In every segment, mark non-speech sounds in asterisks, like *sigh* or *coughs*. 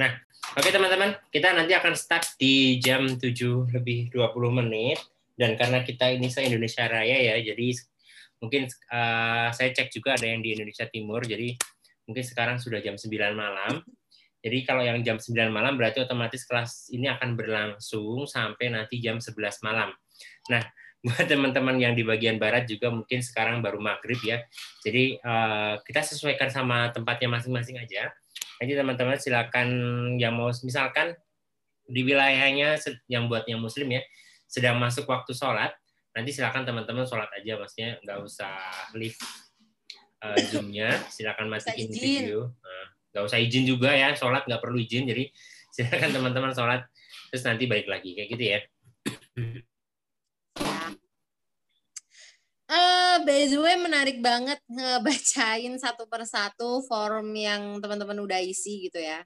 Nah, oke teman-teman, kita nanti akan start di jam 7 lebih 20 menit dan karena kita ini se Indonesia Raya ya, jadi mungkin uh, saya cek juga ada yang di Indonesia Timur, jadi mungkin sekarang sudah jam 9 malam. Jadi kalau yang jam 9 malam berarti otomatis kelas ini akan berlangsung sampai nanti jam 11 malam. Nah, *laughs* buat teman-teman yang di bagian barat juga mungkin sekarang baru maghrib ya. Jadi uh, kita sesuaikan sama tempatnya masing-masing aja. Jadi teman-teman silakan yang mau misalkan di wilayahnya yang buatnya muslim ya sedang masuk waktu sholat, nanti silakan teman-teman sholat aja maksudnya nggak usah live uh, zoomnya, silakan matiin video. Nah, nggak usah izin juga ya, sholat nggak perlu izin, jadi *laughs* silakan teman-teman sholat terus nanti balik lagi kayak gitu ya. *coughs* Uh, by the way menarik banget ngebacain satu persatu form yang teman-teman udah isi gitu ya.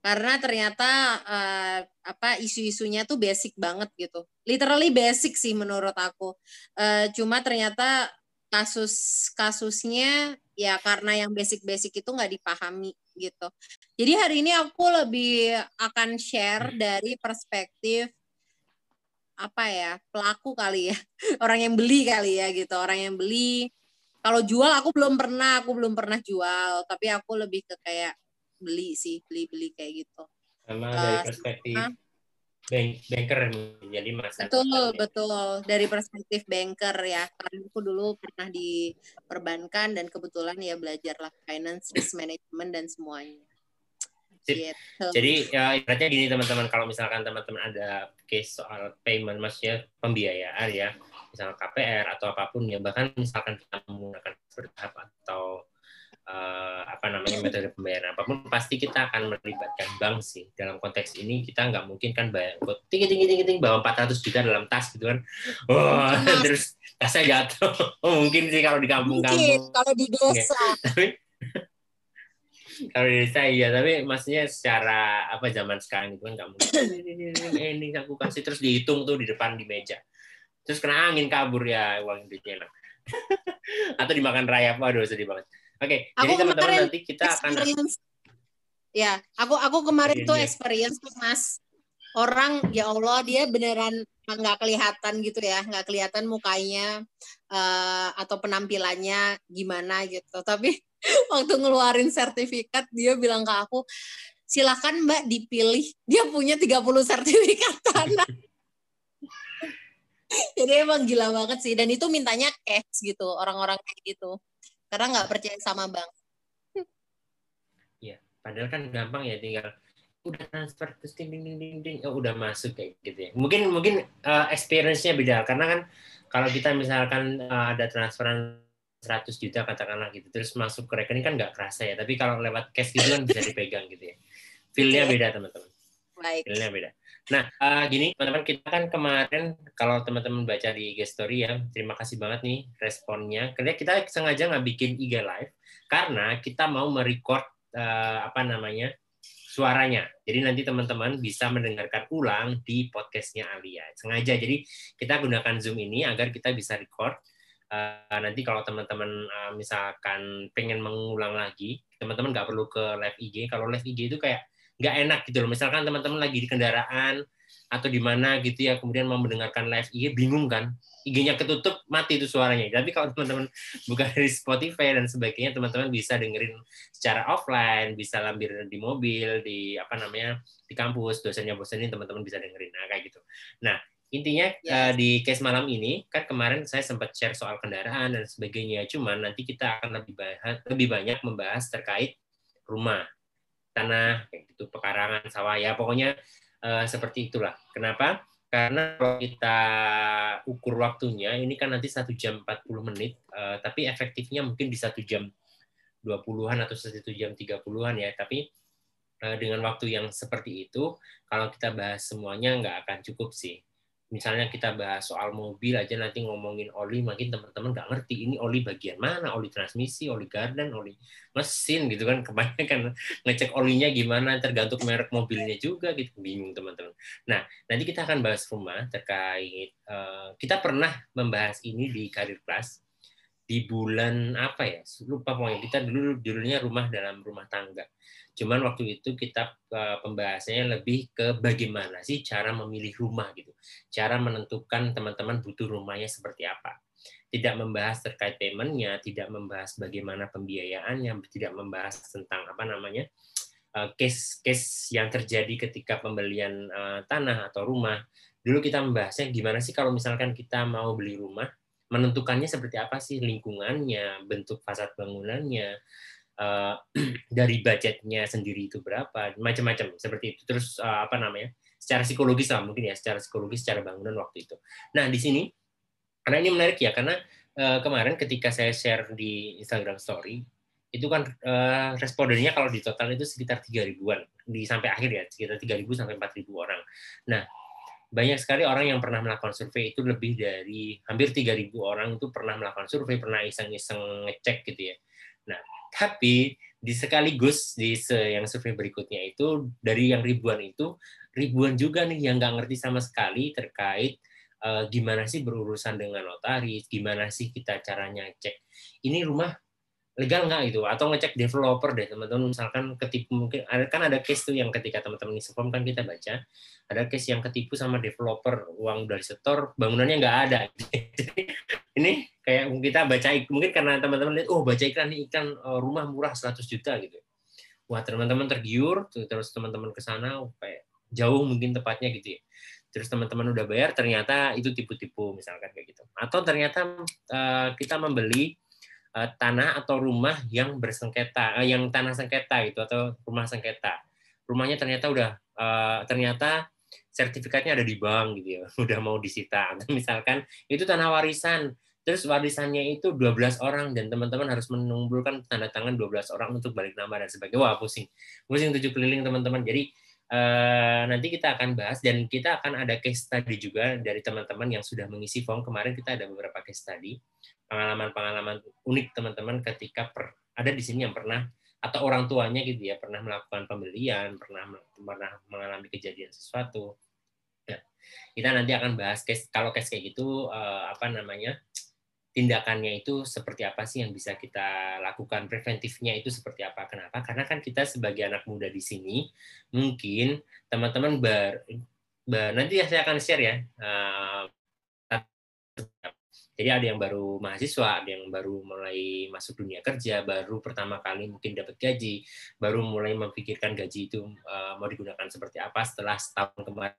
Karena ternyata uh, apa isu-isunya tuh basic banget gitu. Literally basic sih menurut aku. Uh, cuma ternyata kasus-kasusnya ya karena yang basic-basic itu nggak dipahami gitu. Jadi hari ini aku lebih akan share dari perspektif apa ya pelaku kali ya. *laughs* Orang yang beli kali ya gitu orang yang beli. Kalau jual aku belum pernah aku belum pernah jual. Tapi aku lebih ke kayak beli sih beli beli kayak gitu. Sama uh, dari perspektif uh, bank, banker jadi masa betul betul. Dari perspektif banker ya. Karena aku dulu pernah di perbankan dan kebetulan ya belajarlah finance risk management dan semuanya Gitu. Jadi ya ibaratnya gini teman-teman, kalau misalkan teman-teman ada case soal payment, maksudnya pembiayaan ya, misalnya KPR atau apa pun ya, bahkan misalkan kita menggunakan bertahap atau uh, apa namanya metode pembayaran apa pun, pasti kita akan melibatkan bank sih. Dalam konteks ini kita nggak mungkin kan bayar tinggi tinggi tinggi tinggi bawa 400 juta dalam tas gitu kan, wah oh, terus tasnya jatuh. *laughs* Oh, mungkin sih kalau di kampung-kampung. kalau di desa. Tapi kalau di Indonesia iya tapi maksudnya secara apa zaman sekarang itu kan nggak mungkin. *clears throat* Ini, ini aku kasih terus dihitung tuh di depan di meja. Terus kena angin kabur ya uang duitnya enak. *laughs* Atau dimakan rayap waduh sedih banget. Oke okay, jadi teman-teman nanti kita akan ya aku aku kemarin tuh experience tuh mas. Orang ya Allah dia beneran nggak kelihatan gitu ya nggak kelihatan mukanya uh, atau penampilannya gimana gitu. Tapi *laughs* waktu ngeluarin sertifikat dia bilang ke aku silakan mbak dipilih. Dia punya 30 sertifikat *laughs* tanah jadi emang gila banget sih. Dan itu mintanya cash gitu orang-orang kayak gitu. Karena nggak percaya sama bank. Iya, padahal kan gampang ya tinggal udah transfer terus ding ding ding ding oh, udah masuk kayak gitu ya. Mungkin mungkin uh, experience-nya beda. Karena kan kalau kita misalkan uh, ada transferan 100 juta katakanlah gitu. Terus masuk ke rekening kan nggak kerasa ya. Tapi kalau lewat cash gitu kan bisa dipegang gitu ya. Feelnya beda teman-teman. Feelnya beda. Nah uh, gini teman-teman kita kan kemarin kalau teman-teman baca di IG story ya terima kasih banget nih responnya. Karena kita sengaja nggak bikin IG live karena kita mau merecord uh, apa namanya suaranya. Jadi nanti teman-teman bisa mendengarkan ulang di podcastnya Alia. Sengaja, jadi kita gunakan Zoom ini agar kita bisa record. Uh, nanti kalau teman-teman uh, misalkan pengen mengulang lagi, teman-teman nggak perlu ke live IG. Kalau live IG itu kayak nggak enak gitu loh. Misalkan teman-teman lagi di kendaraan atau di mana gitu ya, kemudian mau mendengarkan live IG, bingung kan? IG-nya ketutup mati itu suaranya. Tapi kalau teman-teman *laughs* buka dari Spotify dan sebagainya, teman-teman bisa dengerin secara offline, bisa lambir di mobil, di apa namanya di kampus, dosennya bosenin teman-teman bisa dengerin. Nah kayak gitu. Nah intinya yes. uh, di case malam ini kan kemarin saya sempat share soal kendaraan dan sebagainya. Cuman nanti kita akan lebih bahas, lebih banyak membahas terkait rumah, tanah, kayak gitu, pekarangan, sawah ya pokoknya uh, seperti itulah. Kenapa? Karena kalau kita ukur waktunya, ini kan nanti satu jam 40 menit, uh, tapi efektifnya mungkin di satu jam 20-an atau satu jam 30-an ya. Tapi uh, dengan waktu yang seperti itu, kalau kita bahas semuanya nggak akan cukup sih misalnya kita bahas soal mobil aja nanti ngomongin oli makin teman-teman nggak ngerti ini oli bagian mana? Oli transmisi oli gardan oli mesin gitu kan. *laughs* Kebanyakan ngecek olinya gimana tergantung merek mobilnya juga gitu. Bingung teman-teman. Nah nanti kita akan bahas rumah terkait uh, kita pernah membahas ini di karir plus di bulan apa ya? Lupa pokoknya. Kita dulu judulnya rumah dalam rumah tangga cuman waktu itu kita uh, pembahasannya lebih ke bagaimana sih cara memilih rumah gitu. Cara menentukan teman-teman butuh rumahnya seperti apa. Tidak membahas terkait paymentnya tidak membahas bagaimana pembiayaannya tidak membahas tentang apa namanya uh, case-case yang terjadi ketika pembelian uh, tanah atau rumah. Dulu kita membahasnya gimana sih kalau misalkan kita mau beli rumah? Menentukannya seperti apa sih lingkungannya, bentuk fasad bangunannya, uh, *clears throat* dari budgetnya sendiri itu berapa, macam-macam seperti itu. Terus uh, apa namanya? Secara psikologis lah mungkin ya, secara psikologis, secara bangunan waktu itu. Nah di sini karena ini menarik ya karena uh, kemarin ketika saya share di Instagram Story itu kan uh, respondennya kalau di total itu sekitar tiga ribuan di sampai akhir ya sekitar tiga ribu sampai empat ribu orang. Nah banyak sekali orang yang pernah melakukan survei itu lebih dari hampir 3.000 orang itu pernah melakukan survei, pernah iseng-iseng ngecek gitu ya. Nah, tapi di sekaligus di yang survei berikutnya itu dari yang ribuan itu ribuan juga nih yang nggak ngerti sama sekali terkait uh, gimana sih berurusan dengan notaris, gimana sih kita caranya cek ini rumah legal nggak gitu? Atau ngecek developer deh teman-teman misalkan ketipu mungkin ada kan ada case tuh yang ketika teman-teman form kan kita baca ada case yang ketipu sama developer uang dari setor bangunannya nggak ada *laughs* ini kayak kita baca mungkin karena teman-teman lihat oh baca iklan nih iklan eh, rumah murah 100 juta gitu. Wah teman-teman tergiur terus teman-teman ke sana oh, kayak jauh mungkin tepatnya gitu ya. Terus teman-teman udah bayar ternyata itu tipu-tipu misalkan kayak gitu. Atau ternyata uh, kita membeli Eh, tanah atau rumah yang bersengketa, eh, yang tanah sengketa itu atau rumah sengketa. Rumahnya ternyata udah eh, ternyata sertifikatnya ada di bank gitu ya, *laughs* udah mau disita. Misalkan itu tanah warisan, terus warisannya itu 12 orang dan teman-teman harus mengumpulkan tanda tangan 12 orang untuk balik nama dan sebagainya. Wah, pusing. Pusing tujuh keliling teman-teman. Jadi nanti kita akan bahas dan kita akan ada case study juga dari teman-teman yang sudah mengisi form. Kemarin kita ada beberapa case study pengalaman-pengalaman unik teman-teman ketika per, ada di sini yang pernah atau orang tuanya gitu ya pernah melakukan pembelian, pernah pernah mengalami kejadian sesuatu. Ya, kita nanti akan bahas case kalau case kayak gitu uh, apa namanya tindakannya itu seperti apa sih yang bisa kita lakukan? Preventifnya itu seperti apa? Kenapa? Karena kan kita sebagai anak muda di sini mungkin teman-teman ber, ber nanti ya saya akan share ya uh, jadi ada yang baru mahasiswa, ada yang baru mulai masuk dunia kerja, baru pertama kali mungkin dapat gaji, baru mulai memikirkan gaji itu uh, mau digunakan seperti apa setelah setahun kemarin.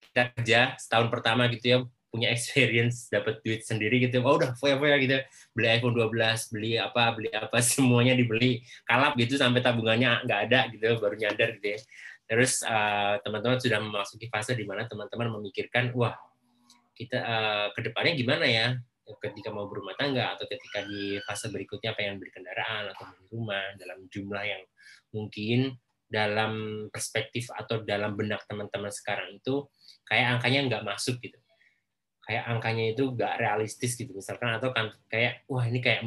Kita kerja setahun pertama gitu ya punya experience dapat duit sendiri gitu. Oh udah foya-foya gitu. Beli iPhone 12 beli apa beli apa *laughs* semuanya dibeli. Kalap gitu sampai tabungannya nggak ada gitu baru nyadar gitu ya. Terus uh, teman-teman sudah memasuki fase di mana teman-teman memikirkan wah kita uh, eh, ke depannya gimana ya? Ketika mau berumah tangga atau ketika di fase berikutnya pengen beli kendaraan atau beli rumah dalam jumlah yang mungkin dalam perspektif atau dalam benak teman-teman sekarang itu kayak angkanya nggak masuk gitu. Kayak angkanya itu nggak realistis gitu misalkan atau kan kayak wah ini kayak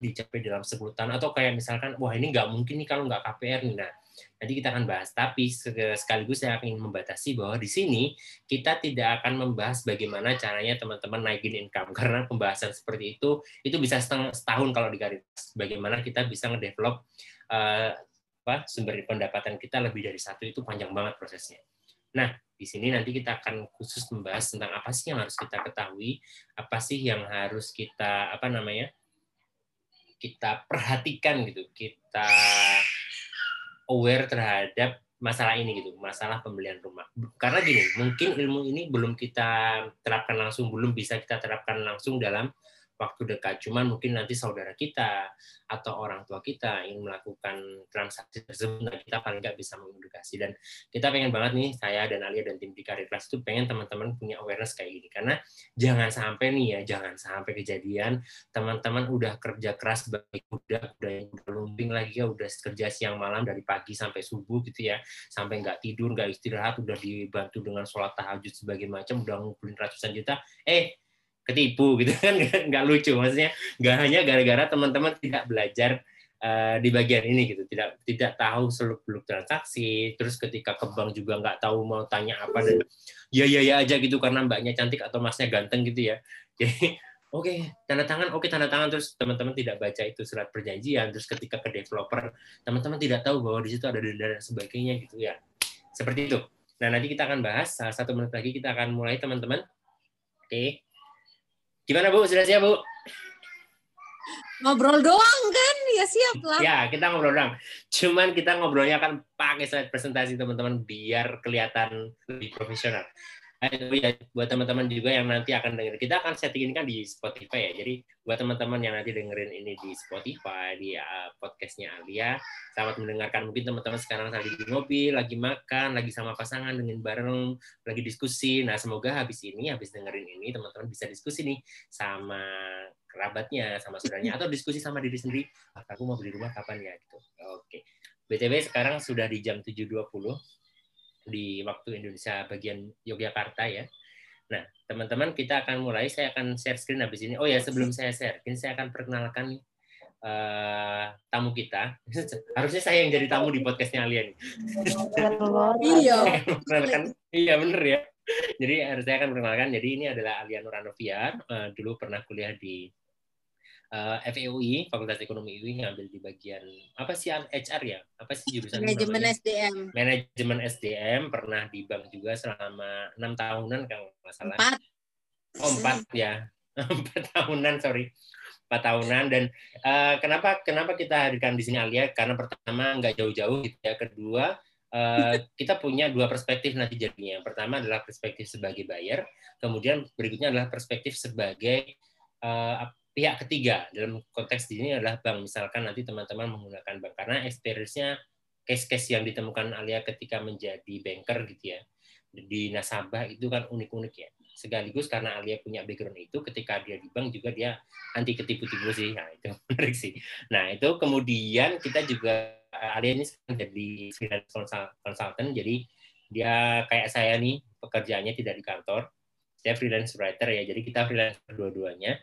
dicapai dalam 10 tahun atau kayak misalkan wah ini nggak mungkin nih kalau nggak KPR nih. Nah Nanti kita akan bahas. Tapi sekaligus saya ingin membatasi bahwa di sini kita tidak akan membahas bagaimana caranya teman-teman naikin income *laughs* karena pembahasan seperti itu itu bisa setahun kalau di Bagaimana kita bisa ngedevelop uh, apa, sumber pendapatan kita lebih dari satu itu panjang banget prosesnya. Nah, di sini nanti kita akan khusus membahas tentang apa sih yang harus kita ketahui, apa sih yang harus kita apa namanya kita perhatikan gitu, kita aware terhadap masalah ini gitu, masalah pembelian rumah. Karena gini, mungkin ilmu ini belum kita terapkan langsung, belum bisa kita terapkan langsung dalam waktu dekat. Cuman mungkin nanti saudara kita atau orang tua kita ingin melakukan transaksi tersebut, nah kita paling nggak bisa mengedukasi. Dan kita pengen banget nih, saya dan Alia dan tim di Karir itu pengen teman-teman punya awareness kayak gini. Karena jangan sampai nih ya, jangan sampai kejadian teman-teman udah kerja keras baik udah udah lumping lagi ya, udah kerja siang malam dari pagi sampai subuh gitu ya, sampai nggak tidur, nggak istirahat, udah dibantu dengan sholat tahajud sebagai macam, udah ngumpulin ratusan juta, eh ketipu gitu kan *laughs* nggak lucu maksudnya nggak hanya gara-gara teman-teman tidak belajar uh, di bagian ini gitu tidak tidak tahu seluk beluk transaksi terus ketika ke bank juga nggak tahu mau tanya apa dan ya ya ya aja gitu karena mbaknya cantik atau masnya ganteng gitu ya *laughs* jadi Oke, tanda tangan, oke tanda tangan terus teman-teman tidak baca itu surat perjanjian, terus ketika ke developer, teman-teman tidak tahu bahwa di situ ada denda dan sebagainya gitu ya. Seperti itu. Nah, nanti kita akan bahas satu menit lagi kita akan mulai teman-teman. Oke. Gimana Bu? Sudah siap Bu? Ngobrol doang kan? Ya siap lah. Ya, kita ngobrol doang. Cuman kita ngobrolnya akan pakai slide presentasi teman-teman biar kelihatan lebih profesional ya buat teman-teman juga yang nanti akan dengerin. Kita akan setting ini kan di Spotify ya. Jadi buat teman-teman yang nanti dengerin ini di Spotify, di uh, podcastnya Alia, selamat mendengarkan. Mungkin teman-teman sekarang lagi di mobil, lagi makan, lagi sama pasangan, dengan bareng, lagi diskusi. Nah semoga habis ini, habis dengerin ini, teman-teman bisa diskusi nih sama kerabatnya, sama saudaranya, atau diskusi sama diri sendiri. Aku mau beli rumah kapan ya? Gitu. Oke. BTW sekarang sudah di jam 7.20 di waktu Indonesia bagian Yogyakarta ya. Nah, teman-teman kita akan mulai. Saya akan share screen habis ini. Oh ya, sebelum saya share, ini saya akan perkenalkan uh, tamu kita. *laughs* Harusnya saya yang jadi tamu di podcastnya Alia nih. *laughs* iya. *laughs* iya bener ya. Jadi harus saya akan perkenalkan. Jadi ini adalah Alia Nuranoviar. Uh, dulu pernah kuliah di uh, eh, FEUI, Fakultas Ekonomi UI ngambil di bagian apa sih HR ya? Apa sih jurusan manajemen SDM? Manajemen SDM pernah di bank juga selama enam tahunan kalau nggak salah. Empat. Oh empat ya, *laughs* empat tahunan sorry empat tahunan dan uh, kenapa kenapa kita hadirkan di sini Alia karena pertama nggak jauh-jauh gitu ya kedua uh, *laughs* kita punya dua perspektif nanti jadinya pertama adalah perspektif sebagai buyer kemudian berikutnya adalah perspektif sebagai uh, pihak ketiga. Dalam konteks ini adalah bank. Misalkan nanti teman-teman menggunakan bank. Karena experience-nya case-case yang ditemukan Alia ketika menjadi banker gitu ya di nasabah itu kan unik-unik ya. Sekaligus karena Alia punya background itu ketika dia di bank juga dia anti ketipu-tipu sih. Nah itu *laughs* menarik sih. Nah itu kemudian kita juga Alia ini jadi freelance consultant. Jadi dia kayak saya nih pekerjaannya tidak di kantor saya freelance writer ya jadi kita freelance dua-duanya.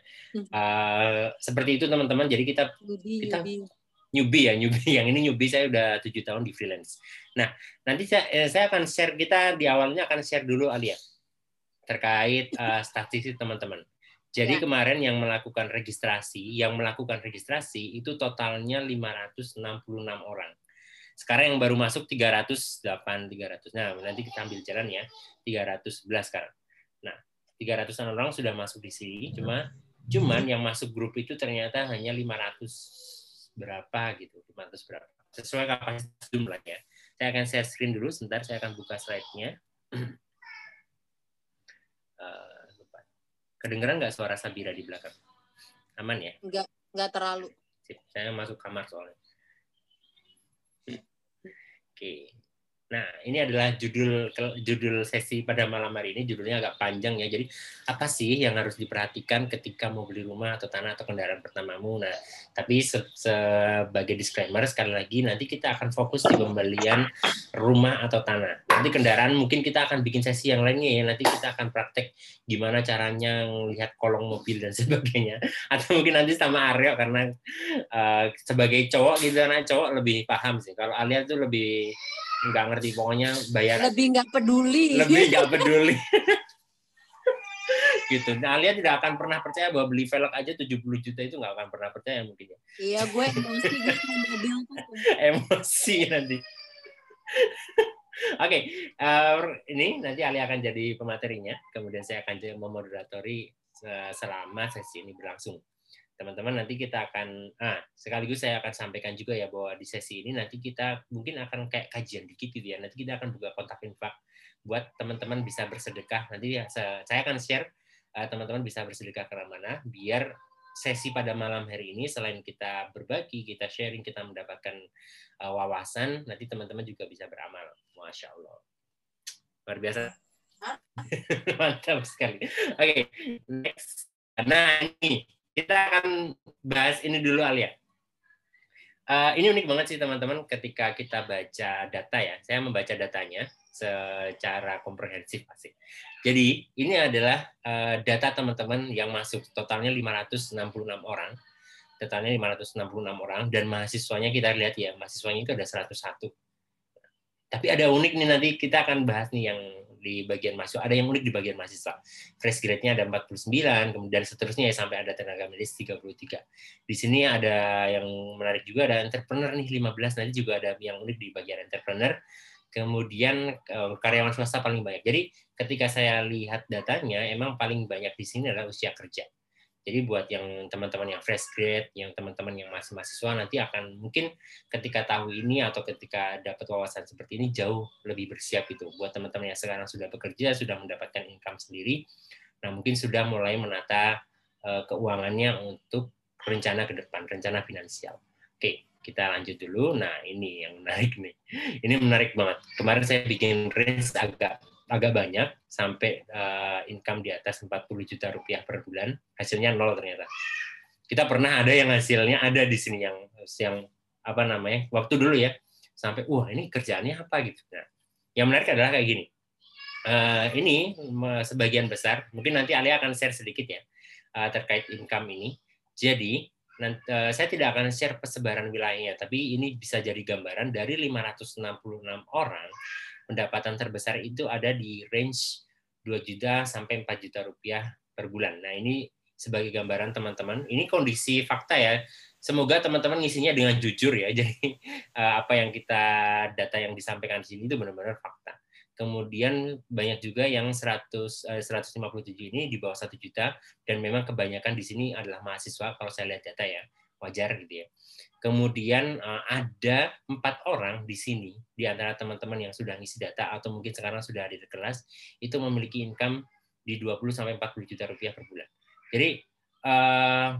Uh, seperti itu teman-teman. Jadi kita newbie, kita newbie. newbie ya newbie. Yang ini newbie saya udah tujuh tahun di freelance. Nah nanti saya, eh, saya akan share kita di awalnya akan share dulu Alia terkait uh, statistik teman-teman. Jadi ya. kemarin yang melakukan registrasi yang melakukan registrasi itu totalnya 566 orang. Sekarang yang baru masuk 308 300 nah nanti kita ambil jalan ya. 311 sekarang 300-an orang sudah masuk di sini, cuma cuman yang masuk grup itu ternyata hanya 500 berapa gitu, 500 berapa. Sesuai kapasitas jumlah ya. Saya akan share screen dulu, sebentar saya akan buka slide-nya. *clears throat* Uh, Kedengeran nggak suara Sabira di belakang? Aman ya? Nggak, nggak terlalu. Saya masuk kamar soalnya. *clears throat* Oke. Nah, ini adalah judul judul sesi pada malam hari ini. Judulnya agak panjang ya. Jadi, apa sih yang harus diperhatikan ketika mau beli rumah atau tanah atau kendaraan pertamamu? Nah, tapi se sebagai disclaimer sekali lagi nanti kita akan fokus di pembelian rumah atau tanah. Nanti kendaraan mungkin kita akan bikin sesi yang lainnya ya. Nanti kita akan praktek gimana caranya melihat kolong mobil dan *laughs* sebagainya. Atau mungkin nanti sama Aryo karena uh, sebagai cowok gitu anak cowok lebih paham sih. Kalau Alia tuh lebih nggak ngerti pokoknya bayar lebih nggak peduli lebih nggak *laughs* peduli gitu. Nah, Alia tidak akan pernah percaya bahwa beli velg aja 70 juta itu nggak akan pernah percaya mungkin ya. Iya, gue emosi gue mobil *laughs* emosi nanti. Oke, okay, uh, ini nanti Alia akan jadi pematerinya. Kemudian saya akan jadi memoderatori uh, selama sesi ini berlangsung teman-teman nanti kita akan ah sekaligus saya akan sampaikan juga ya bahwa di sesi ini nanti kita mungkin akan kayak kajian dikit gitu ya. Nanti kita akan buka kontak infak buat teman-teman bisa bersedekah. Nanti ya saya akan share uh, teman-teman bisa bersedekah ke mana biar sesi pada malam hari ini selain kita berbagi kita sharing kita mendapatkan uh, wawasan nanti teman-teman juga bisa beramal. Masya Allah. Luar biasa. *laughs* Mantap sekali. Oke okay, next. Nah ini kita akan bahas ini dulu Alia. Uh, ini unik banget sih teman-teman ketika kita baca data ya. Saya membaca datanya secara komprehensif pasti. Jadi ini adalah uh, data teman-teman yang masuk totalnya 566 orang. Totalnya 566 orang dan mahasiswanya kita lihat ya, mahasiswanya itu ada 101. Tapi ada unik nih nanti kita akan bahas nih yang di bagian mahasiswa, ada yang unik di bagian mahasiswa. Fresh grade-nya ada 49, kemudian seterusnya ya sampai ada tenaga medis 33. Di sini ada yang menarik juga ada entrepreneur nih 15, nanti juga ada yang unik di bagian entrepreneur. Kemudian eh, karyawan swasta paling banyak. Jadi ketika saya lihat datanya, emang paling banyak di sini adalah usia kerja. Jadi buat yang teman-teman yang fresh grade, yang teman-teman yang masih mahasiswa nanti akan mungkin ketika tahu ini atau ketika dapat wawasan seperti ini jauh lebih bersiap itu. Buat teman-teman yang sekarang sudah bekerja, sudah mendapatkan income sendiri, nah mungkin sudah mulai menata uh, keuangannya untuk rencana ke depan, rencana finansial. Oke, kita lanjut dulu. Nah, ini yang menarik nih. Ini menarik banget. Kemarin saya bikin range agak agak banyak sampai uh, income di atas 40 juta rupiah per bulan hasilnya nol ternyata. Kita pernah ada yang hasilnya ada di sini yang yang apa namanya waktu dulu ya sampai wah ini kerjaannya apa? Gitu. Nah yang menarik adalah kayak gini. Uh, ini sebagian besar mungkin nanti Alia akan share sedikit ya uh, terkait income ini. Jadi nanti, uh, saya tidak akan share persebaran wilayahnya tapi ini bisa jadi gambaran dari 566 orang pendapatan terbesar itu ada di range 2 juta sampai 4 juta rupiah per bulan. Nah, ini sebagai gambaran teman-teman. Ini kondisi fakta ya. Semoga teman-teman ngisinya dengan jujur ya. *laughs* Jadi eh, apa yang kita data yang disampaikan di sini itu benar-benar fakta. Kemudian banyak juga yang 100 157 eh, ini di bawah 1 juta dan memang kebanyakan di sini adalah mahasiswa kalau saya lihat data ya. Wajar gitu ya. Kemudian eh, ada empat orang di sini di antara teman-teman yang sudah ngisi data atau mungkin sekarang sudah ada di kelas itu memiliki income di 20 sampai 40 juta rupiah per bulan. Jadi uh,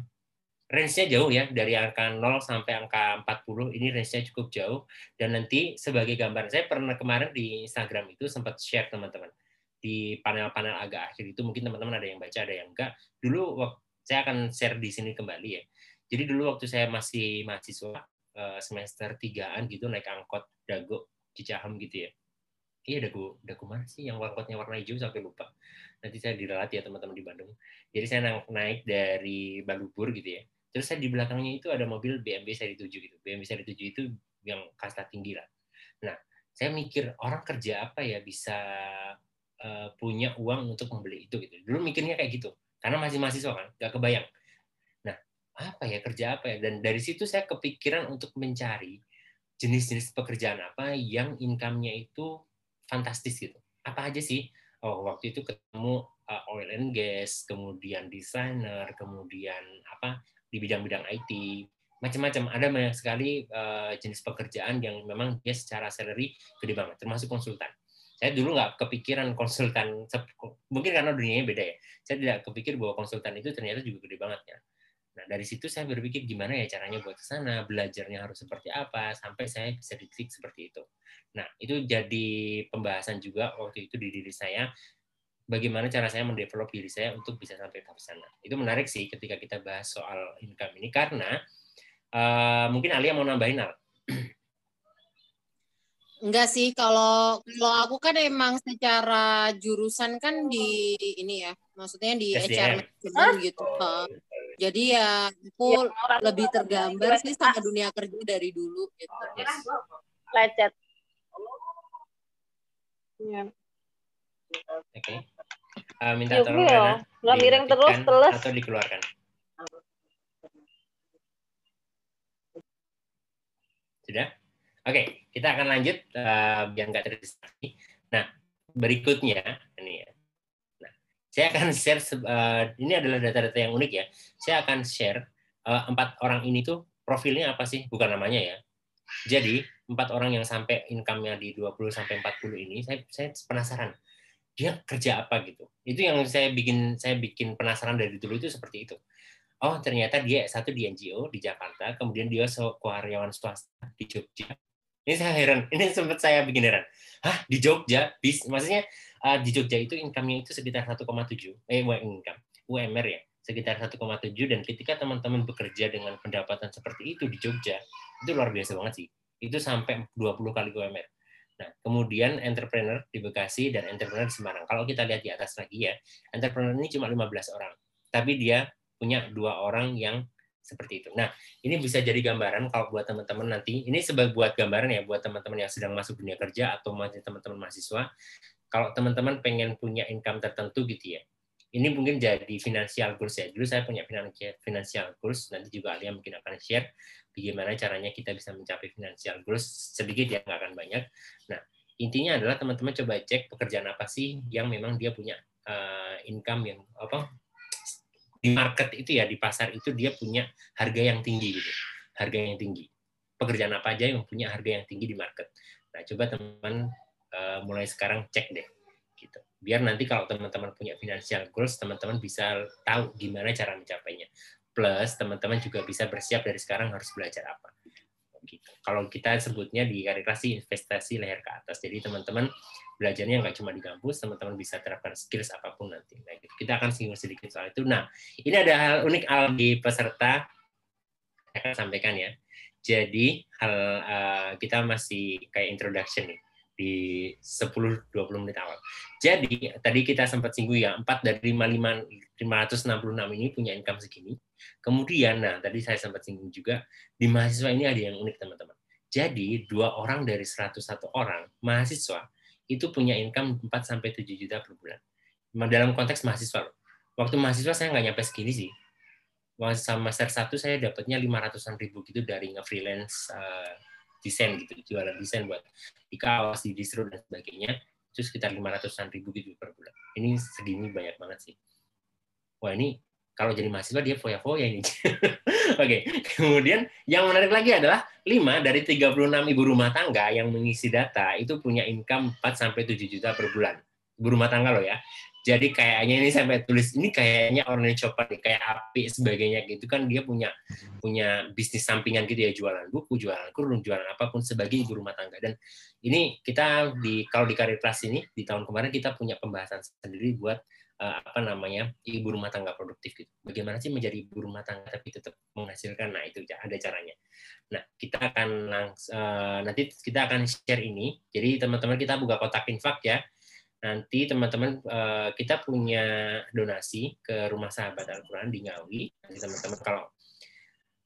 range-nya jauh ya dari angka 0 sampai angka 40 ini range-nya cukup jauh. Dan nanti sebagai gambaran saya pernah kemarin di Instagram itu sempat share teman-teman di panel-panel agak akhir itu mungkin teman-teman ada yang baca ada yang enggak. Dulu saya akan share di sini kembali ya jadi dulu waktu saya masih mahasiswa eh, semester tigaan gitu naik angkot Dago Cicahem gitu ya. Iya Dago Dago mana sih yang angkotnya warna hijau sampai lupa. Nanti saya diralat ya teman-teman di Bandung. Jadi saya naik dari Balubur gitu ya. Terus saya di belakangnya itu ada mobil BMW seri 7 gitu. BMW seri 7 itu yang kasta tinggi lah. Nah, saya mikir orang kerja apa ya bisa uh, punya uang untuk membeli itu gitu. Dulu mikirnya kayak gitu. Karena masih mahasiswa kan, nggak kebayang apa ya kerja apa ya? Dan dari situ saya kepikiran untuk mencari jenis-jenis pekerjaan apa yang income-nya itu fantastis gitu. Apa aja sih? Oh waktu itu ketemu uh, oil and gas kemudian desainer kemudian apa di bidang-bidang IT macam-macam. Ada banyak sekali uh, jenis pekerjaan yang memang dia secara salary gede banget termasuk konsultan. Saya dulu nggak kepikiran konsultan mungkin karena dunianya beda ya. Saya tidak kepikir bahwa konsultan itu ternyata juga gede banget ya Nah, dari situ saya berpikir gimana ya caranya buat ke sana, belajarnya harus seperti apa, sampai saya bisa diklik seperti itu. Nah, itu jadi pembahasan juga waktu itu di diri saya, bagaimana cara saya mendevelop diri saya untuk bisa sampai ke sana. Itu menarik sih ketika kita bahas soal income ini, karena uh, mungkin Alia mau nambahin, Al. Enggak sih, kalau kalau aku kan emang secara jurusan kan di ini ya, maksudnya di SDM. HR management gitu. Jadi ya aku ya, lebih tergambar sih sama dunia kerja dari dulu gitu. Yes. Lecet. Ya. Oke. Okay. Uh, minta tolong ya. Nggak miring terus, terus. Atau dikeluarkan. Sudah? Oke, kita akan lanjut uh, biar nggak terdistraksi. Nah, berikutnya ini ya. Saya akan share uh, ini adalah data-data yang unik ya. Saya akan share uh, empat orang ini tuh profilnya apa sih? Bukan namanya ya. Jadi empat orang yang sampai income-nya di 20 sampai 40 ini, saya saya penasaran dia kerja apa gitu. Itu yang saya bikin saya bikin penasaran dari dulu itu seperti itu. Oh ternyata dia satu di NGO di Jakarta, kemudian dia karyawan swasta di Jogja, ini saya heran. Ini sempat saya bikin heran. Hah, di Jogja? Bis, maksudnya uh, di Jogja itu income-nya itu sekitar 1,7. Eh, income. UMR ya. Sekitar 1,7 dan ketika teman-teman bekerja dengan pendapatan seperti itu di Jogja, itu luar biasa banget sih. Itu sampai 20 kali UMR. Nah, kemudian entrepreneur di Bekasi dan entrepreneur di Semarang. Kalau kita lihat di atas lagi ya, entrepreneur ini cuma 15 orang. Tapi dia punya dua orang yang seperti itu. Nah, ini bisa jadi gambaran kalau buat teman-teman nanti, ini sebagai buat gambaran ya buat teman-teman yang sedang masuk dunia kerja atau masih teman-teman mahasiswa, kalau teman-teman pengen punya income tertentu gitu ya, ini mungkin jadi financial goals ya. Dulu saya punya financial goals, nanti juga Alia mungkin akan share bagaimana caranya kita bisa mencapai financial goals sedikit ya, nggak akan banyak. Nah, intinya adalah teman-teman coba cek pekerjaan apa sih yang memang dia punya uh, income yang apa di market itu ya di pasar itu dia punya harga yang tinggi gitu, harga yang tinggi. Pekerjaan apa aja yang punya harga yang tinggi di market. Nah, coba teman uh, mulai sekarang cek deh gitu. Biar nanti kalau teman-teman punya financial goals teman-teman bisa tahu gimana cara mencapainya. Plus teman-teman juga bisa bersiap dari sekarang harus belajar apa gitu. Kalau kita sebutnya di kalibrasi investasi leher ke atas. Jadi teman-teman belajarnya nggak cuma di kampus teman-teman bisa terapkan skills apa pun nanti. Nah gitu. kita akan singgung sedikit soal itu. Nah ini ada hal unik al di peserta. Akan sampaikan ya. Jadi hal uh, kita masih kayak introduction nih di 10-20 menit awal. Jadi tadi kita sempat singgung ya, 4 dari 55, 566 ini punya income segini. Kemudian, nah tadi saya sempat singgung juga, di mahasiswa ini ada yang unik teman-teman. Jadi dua orang dari 101 orang mahasiswa itu punya income 4 sampai 7 juta per bulan. Dalam konteks mahasiswa loh. Waktu mahasiswa saya nggak nyampe segini sih. Sama semester satu saya dapatnya 500-an ribu gitu dari nge-freelance uh, desain gitu jualan desain buat di kaos di distro dan sebagainya itu sekitar 500-an ribu gitu per bulan. Ini segini banyak banget sih. Wah ini kalau jadi mahasiswa dia foya-foya ini. *laughs* Oke okay. kemudian yang menarik lagi adalah 5 dari 36 ibu rumah tangga yang mengisi data itu punya income 4 sampai 7 juta per bulan. Ibu rumah tangga loh ya jadi kayaknya ini sampai tulis ini kayaknya online shopper nih, kayak api sebagainya gitu kan dia punya punya bisnis sampingan gitu ya jualan buku, jualan kurung, jualan apa pun sebagai ibu rumah tangga. Dan ini kita di kalau di karir kelas ini di tahun kemarin kita punya pembahasan sendiri buat uh, apa namanya ibu rumah tangga produktif gitu. Bagaimana sih menjadi ibu rumah tangga tapi tetap menghasilkan? Nah itu ada caranya. Nah kita akan langsung uh, nanti kita akan share ini. Jadi teman-teman kita buka kotak infak ya nanti teman-teman uh, kita punya donasi ke Rumah Sahabat Al-Quran di Ngawi. Nanti teman-teman kalau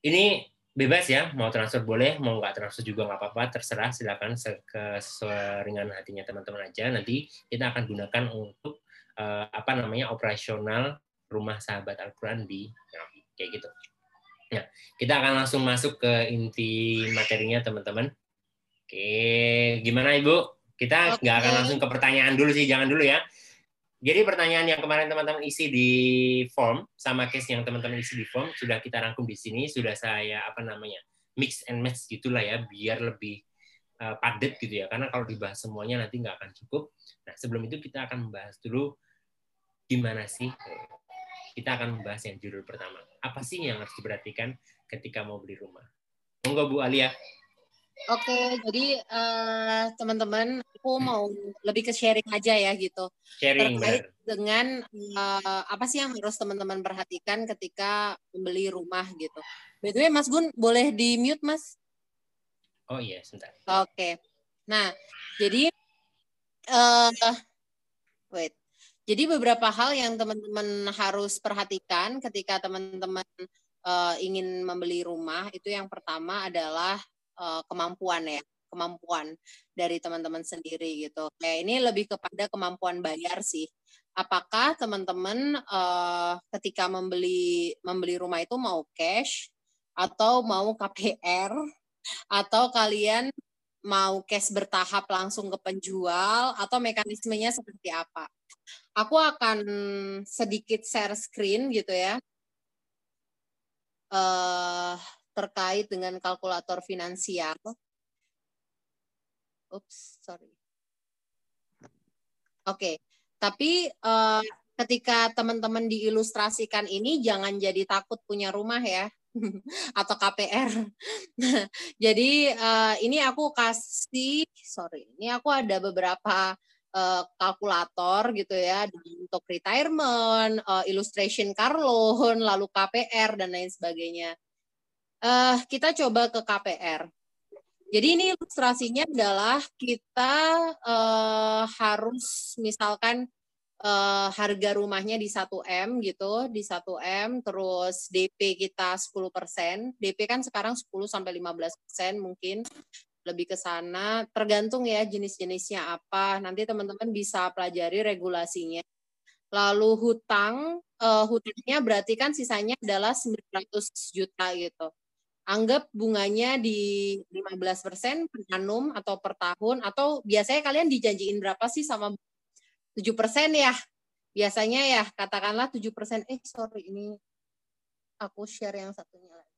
ini bebas ya, mau transfer boleh, mau nggak transfer juga nggak apa-apa, terserah silakan sesuai hatinya teman-teman aja. Nanti kita akan gunakan untuk uh, apa namanya operasional Rumah Sahabat Al-Quran di Ngawi, kayak gitu. Ya, kita akan langsung masuk ke inti materinya teman-teman. Oke, gimana Ibu? Kita nggak okay. akan langsung ke pertanyaan dulu sih, jangan dulu ya. Jadi pertanyaan yang kemarin teman-teman isi di form sama case yang teman-teman isi di form sudah kita rangkum di sini, sudah saya apa namanya mix and match gitulah ya, biar lebih uh, padat gitu ya. Karena kalau dibahas semuanya nanti nggak akan cukup. Nah sebelum itu kita akan membahas dulu gimana sih kita akan membahas yang judul pertama. Apa sih yang harus diperhatikan ketika mau beli rumah? Monggo Bu Alia. Oke, jadi uh, teman-teman, aku mau lebih ke sharing aja ya gitu. Sharing terkait bener. dengan uh, apa sih yang harus teman-teman perhatikan ketika membeli rumah gitu. By the way, Mas Gun, boleh di mute Mas? Oh iya, sebentar. Oke. Nah, jadi uh, wait. Jadi beberapa hal yang teman-teman harus perhatikan ketika teman-teman uh, ingin membeli rumah itu yang pertama adalah uh, kemampuan ya kemampuan dari teman-teman sendiri gitu. Kayak ini lebih kepada kemampuan bayar sih. Apakah teman-teman uh, ketika membeli membeli rumah itu mau cash atau mau KPR atau kalian mau cash bertahap langsung ke penjual atau mekanismenya seperti apa? Aku akan sedikit share screen gitu ya. Uh, terkait dengan kalkulator finansial. Oops, sorry. Oke, okay. tapi uh, ketika teman-teman diilustrasikan ini jangan jadi takut punya rumah ya *laughs* atau KPR. *laughs* jadi uh, ini aku kasih sorry, ini aku ada beberapa uh, kalkulator gitu ya untuk retirement, uh, illustration car loan, lalu KPR dan lain sebagainya. Uh, kita coba ke KPR. Jadi ini ilustrasinya adalah kita uh, harus misalkan uh, harga rumahnya di 1M gitu, di 1M terus DP kita 10%. DP kan sekarang 10 sampai 15% mungkin. lebih ke sana tergantung ya jenis-jenisnya apa nanti teman-teman bisa pelajari regulasinya lalu hutang uh, hutangnya berarti kan sisanya adalah 900 juta gitu anggap bunganya di 15% per annum atau per tahun atau biasanya kalian dijanjiin berapa sih sama 7% ya? Biasanya ya katakanlah 7% eh sorry ini aku share yang satunya lagi.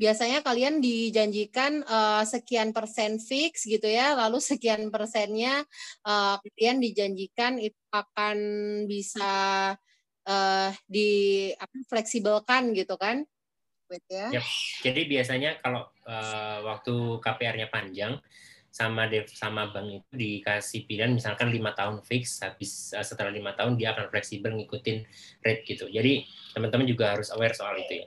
Biasanya kalian dijanjikan uh, sekian persen fix gitu ya, lalu sekian persennya uh, kalian dijanjikan itu akan bisa uh, di apa fleksibelkan gitu kan? Wait ya. Yep. Jadi biasanya kalau uh, waktu KPR-nya panjang sama dev sama bank itu dikasih pilihan misalkan lima tahun fix habis uh, setelah lima tahun dia akan fleksibel ngikutin rate gitu. Jadi teman-teman juga harus aware soal itu ya.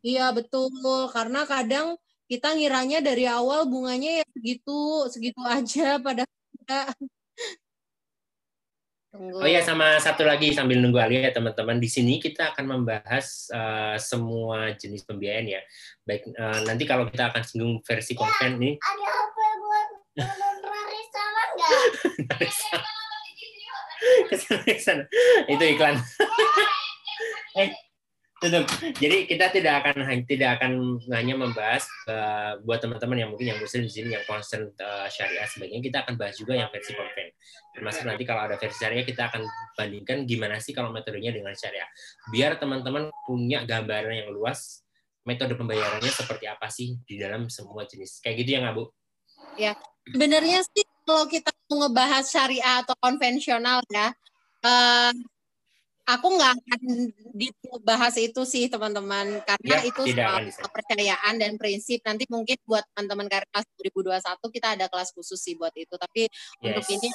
Iya betul, karena kadang kita ngiranya dari awal bunganya ya segitu, segitu aja pada *laughs* Tunggu. Oh iya sama satu lagi sambil nunggu Alia teman-teman di sini kita akan membahas uh, semua jenis pembiayaan ya. Baik uh, nanti kalau kita akan singgung versi konven nih. Ada apa buat Marisa enggak? *laughs* Itu iklan. eh Tutup. Jadi kita tidak akan tidak akan hanya membahas uh, buat teman-teman yang mungkin yang muslim di sini yang concern uh, syariah sebagainya kita akan bahas juga yang versi konven. Termasuk nanti kalau ada versi syariah kita akan bandingkan gimana sih kalau metodenya dengan syariah. Biar teman-teman punya gambaran yang luas metode pembayarannya seperti apa sih di dalam semua jenis. Kayak gitu ya nggak Bu? Ya, sebenarnya sih kalau kita mau ngebahas syariah atau konvensional ya, uh, aku nggak akan dibahas itu sih teman-teman. Karena ya, itu soal kepercayaan dan prinsip. Nanti mungkin buat teman-teman kelas 2021 kita ada kelas khusus sih buat itu. Tapi yes. untuk ini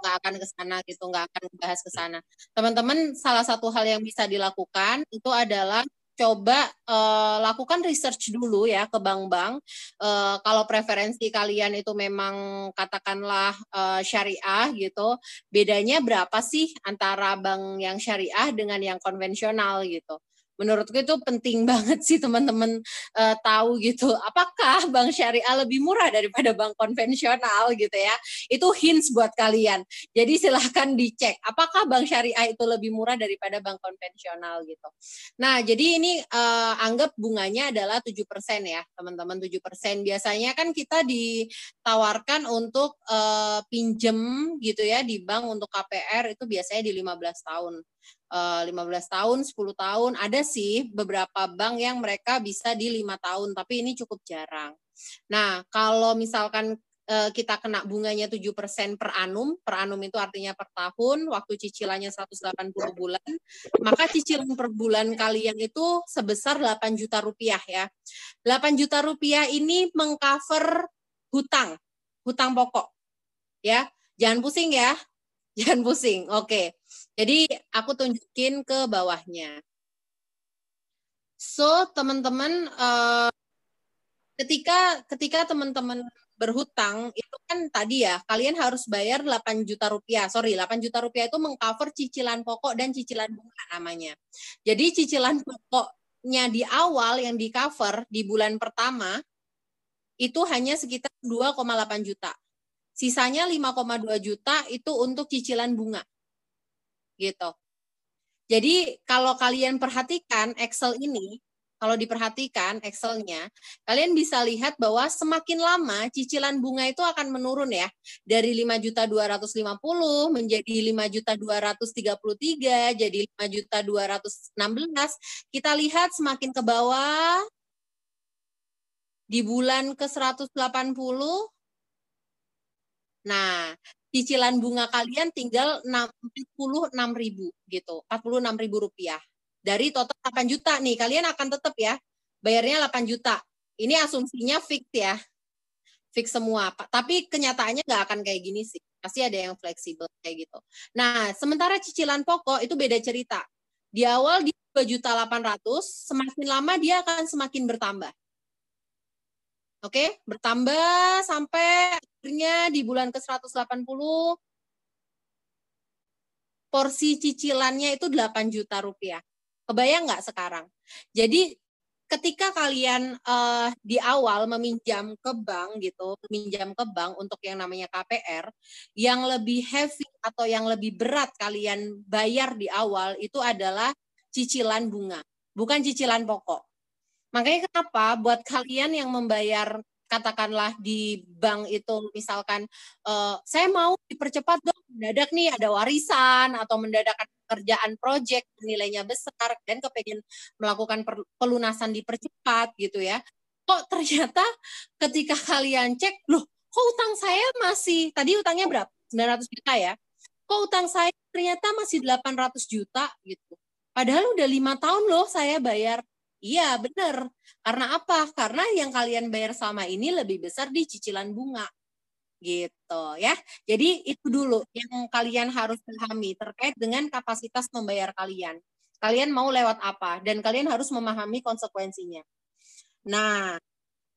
nggak akan ke sana gitu nggak akan bahas ke sana. Teman-teman salah satu hal yang bisa dilakukan itu adalah coba uh, lakukan research dulu ya ke bank-bank. Uh, kalau preferensi kalian itu memang katakanlah uh, syariah gitu, bedanya berapa sih antara bank yang syariah dengan yang konvensional gitu menurutku itu penting *laughs* banget sih teman-teman uh, tahu gitu. Apakah bank syariah lebih murah daripada bank konvensional gitu ya? Itu hints buat kalian. Jadi silahkan dicek apakah bank syariah itu lebih murah daripada bank konvensional gitu. Nah jadi ini uh, anggap bunganya adalah tujuh persen ya teman-teman tujuh persen. Biasanya kan kita ditawarkan untuk uh, pinjem gitu ya di bank untuk KPR itu biasanya di 15 tahun 15 eh, tahun, 10 tahun. Ada sih beberapa bank yang mereka bisa di lima tahun, tapi ini cukup jarang. Nah, kalau misalkan eh, kita kena bunganya 7% per annum, per annum itu artinya per tahun, waktu cicilannya 180 bulan, maka cicilan per bulan kalian itu sebesar 8 juta rupiah ya. 8 juta rupiah ini mengcover hutang, hutang pokok. Ya, jangan pusing ya, *laughs* jangan pusing. Oke. Jadi aku tunjukin ke bawahnya. So teman-teman uh, ketika ketika teman-teman berhutang itu kan tadi ya kalian harus bayar 8 juta rupiah. Sorry, 8 juta rupiah itu mengcover cicilan pokok dan cicilan bunga namanya. Jadi cicilan pokoknya di awal yang di cover di bulan pertama itu hanya sekitar 2,8 juta. Sisanya 5,2 juta itu untuk cicilan bunga gitu. Jadi kalau kalian perhatikan Excel ini, kalau diperhatikan Excelnya, kalian bisa lihat bahwa semakin lama cicilan bunga itu akan menurun ya. Dari 5 juta 250 menjadi 5 juta 233, jadi 5 juta 216. Kita lihat semakin ke bawah di bulan ke 180 Nah, cicilan bunga kalian tinggal 46 ribu gitu, 46 ribu rupiah. Dari total 8 juta nih, kalian akan tetap ya, bayarnya 8 juta. Ini asumsinya fix ya, fix semua. Tapi kenyataannya nggak akan kayak gini sih. Pasti ada yang fleksibel kayak gitu. Nah, sementara cicilan pokok itu beda cerita. Di awal di 2 juta 800, semakin lama dia akan semakin bertambah. Oke, bertambah sampai akhirnya di bulan ke-180 porsi cicilannya itu 8 juta rupiah. Kebayang nggak sekarang? Jadi ketika kalian uh, di awal meminjam ke bank gitu, meminjam ke bank untuk yang namanya KPR, yang lebih heavy atau yang lebih berat kalian bayar di awal itu adalah cicilan bunga, bukan cicilan pokok. Makanya kenapa buat kalian yang membayar katakanlah di bank itu misalkan uh, saya mau dipercepat dong mendadak nih ada warisan atau mendadak pekerjaan proyek nilainya besar dan kepengen melakukan pelunasan dipercepat gitu ya. Kok ternyata ketika kalian cek loh kok utang saya masih tadi utangnya berapa? 900 juta ya? Kok utang saya ternyata masih 800 juta? Gitu. Padahal udah lima tahun loh saya bayar Iya, benar. Karena apa? Karena yang kalian bayar sama ini lebih besar di cicilan bunga. Gitu ya. Jadi itu dulu yang kalian harus pahami terkait dengan kapasitas membayar kalian. Kalian mau lewat apa dan kalian harus memahami konsekuensinya. Nah,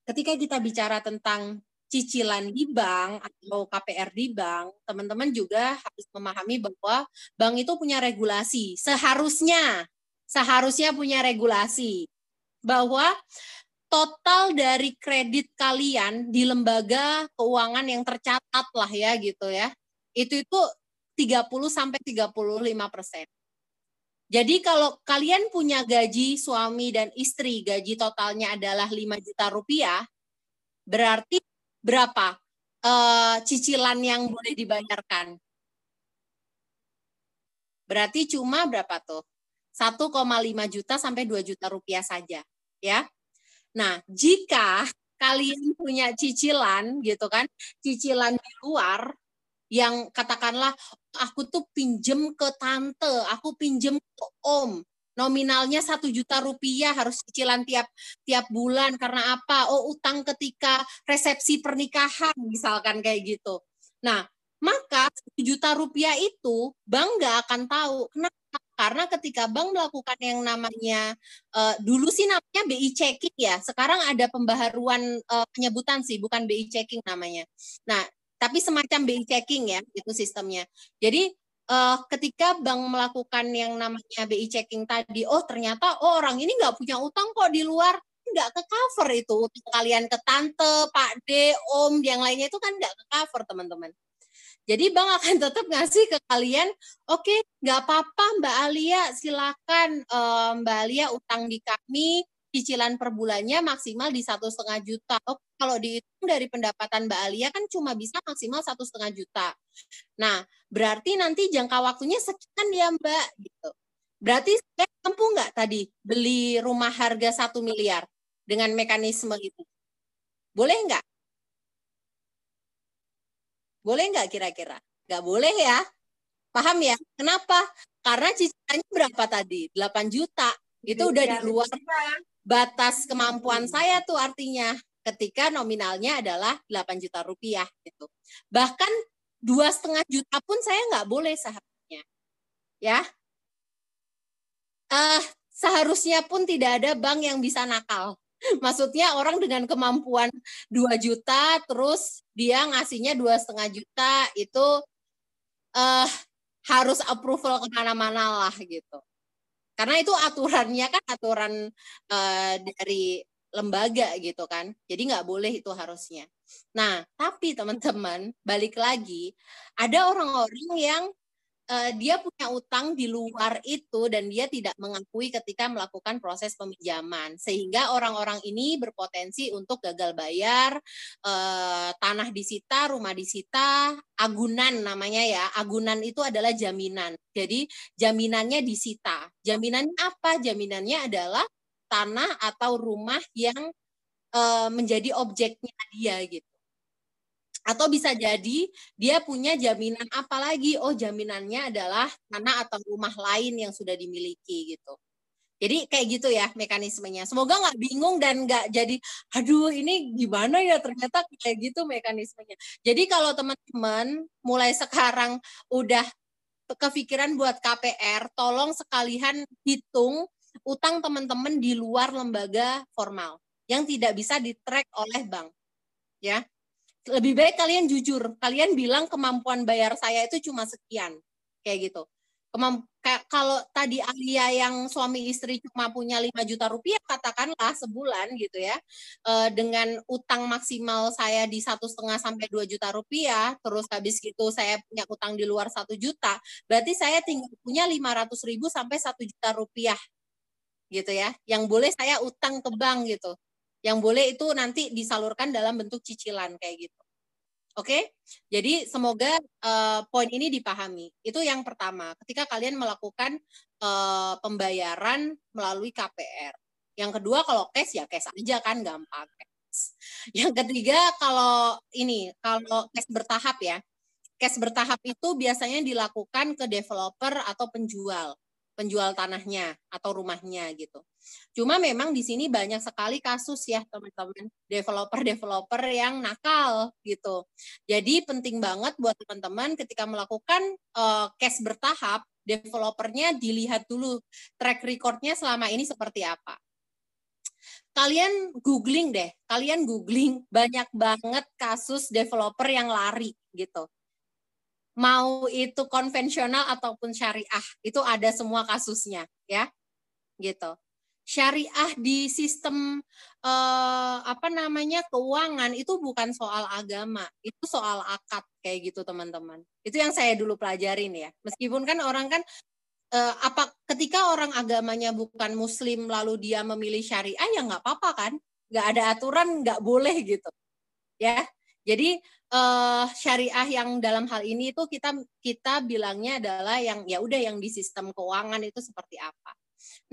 ketika kita bicara tentang cicilan di bank atau KPR di bank, teman-teman juga harus memahami bahwa bank itu punya regulasi. Seharusnya seharusnya punya regulasi bahwa total dari kredit kalian di lembaga keuangan yang tercatat lah ya gitu ya. Itu itu 30 sampai 35 persen. Jadi kalau kalian punya gaji suami dan istri, gaji totalnya adalah 5 juta rupiah, berarti berapa uh, cicilan yang boleh dibayarkan? Berarti cuma berapa tuh? 1,5 juta sampai 2 juta rupiah saja ya. Nah, jika kalian punya cicilan gitu kan, cicilan di luar yang katakanlah aku tuh pinjem ke tante, aku pinjem ke om, nominalnya satu juta rupiah harus cicilan tiap tiap bulan karena apa? Oh utang ketika resepsi pernikahan misalkan kayak gitu. Nah maka satu juta rupiah itu bank nggak akan tahu kenapa karena ketika bank melakukan yang namanya uh, dulu sih namanya BI checking ya, sekarang ada pembaharuan uh, penyebutan sih, bukan BI checking namanya. Nah, tapi semacam BI checking ya, itu sistemnya. Jadi uh, ketika bank melakukan yang namanya BI checking tadi, oh ternyata oh orang ini nggak punya utang kok di luar, nggak ke cover itu kalian ke tante, Pak D, Om, yang lainnya itu kan nggak ke cover teman-teman. Jadi bank akan *laughs* tetap ngasih ke kalian, oke, okay, nggak apa-apa Mbak Alia, silakan um, Mbak Alia utang di kami, cicilan per bulannya maksimal di satu setengah juta. Oh, kalau dihitung dari pendapatan Mbak Alia kan cuma bisa maksimal satu setengah juta. Nah, berarti nanti jangka waktunya sekian ya Mbak, gitu. Berarti saya mampu nggak tadi beli rumah harga satu miliar dengan mekanisme itu? Boleh nggak? Boleh nggak kira-kira? Nggak boleh ya. Paham ya? Kenapa? Karena cicilannya berapa tadi? 8 juta. Itu udah di luar batas kemampuan saya tuh artinya ketika nominalnya adalah 8 juta rupiah gitu. Bahkan dua setengah juta pun saya nggak boleh seharusnya. Ya, uh, seharusnya pun tidak ada bank yang bisa nakal. Maksudnya orang dengan kemampuan 2 juta terus dia ngasihnya dua setengah juta itu uh, harus approval ke mana-mana lah gitu. Karena itu aturannya kan aturan uh, dari lembaga gitu kan. Jadi nggak boleh itu harusnya. Nah, tapi teman-teman balik lagi ada orang-orang yang uh, dia punya utang di luar itu dan dia tidak mengakui ketika melakukan proses peminjaman. Sehingga orang-orang ini berpotensi untuk gagal bayar uh, tanah disita rumah disita agunan namanya ya. Agunan itu adalah jaminan. Jadi jaminannya disita. Jaminannya apa? Jaminannya adalah tanah atau rumah yang uh, menjadi objeknya dia gitu atau bisa jadi dia punya jaminan apa lagi? Oh, jaminannya adalah tanah atau rumah lain yang sudah dimiliki gitu. Jadi kayak gitu ya mekanismenya. Semoga nggak bingung dan nggak jadi, aduh ini gimana ya ternyata kayak gitu mekanismenya. Jadi kalau teman-teman mulai sekarang udah kepikiran buat KPR, tolong sekalian hitung utang teman-teman di luar lembaga formal yang tidak bisa di-track oleh bank. Ya, lebih baik kalian jujur. Kalian bilang kemampuan bayar saya itu cuma sekian. Kayak gitu. Kemamp kalau tadi Alia yang suami istri cuma punya 5 juta rupiah katakanlah sebulan gitu ya uh, dengan utang maksimal saya di satu setengah sampai 2 juta rupiah terus habis gitu saya punya utang di luar satu juta berarti saya tinggal punya 500 ribu sampai satu juta rupiah gitu ya yang boleh saya utang ke bank gitu yang boleh itu nanti disalurkan dalam bentuk cicilan kayak gitu Oke, jadi semoga uh, poin ini dipahami. Itu yang pertama, ketika kalian melakukan uh, pembayaran melalui KPR. Yang kedua, kalau cash ya cash aja kan gampang. Cash. Yang ketiga, kalau ini, kalau cash bertahap ya, cash bertahap itu biasanya dilakukan ke developer atau penjual penjual tanahnya atau rumahnya gitu. Cuma memang di sini banyak sekali kasus ya teman-teman developer-developer yang nakal gitu. Jadi penting banget buat teman-teman ketika melakukan uh, cash bertahap, developernya dilihat dulu track recordnya selama ini seperti apa. Kalian googling deh, kalian googling banyak banget kasus developer yang lari gitu mau itu konvensional ataupun syariah itu ada semua kasusnya ya. Gitu. Syariah di sistem eh, apa namanya keuangan itu bukan soal agama itu soal akad kayak gitu teman-teman. Itu yang saya dulu pelajarin ya. Meskipun kan orang kan eh, apa ketika orang agamanya bukan muslim lalu dia memilih syariah ya nggak apa-apa kan. Nggak ada aturan nggak boleh gitu ya. Jadi uh, syariah yang dalam hal ini itu kita kita bilangnya adalah yang ya udah yang di sistem keuangan itu seperti apa.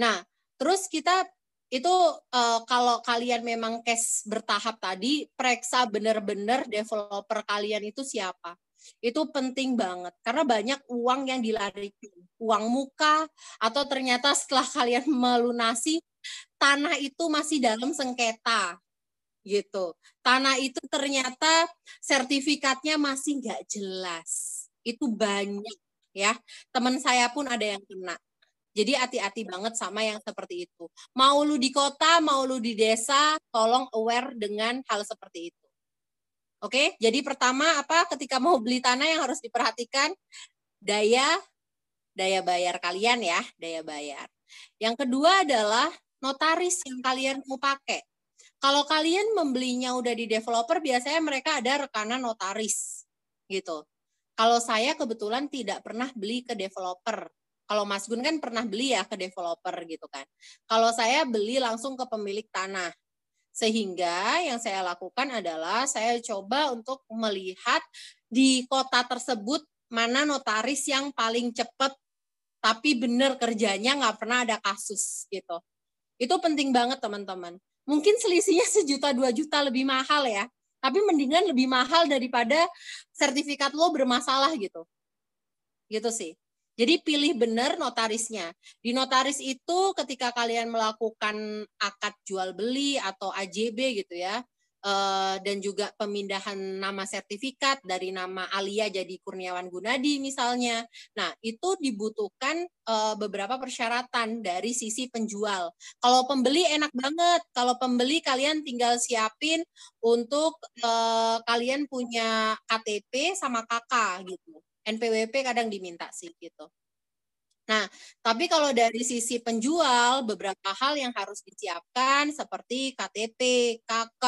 Nah, terus kita itu uh, kalau kalian memang cash bertahap tadi, periksa benar-benar developer kalian itu siapa. Itu penting banget karena banyak uang yang dilarikan, uang muka atau ternyata setelah kalian melunasi tanah itu masih dalam sengketa gitu. Tanah itu ternyata sertifikatnya masih nggak jelas. Itu banyak ya. Teman saya pun ada yang kena. Jadi hati-hati banget sama yang seperti itu. Mau lu di kota, mau lu di desa, tolong aware dengan hal seperti itu. Oke, jadi pertama apa ketika mau beli tanah yang harus diperhatikan daya daya bayar kalian ya, daya bayar. Yang kedua adalah notaris yang kalian mau pakai. Kalau kalian membelinya udah di developer, biasanya mereka ada rekanan notaris gitu. Kalau saya kebetulan tidak pernah beli ke developer. Kalau Mas Gun kan pernah beli ya ke developer gitu kan. Kalau saya beli langsung ke pemilik tanah. Sehingga yang saya lakukan adalah saya coba untuk melihat di kota tersebut mana notaris yang paling cepat tapi benar kerjanya nggak pernah ada kasus gitu. Itu penting banget teman-teman mungkin selisihnya sejuta dua juta lebih mahal ya. Tapi mendingan lebih mahal daripada sertifikat lo bermasalah gitu. Gitu sih. Jadi pilih benar notarisnya. Di notaris itu ketika kalian melakukan akad jual beli atau AJB gitu ya, dan juga pemindahan nama sertifikat dari nama Alia jadi Kurniawan Gunadi misalnya. Nah, itu dibutuhkan uh, beberapa persyaratan dari sisi penjual. Kalau pembeli enak banget. Kalau pembeli kalian tinggal siapin untuk uh, kalian punya KTP sama KK gitu. NPWP kadang diminta sih gitu. Nah, tapi kalau dari sisi penjual, beberapa hal yang harus disiapkan seperti KTP, KK,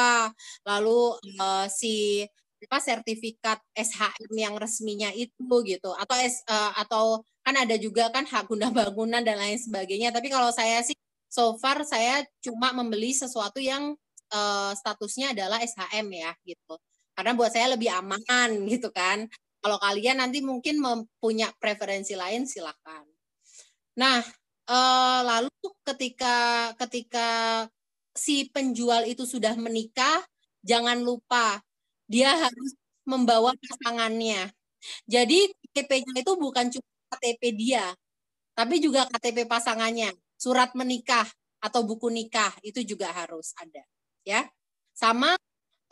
lalu uh, si apa sertifikat SHM yang resminya itu gitu atau S, uh, atau kan ada juga kan hak guna bangunan dan lain sebagainya. Tapi kalau saya sih so far saya cuma membeli sesuatu yang uh, statusnya adalah SHM ya gitu. Karena buat saya lebih aman gitu kan. Kalau kalian nanti mungkin mempunyai preferensi lain silakan. Nah, eh, lalu ketika ketika si penjual itu sudah menikah, jangan lupa dia harus membawa pasangannya. Jadi KTP-nya itu bukan cuma KTP dia, tapi juga KTP pasangannya, surat menikah atau buku nikah itu juga harus ada, ya. Sama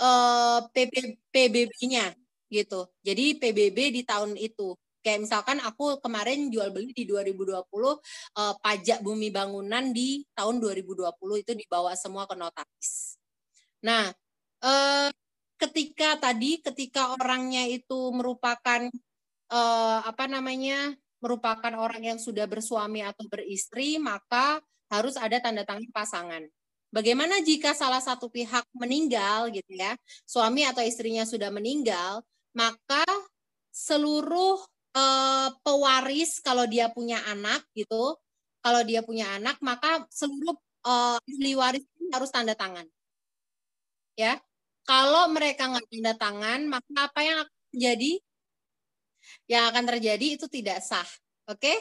eh, PBB-nya gitu. Jadi PBB di tahun itu Kayak misalkan aku kemarin jual beli di 2020 uh, eh, pajak bumi bangunan di tahun 2020 itu dibawa semua ke notaris. Nah, uh, ketika tadi ketika orangnya itu merupakan uh, apa namanya merupakan orang yang sudah bersuami atau beristri, maka harus ada tanda tangan pasangan. Bagaimana jika salah satu pihak meninggal gitu ya, suami atau istrinya sudah meninggal, maka seluruh uh, pewaris kalau dia punya anak gitu, kalau dia punya anak maka seluruh uh, ahli waris harus tanda tangan. Ya, kalau mereka nggak tanda tangan, maka apa yang akan terjadi? Yang akan terjadi itu tidak sah. Oke?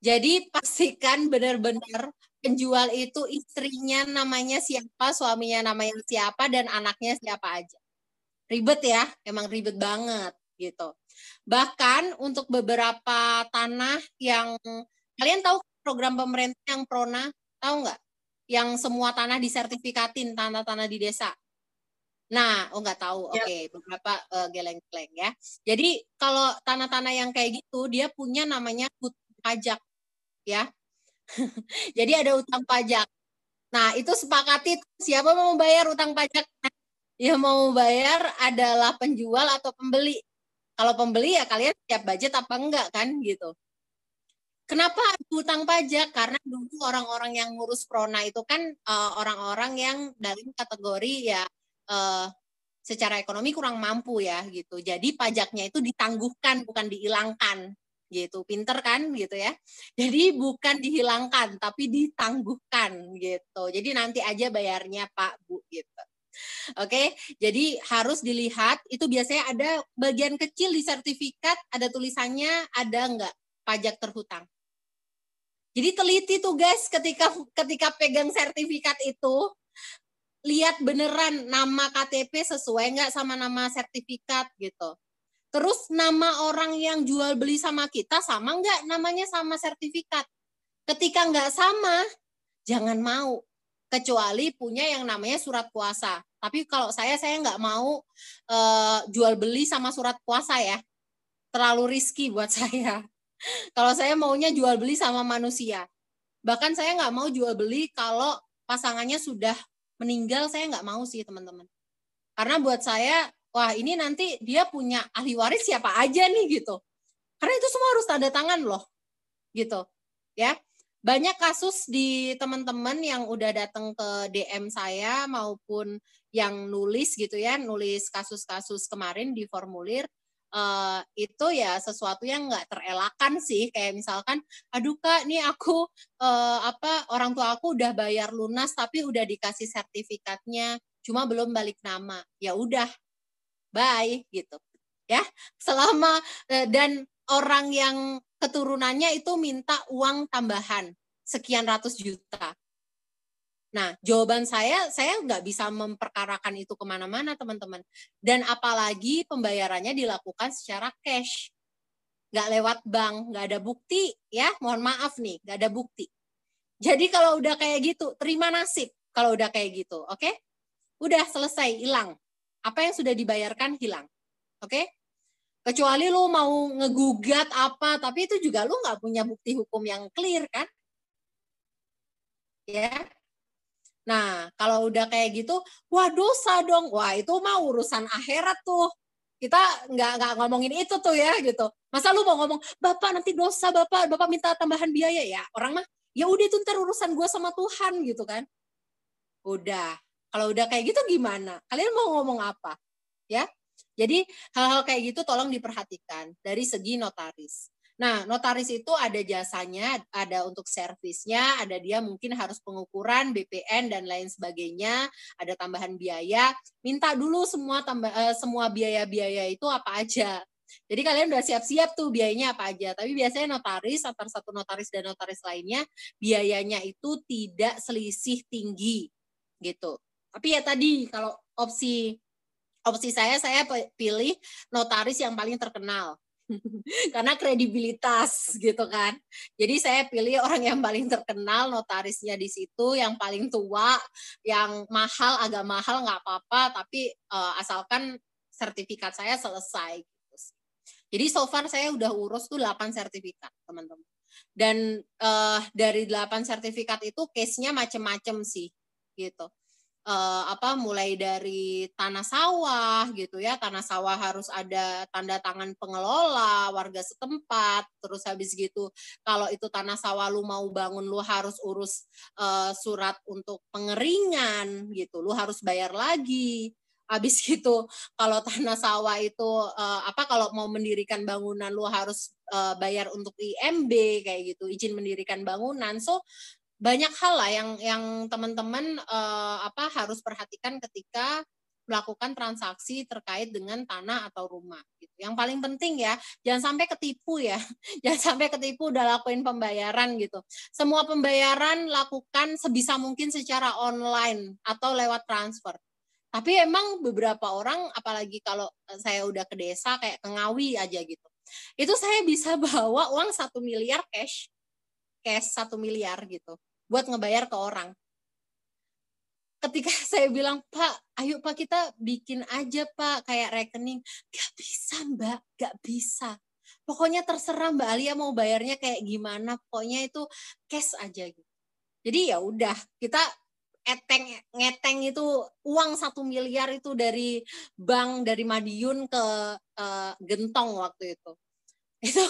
Jadi pastikan benar-benar penjual itu istrinya namanya siapa, suaminya namanya siapa, dan anaknya siapa aja. Ribet ya, emang ribet banget gitu. Bahkan untuk beberapa tanah yang kalian tahu program pemerintah yang Prona, tahu nggak? Yang semua tanah disertifikatin tanah-tanah di desa. Nah, oh nggak tahu. Oke, okay, beberapa uh, geleng-geleng ya. Jadi kalau tanah-tanah yang kayak gitu dia punya namanya hutang pajak ya. *laughs* Jadi ada utang pajak. Nah, itu sepakati siapa mau bayar utang pajak? Yang mau bayar adalah penjual atau pembeli. Kalau pembeli ya kalian siap budget apa enggak kan gitu. Kenapa hutang pajak? Karena dulu orang-orang yang ngurus prona itu kan eh, orang-orang uh, yang dalam kategori ya uh, secara ekonomi kurang mampu ya gitu. Jadi pajaknya itu ditangguhkan bukan dihilangkan gitu. Pinter kan gitu ya. Jadi bukan dihilangkan tapi ditangguhkan gitu. Jadi nanti aja bayarnya Pak Bu gitu. Oke, jadi harus dilihat itu biasanya ada bagian kecil di sertifikat ada tulisannya ada enggak pajak terhutang. Jadi teliti tuh guys ketika ketika pegang sertifikat itu lihat beneran nama KTP sesuai enggak sama nama sertifikat gitu. Terus nama orang yang jual beli sama kita sama enggak namanya sama sertifikat. Ketika enggak sama, jangan mau kecuali punya yang namanya surat kuasa. Tapi kalau saya saya nggak mau uh, jual beli sama surat kuasa ya, terlalu riski buat *laughs* saya. kalau saya maunya jual beli sama manusia. Bahkan saya nggak mau jual beli kalau pasangannya sudah meninggal, saya nggak mau sih teman-teman. Karena buat saya, wah ini nanti dia punya ahli waris siapa aja nih gitu. Karena itu semua harus tanda tangan loh, gitu. Ya, banyak kasus di teman-teman yang udah datang ke DM saya maupun yang nulis gitu ya, nulis kasus-kasus kemarin di formulir uh, itu ya sesuatu yang nggak terelakkan sih. Kayak misalkan aduh kak nih aku uh, apa orang tua aku udah bayar lunas tapi udah dikasih sertifikatnya cuma belum balik nama. Ya udah bye gitu. Ya selama uh, dan orang yang keturunannya itu minta uang tambahan sekian ratus juta. Nah, jawaban saya, saya nggak bisa memperkarakan itu ke mana-mana, teman-teman. Dan apalagi pembayarannya dilakukan secara cash. Nggak lewat bank, nggak ada bukti, ya. Mohon maaf nih, nggak ada bukti. Jadi kalau udah kayak gitu, terima nasib kalau udah kayak gitu, oke? Okay? Udah selesai, hilang. Apa yang sudah dibayarkan hilang, oke? Okay? Kecuali lu mau ngegugat apa, tapi itu juga lu nggak punya bukti hukum yang clear kan? Ya. Nah, kalau udah kayak gitu, wah dosa dong. Wah, itu mah urusan akhirat tuh. Kita nggak nggak ngomongin itu tuh ya gitu. Masa lu mau ngomong, Bapak nanti dosa Bapak, Bapak minta tambahan biaya ya. Orang mah ya udah itu ntar urusan gue sama Tuhan gitu kan. Udah. Kalau udah kayak gitu gimana? Kalian mau ngomong apa? Ya. Jadi hal-hal kayak gitu tolong diperhatikan dari segi notaris. Nah, notaris itu ada jasanya, ada untuk servisnya, ada dia mungkin harus pengukuran BPN dan lain sebagainya, ada tambahan biaya. Minta dulu semua tambah uh, semua biaya-biaya itu apa aja. Jadi kalian udah siap-siap tuh biayanya apa aja. Tapi biasanya notaris antara satu notaris dan notaris lainnya biayanya itu tidak selisih tinggi gitu. Tapi ya tadi kalau opsi opsi saya saya pilih notaris yang paling terkenal *laughs* karena kredibilitas gitu kan. Jadi saya pilih orang yang paling terkenal notarisnya di situ, yang paling tua, yang mahal agak mahal nggak apa-apa, tapi uh, asalkan sertifikat saya selesai. Gitu. Jadi so far saya udah urus tuh 8 sertifikat teman-teman. Dan uh, dari 8 sertifikat itu case-nya macem-macem sih gitu. Uh, apa mulai dari tanah sawah gitu ya tanah sawah harus ada tanda tangan pengelola warga setempat terus habis gitu kalau itu tanah sawah lu mau bangun lu harus urus uh, surat untuk pengeringan gitu lu harus bayar lagi. Habis *laughs* gitu kalau tanah sawah itu uh, apa kalau mau mendirikan bangunan lu harus uh, bayar untuk IMB kayak gitu izin mendirikan bangunan. So banyak hal lah yang yang teman-teman uh, apa harus perhatikan ketika melakukan transaksi terkait dengan tanah atau rumah gitu. Yang paling penting ya, jangan sampai ketipu ya. *laughs* Jangan sampai ketipu udah lakuin pembayaran gitu. Semua pembayaran lakukan sebisa mungkin secara online atau lewat transfer. Tapi emang beberapa orang apalagi kalau saya udah ke desa kayak ke Ngawi aja gitu. Itu saya bisa *laughs* bawa uang satu miliar cash cash satu miliar gitu buat ngebayar ke orang. Ketika *laughs* saya bilang, Pak, ayo Pak kita bikin aja Pak kayak rekening. Gak bisa Mbak, gak bisa. Pokoknya terserah Mbak Alia mau bayarnya kayak gimana, pokoknya itu cash aja gitu. Jadi ya udah, kita eteng ngeteng itu uang satu miliar itu dari bank dari Madiun ke uh, Gentong waktu itu itu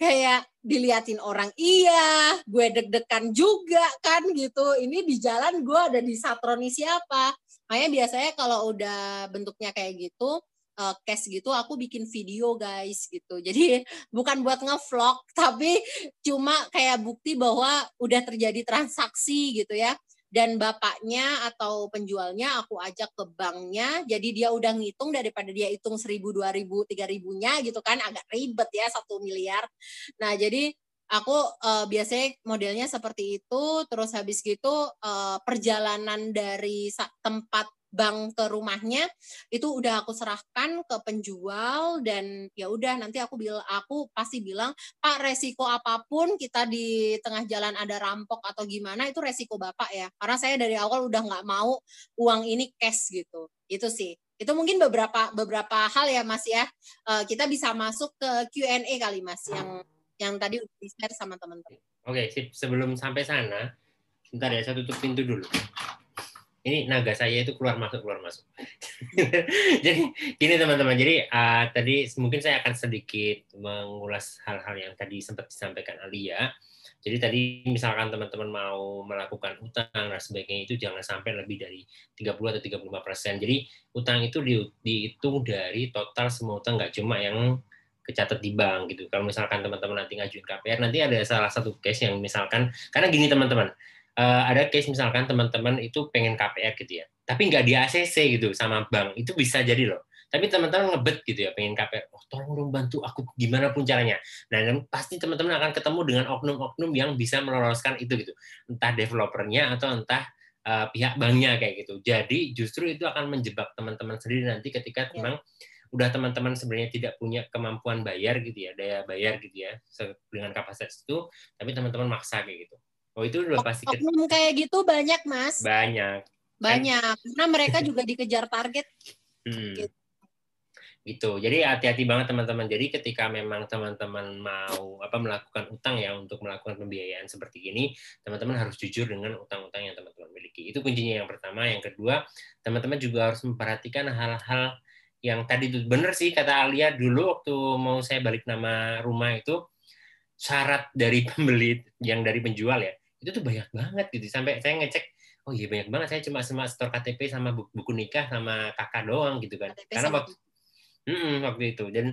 kayak diliatin orang iya gue deg-degan juga kan gitu. Ini di jalan gue ada di satroni siapa? Makanya biasanya kalau udah bentuknya kayak gitu uh, cash gitu aku bikin video guys gitu. Jadi bukan buat ngevlog tapi cuma kayak bukti bahwa udah terjadi transaksi gitu ya dan bapaknya atau penjualnya aku ajak ke banknya jadi dia udah ngitung daripada dia hitung seribu dua ribu tiga ribunya gitu kan agak ribet ya satu miliar. Nah jadi aku uh, biasanya modelnya seperti itu terus habis gitu uh, perjalanan dari tempat bank ke rumahnya itu udah aku serahkan ke penjual dan ya udah nanti aku bilang aku pasti bilang Pak resiko apa pun kita di tengah jalan ada rampok atau gimana itu resiko Bapak ya. Karena saya dari awal udah nggak mau uang ini cash gitu. Itu sih. Itu mungkin beberapa beberapa hal ya Mas ya. Uh, kita bisa masuk ke Q&A kali Mas yang yang tadi udah di share sama teman-teman. Oke, sip. sebelum sampai sana, sebentar ya, saya tutup pintu dulu ini naga saya itu keluar masuk keluar masuk. *laughs* jadi gini teman-teman, jadi uh, tadi mungkin saya akan sedikit mengulas hal-hal yang tadi sempat disampaikan Alia. Jadi tadi misalkan teman-teman mau melakukan utang dan sebagainya itu jangan sampai lebih dari 30 atau 35 persen. Jadi utang itu di, dihitung dari total semua utang, nggak cuma yang kecatat di bank gitu. Kalau misalkan teman-teman nanti ngajuin KPR, nanti ada salah satu case yang misalkan, karena gini teman-teman, uh, ada case misalkan teman-teman itu pengen KPR gitu ya, tapi nggak di ACC gitu sama bank, itu bisa jadi loh. Tapi teman-teman ngebet gitu ya, pengen KPR, oh tolong dong bantu aku gimana pun caranya. Nah, pasti teman-teman akan ketemu dengan oknum-oknum yang bisa meloloskan itu gitu, entah developernya atau entah uh, pihak banknya kayak gitu. Jadi justru itu akan menjebak teman-teman sendiri nanti ketika ya. memang udah teman-teman sebenarnya tidak punya kemampuan bayar gitu ya, daya bayar gitu ya, dengan kapasitas itu, tapi teman-teman maksa kayak gitu. Oh itu udah pasti oknum kayak gitu banyak mas. Banyak. Banyak. Karena mereka juga dikejar target. Hmm. Gitu. gitu. Jadi hati-hati banget teman-teman. Jadi ketika memang teman-teman mau apa melakukan utang ya untuk melakukan pembiayaan seperti ini, teman-teman harus jujur dengan utang-utang yang teman-teman miliki. Itu kuncinya yang pertama. Yang kedua, teman-teman juga harus memperhatikan hal-hal yang tadi itu benar sih kata Alia dulu waktu mau saya balik nama rumah itu syarat dari *laughs* pembeli yang dari penjual ya itu tuh banyak banget gitu. Sampai saya ngecek oh iya banyak banget. Saya cuma cuma store KTP sama buku, nikah sama kakak doang gitu kan. KTP karena waktu mm, waktu itu. Dan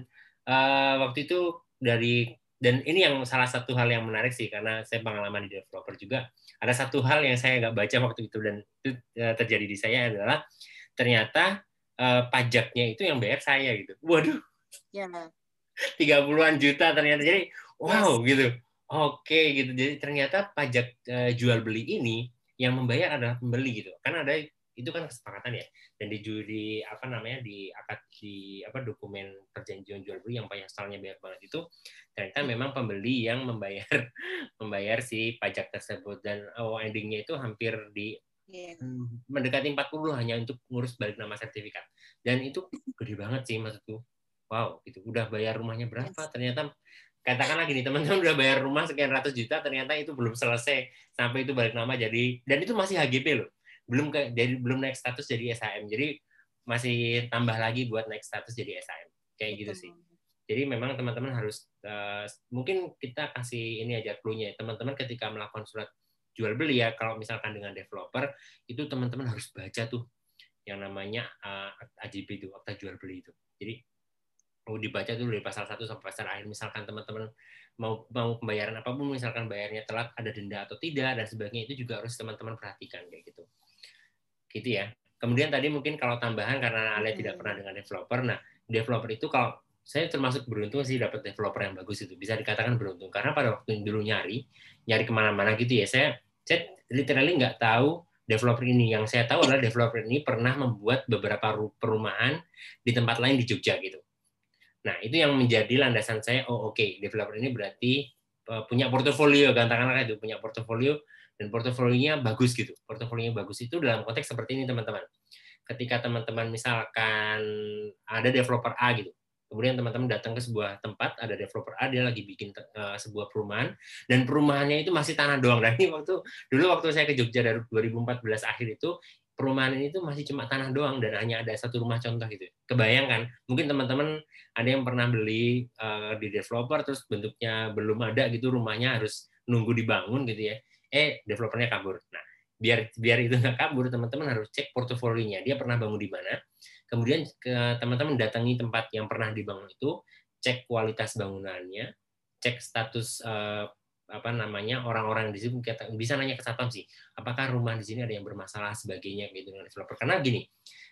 uh, waktu itu dari dan ini yang salah satu hal yang menarik sih karena saya pengalaman di developer juga. Ada satu hal yang saya nggak baca waktu itu dan itu uh, terjadi di saya adalah ternyata uh, pajaknya itu yang bayar saya gitu. Waduh. *laughs* Tiga puluhan juta ternyata. Jadi wow yes. gitu Oke gitu. Jadi ternyata pajak uh, jual beli ini yang membayar adalah pembeli gitu. Karena ada itu kan kesepakatan ya. Dan di juri apa namanya di akad di apa dokumen perjanjian jual beli yang banyak salahnya banyak banget itu ternyata memang pembeli yang membayar *laughs* membayar si pajak tersebut dan oh, endingnya itu hampir di yeah. mendekati 40 hanya untuk ngurus balik nama sertifikat. Dan itu gede banget sih maksudku. Wow, gitu. Udah bayar rumahnya berapa? Yes. Ternyata katakanlah gini teman-teman udah bayar rumah sekian ratus juta ternyata itu belum selesai sampai itu balik nama jadi dan itu masih HGP loh belum ke jadi belum naik status jadi SHM. Jadi masih tambah lagi buat naik status jadi SHM. Kayak gitu sih. Jadi memang teman-teman harus uh, mungkin kita kasih ini aja clue-nya. Teman-teman ketika melakukan surat jual beli ya kalau misalkan dengan developer itu teman-teman harus baca tuh yang namanya uh, eh, AJB itu akta jual beli itu. Jadi dibaca tuh dari pasal 1 sampai pasal akhir misalkan teman-teman mau mau pembayaran apa pun misalkan bayarnya telat ada denda atau tidak dan sebagainya itu juga harus teman-teman perhatikan kayak gitu. Gitu ya. Kemudian tadi mungkin kalau tambahan karena Ale tidak pernah dengan developer. Nah, developer itu kalau saya termasuk beruntung sih dapat developer yang bagus itu bisa dikatakan beruntung karena pada waktu dulu nyari nyari ke mana-mana gitu ya saya saya literally nggak tahu developer ini yang saya tahu adalah developer ini pernah membuat beberapa perumahan di tempat lain di Jogja gitu nah itu yang menjadi landasan saya oh oke okay, developer ini berarti eh, punya portofolio katakanlah itu punya portofolio dan portofolionya bagus gitu portofolionya bagus itu dalam konteks seperti ini teman-teman ketika teman-teman misalkan ada developer A gitu Kemudian teman-teman datang ke sebuah tempat, ada developer A, dia lagi bikin uh, sebuah perumahan, dan perumahannya itu masih tanah doang. Dan *laughs* ini waktu dulu waktu saya ke Jogja dari 2014 akhir itu, perumahan ini tuh masih cuma tanah doang dan hanya ada satu rumah contoh gitu. Kebayangkan, mungkin teman-teman ada yang pernah beli uh, di developer terus bentuknya belum ada gitu rumahnya harus nunggu dibangun gitu ya. Eh developernya kabur. Nah, biar biar itu nggak kabur, teman-teman harus cek portofolionya. Dia pernah bangun di mana, Kemudian ke teman-teman datangi tempat yang pernah dibangun itu, cek kualitas bangunannya, cek status eh, apa namanya orang-orang di sini bisa nanya ke satpam sih, apakah rumah di sini ada yang bermasalah sebagainya gitu dengan developer. Karena gini,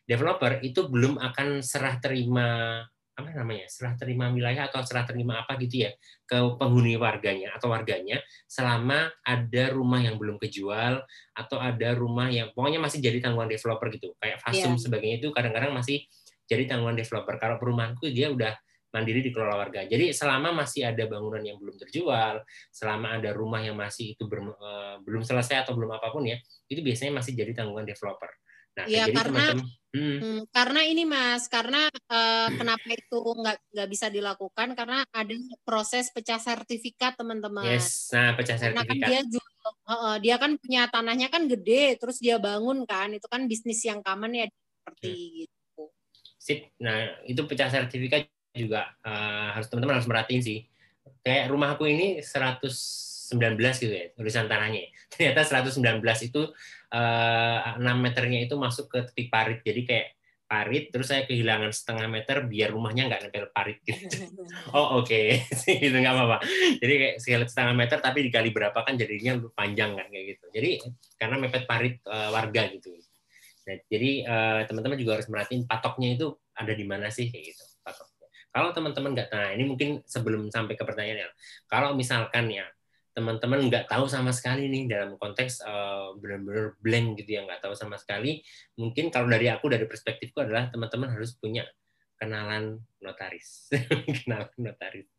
developer itu belum akan serah terima apa namanya serah terima wilayah atau serah terima apa gitu ya ke penghuni warganya atau warganya selama ada rumah yang belum kejual atau ada rumah yang pokoknya masih jadi tanggungan developer gitu kayak fasum yeah. sebagainya itu kadang-kadang masih jadi tanggungan developer kalau perumahanku dia udah mandiri dikelola warga jadi selama masih ada bangunan yang belum terjual selama ada rumah yang masih itu ber, uh, belum selesai atau belum apa pun ya itu biasanya masih jadi tanggungan developer Nah, ya jadi karena teman -teman, hmm. hmm. karena ini mas, karena uh, kenapa itu nggak nggak bisa dilakukan karena ada proses pecah sertifikat teman-teman. Yes, nah pecah sertifikat. Karena kan dia juga, uh, dia kan punya tanahnya kan gede, terus dia bangun kan, itu kan bisnis yang common ya seperti hmm. gitu. Sip, nah itu pecah sertifikat juga uh, harus teman-teman harus merhatiin sih. Kayak rumahku ini 119 gitu ya, urusan tanahnya. *laughs* Ternyata 119 itu uh, eh, 6 meternya itu masuk ke tepi parit. Jadi kayak parit, terus saya kehilangan setengah meter biar rumahnya nggak nempel parit gitu. *laughs* Oh oke, okay. *laughs* itu nggak apa-apa. Jadi kayak setengah meter tapi dikali berapa kan jadinya panjang kan kayak gitu. Jadi karena mepet parit uh, warga gitu. Nah, jadi uh, teman-teman juga harus merhatiin patoknya itu ada di mana sih kayak gitu. Kalau teman-teman nggak, nah ini mungkin sebelum sampai ke pertanyaan ya. Kalau misalkan ya teman-teman nggak tahu sama sekali nih dalam konteks uh, benar-benar blank gitu ya nggak tahu sama sekali mungkin kalau dari aku dari perspektifku adalah teman-teman harus punya kenalan notaris *laughs* kenalan notaris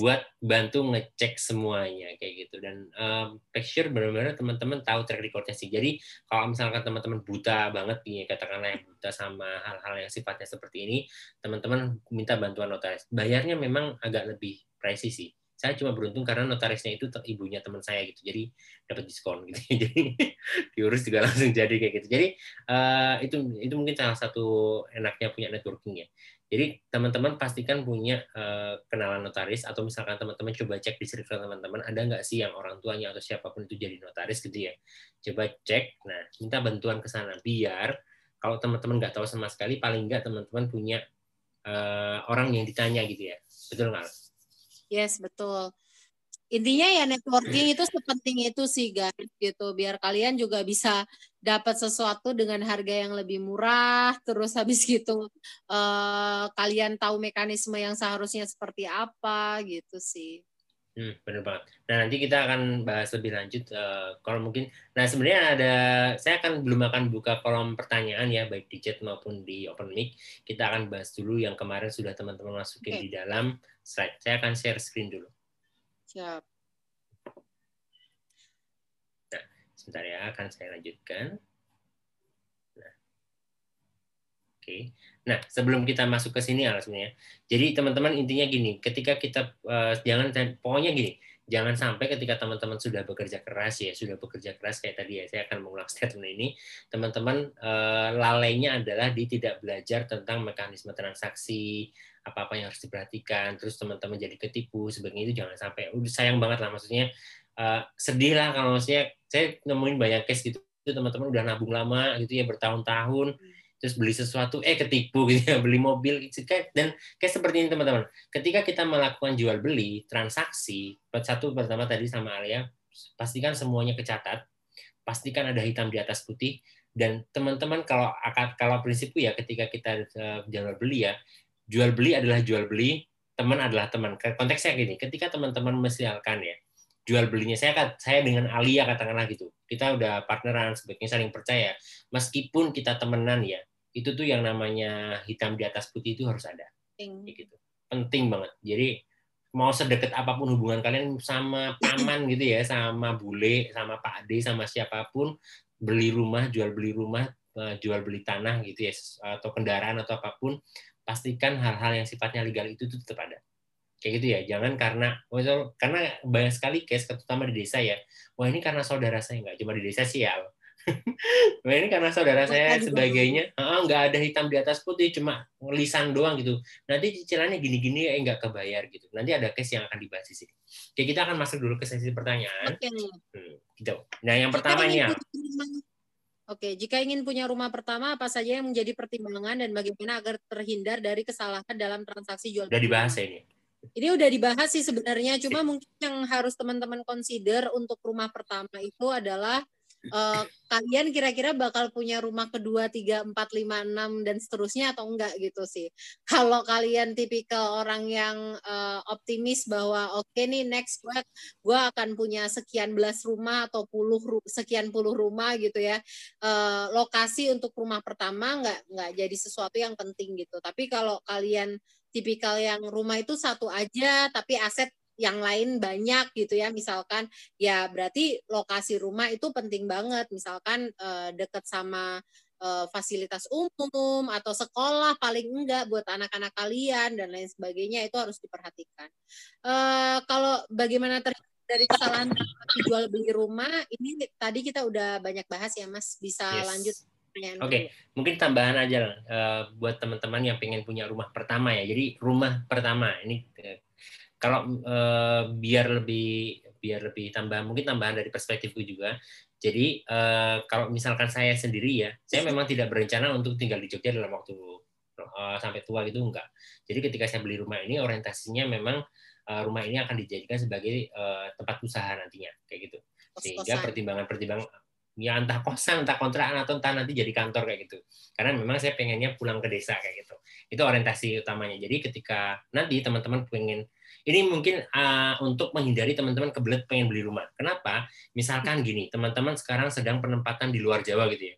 buat bantu ngecek semuanya kayak gitu. Dan um, sure benar-benar teman-teman tahu track recordnya sih. Jadi kalau misalkan teman-teman buta banget nih katakanlah yang buta sama hal-hal yang sifatnya seperti ini teman-teman minta bantuan notaris. Bayarnya memang agak lebih sih. Saya cuma beruntung karena notarisnya itu ibunya teman saya gitu. Jadi dapat diskon gitu. *laughs* Jadi diurus juga langsung jadi kayak gitu. Jadi uh, itu itu mungkin salah satu enaknya punya networking ya jadi teman-teman pastikan punya uh, kenalan notaris atau misalkan teman-teman coba cek di circle teman-teman ada nggak sih yang orang tuanya atau siapa pun itu jadi notaris gitu ya? Coba cek nah minta bantuan ke sana biar kalau teman-teman nggak tahu sama sekali paling nggak teman-teman punya uh, orang yang ditanya gitu ya. Betul nggak? Yes, betul. Intinya ya networking itu sepenting itu sih guys gitu. Biar kalian juga bisa dapat sesuatu dengan harga yang lebih murah terus habis *laughs* gitu uh, kalian tahu mekanisme yang seharusnya seperti apa gitu sih. Hmm, benar banget. Nah nanti kita akan bahas lebih lanjut uh, kalau mungkin. Nah sebenarnya ada, saya akan belum akan buka kolom pertanyaan ya baik di chat maupun di open mic. Kita akan bahas dulu yang kemarin sudah teman-teman masukin okay. di dalam slide. Saya akan share screen dulu. Siap. Nah, sebentar ya, akan saya lanjutkan. Nah. Oke. Nah, sebelum kita masuk ke sini alasnya. Jadi teman-teman intinya gini, ketika kita uh, jangan pokoknya gini, jangan sampai ketika teman-teman sudah bekerja keras ya sudah bekerja keras kayak tadi ya saya akan mengulang *laughs* statement ini teman-teman uh, lalainya adalah di tidak belajar tentang mekanisme transaksi apa-apa yang harus diperhatikan terus teman-teman jadi ketipu sebagainya itu jangan sampai. Udah sayang banget lah maksudnya uh, sedih lah kalau maksudnya saya nemuin banyak case gitu teman-teman udah nabung lama gitu ya bertahun-tahun terus beli sesuatu eh ketipu gitu ya beli mobil gitu dan kayak seperti ini teman-teman. Ketika kita melakukan jual beli transaksi satu pertama tadi sama Alia pastikan semuanya kecatat pastikan ada hitam di atas putih dan teman-teman kalau kalau prinsipku ya ketika kita uh, jual beli ya jual beli adalah jual beli teman adalah teman. Konteksnya gini ketika teman-teman misalkan ya jual belinya saya saya dengan Alia katakanlah gitu kita udah partneran sebaiknya saling percaya meskipun kita temenan ya itu tuh yang namanya hitam di atas putih itu harus ada. Penting. Gitu. Penting banget. Jadi mau sedekat apa pun hubungan kalian sama paman *clears throat* gitu ya sama bule sama pak ade sama siapa pun beli rumah jual beli rumah eh, jual beli tanah gitu ya atau kendaraan atau apa pun pastikan hal-hal yang sifatnya legal itu tuh tetap ada. Kayak gitu ya. Jangan karena karena banyak sekali case terutama di desa ya. Wah ini karena saudara saya nggak cuma di desa sih ya *laughs* nah, ini karena saudara saya sebagainya. nggak ada hitam di atas putih cuma lisan doang gitu. Nanti cicilannya gini-gini eh nggak kebayar gitu. Nanti ada case yang akan dibahas di sini. Oke kita akan masuk dulu ke sesi pertanyaan. Okay. hmm, gitu. Nah yang pertama ini ya Oke, jika ingin punya rumah pertama, apa saja yang menjadi pertimbangan dan bagaimana agar terhindar dari kesalahan dalam transaksi jual beli? Udah dibahas ya ini. Ini udah dibahas sih sebenarnya, cuma mungkin yang harus teman-teman consider untuk rumah pertama itu adalah uh, kalian kira-kira bakal punya rumah kedua, tiga, empat, lima, enam dan seterusnya atau enggak gitu sih. Kalau kalian tipikal orang yang uh, optimis bahwa oke okay nih next gue gue akan punya sekian belas rumah atau puluh sekian puluh rumah gitu ya. Uh, lokasi untuk rumah pertama nggak nggak jadi sesuatu yang penting gitu. Tapi kalau kalian tipikal yang rumah itu satu aja tapi aset yang lain banyak gitu ya misalkan ya berarti lokasi rumah itu penting banget misalkan uh, dekat sama uh, fasilitas umum atau sekolah paling enggak buat anak-anak kalian dan lain sebagainya itu harus diperhatikan uh, kalau bagaimana ter dari kesalahan jual beli rumah ini tadi kita udah banyak bahas ya mas bisa yes. lanjut Oke, okay. mungkin tambahan aja uh, buat teman-teman yang pengen punya rumah pertama ya. Jadi rumah pertama ini kalau uh, biar lebih biar lebih tambah mungkin tambahan dari perspektifku juga. Jadi uh, kalau misalkan saya sendiri ya, saya memang tidak berencana untuk tinggal di Jogja dalam waktu uh, sampai tua gitu enggak. Jadi ketika saya beli rumah ini orientasinya memang uh, rumah ini akan dijadikan sebagai uh, tempat usaha nantinya kayak gitu. Sehingga pertimbangan-pertimbangan ya entah kosan, entah kontrakan atau entah nanti jadi kantor kayak gitu. Karena memang saya pengennya pulang ke desa kayak gitu. Itu orientasi utamanya. Jadi ketika nanti teman-teman pengen ini mungkin uh, untuk menghindari teman-teman kebelet pengen beli rumah. Kenapa? Misalkan gini, teman-teman sekarang sedang penempatan di luar Jawa gitu ya.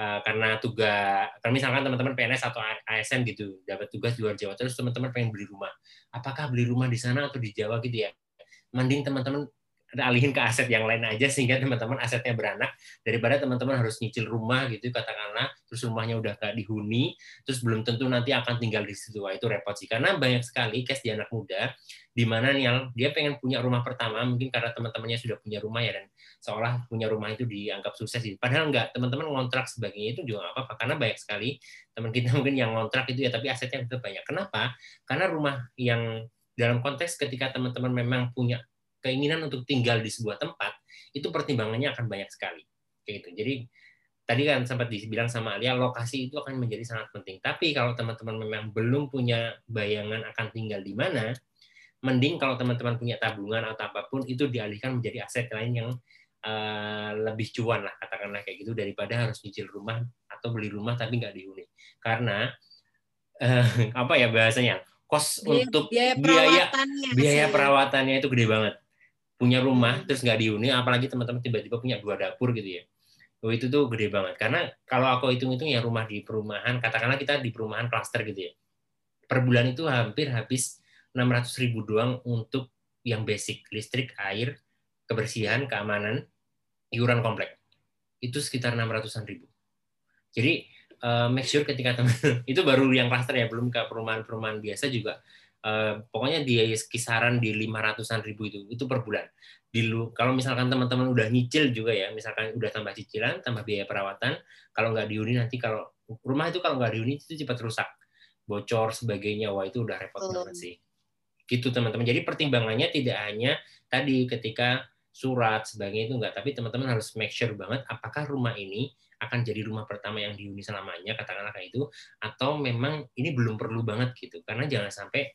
Uh, karena tugas, karena misalkan teman-teman PNS atau ASN gitu dapat tugas di luar Jawa, terus teman-teman pengen beli rumah. Apakah beli rumah di sana atau di Jawa gitu ya? Mending teman-teman alihin ke aset yang lain aja sehingga teman-teman asetnya beranak daripada teman-teman harus nyicil rumah gitu katakanlah terus rumahnya udah gak dihuni terus belum tentu nanti akan tinggal di situ. Wah, itu repot sih. Karena banyak sekali case di anak muda di mana yang dia pengen punya rumah pertama mungkin karena teman-temannya sudah punya rumah ya dan seolah punya rumah itu dianggap sukses sih. Padahal enggak teman-teman ngontrak sebagainya itu juga apa-apa karena banyak sekali teman kita *laughs* mungkin yang ngontrak itu ya tapi asetnya tetap banyak. Kenapa? Karena rumah yang dalam konteks ketika teman-teman memang punya keinginan untuk tinggal di sebuah tempat itu pertimbangannya akan banyak sekali. Kayak gitu. Jadi tadi kan sempat dibilang sama Alia lokasi itu akan menjadi sangat penting. Tapi kalau teman-teman memang belum punya bayangan akan tinggal di mana mending kalau teman-teman punya tabungan atau apa pun itu dialihkan menjadi aset lain yang uh, lebih cuan lah katakanlah kayak gitu daripada harus nyicil rumah atau beli rumah tapi nggak dihuni. Karena uh, *laughs* apa ya bahasanya kos biaya, untuk biaya perawatannya, biaya, biaya perawatannya itu gede banget. Punya rumah terus nggak dihuni apalagi teman-teman tiba-tiba punya dua dapur gitu ya oh itu tuh gede banget. Karena kalau aku hitung-hitung ya rumah di perumahan katakanlah kita di perumahan klaster gitu ya. Per bulan itu hampir habis 600 ribu doang untuk yang basic listrik air kebersihan keamanan iuran komplek. Itu sekitar 600-an ribu. Jadi uh, make sure ketika teman *laughs* itu baru yang klaster ya belum ke perumahan-perumahan biasa juga uh, pokoknya di kisaran di lima ratusan ribu itu itu per bulan. Di lu kalau misalkan teman-teman udah nyicil juga ya misalkan udah tambah cicilan tambah biaya perawatan kalau nggak dihuni nanti kalau rumah itu kalau nggak dihuni itu cepat rusak. Bocor sebagainya wah itu udah repot banget sih. Gitu teman-teman. Jadi pertimbangannya tidak hanya tadi ketika surat sebagainya itu enggak tapi teman-teman harus make sure banget apakah rumah ini akan jadi rumah pertama yang dihuni selamanya katakanlah kayak itu atau memang ini belum perlu banget gitu. Karena jangan sampai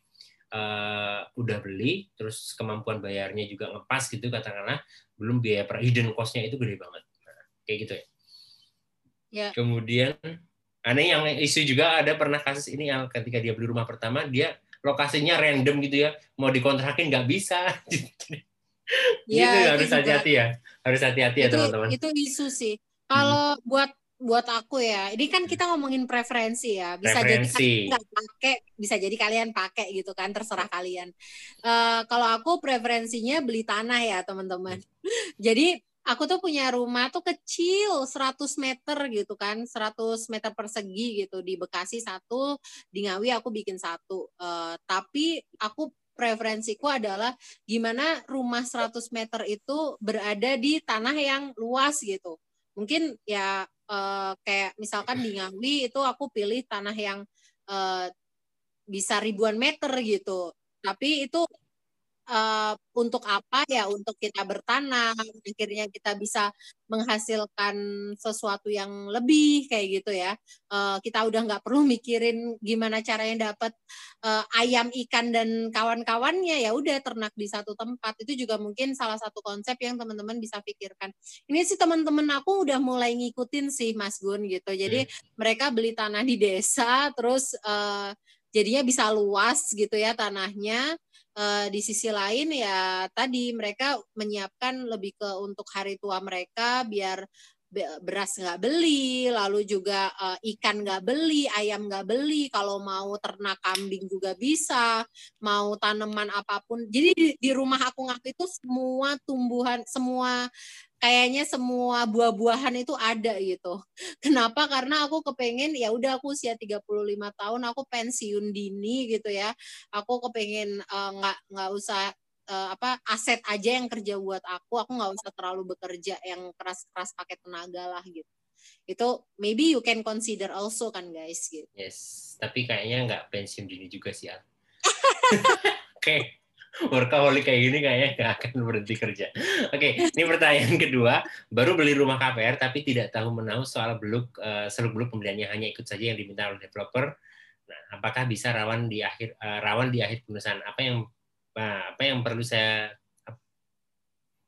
uh, udah beli terus kemampuan bayarnya juga ngepas gitu katakanlah belum biaya per hidden cost-nya itu gede banget. Nah, kayak gitu ya. ya. Kemudian aneh yang isu juga ada pernah kasus ini yang ketika dia beli rumah pertama dia lokasinya random gitu ya mau dikontrakin nggak bisa. *laughs* Ya, gitu harus hati-hati ya harus hati-hati ya teman-teman. itu isu sih. Kalau hmm. buat buat aku ya, ini kan kita ngomongin preferensi ya. Bisa preferensi. jadi nggak pakai, bisa jadi kalian pakai gitu kan, terserah kalian. Uh, kalau aku preferensinya beli tanah ya teman-teman. *laughs* jadi aku tuh punya rumah tuh kecil 100 meter gitu kan 100 meter persegi gitu di Bekasi satu di Ngawi aku bikin satu uh, tapi aku preferensiku adalah gimana rumah 100 meter itu berada di tanah yang luas gitu mungkin ya uh, kayak misalkan di Ngambi itu aku pilih tanah yang uh, bisa ribuan meter gitu. Tapi itu uh, untuk apa ya? Untuk kita bertanam akhirnya kita bisa menghasilkan sesuatu yang lebih kayak gitu ya. Uh, kita udah nggak perlu mikirin gimana caranya dapat uh, ayam ikan dan kawan-kawannya. Ya udah ternak di satu tempat. Itu juga mungkin salah satu konsep yang teman-teman bisa pikirkan. Ini sih teman-teman aku udah mulai ngikutin sih Mas Gun gitu. Jadi hmm. mereka beli tanah di desa terus uh, jadinya bisa luas gitu ya tanahnya uh, di sisi lain ya tadi mereka menyiapkan lebih ke untuk hari tua mereka biar beras nggak beli, lalu juga uh, ikan nggak beli, ayam nggak beli, kalau mau ternak kambing juga bisa, mau tanaman apa pun. Jadi di, di rumah aku ngaku itu semua tumbuhan, semua kayaknya semua buah-buahan itu ada gitu. *laughs* Kenapa? Karena aku kepengen ya udah aku usia 35 tahun aku pensiun dini gitu ya. Aku kepengen eh, nggak uh, nggak usah uh, apa aset aja yang kerja buat aku. Aku nggak usah terlalu bekerja yang keras-keras pakai tenaga lah gitu. Itu maybe you can consider also kan guys gitu. Yes, tapi kayaknya nggak pensiun dini juga sih Al. *laughs* Oke. okay workaholic kayak gini kayaknya nggak akan berhenti kerja. Oke, ini pertanyaan kedua. Baru beli rumah KPR tapi tidak tahu menahu soal beluk uh, seluk beluk pembeliannya hanya ikut saja yang diminta oleh developer. Nah, apakah bisa rawan di akhir uh, rawan di akhir penulisan? Apa yang uh, apa yang perlu saya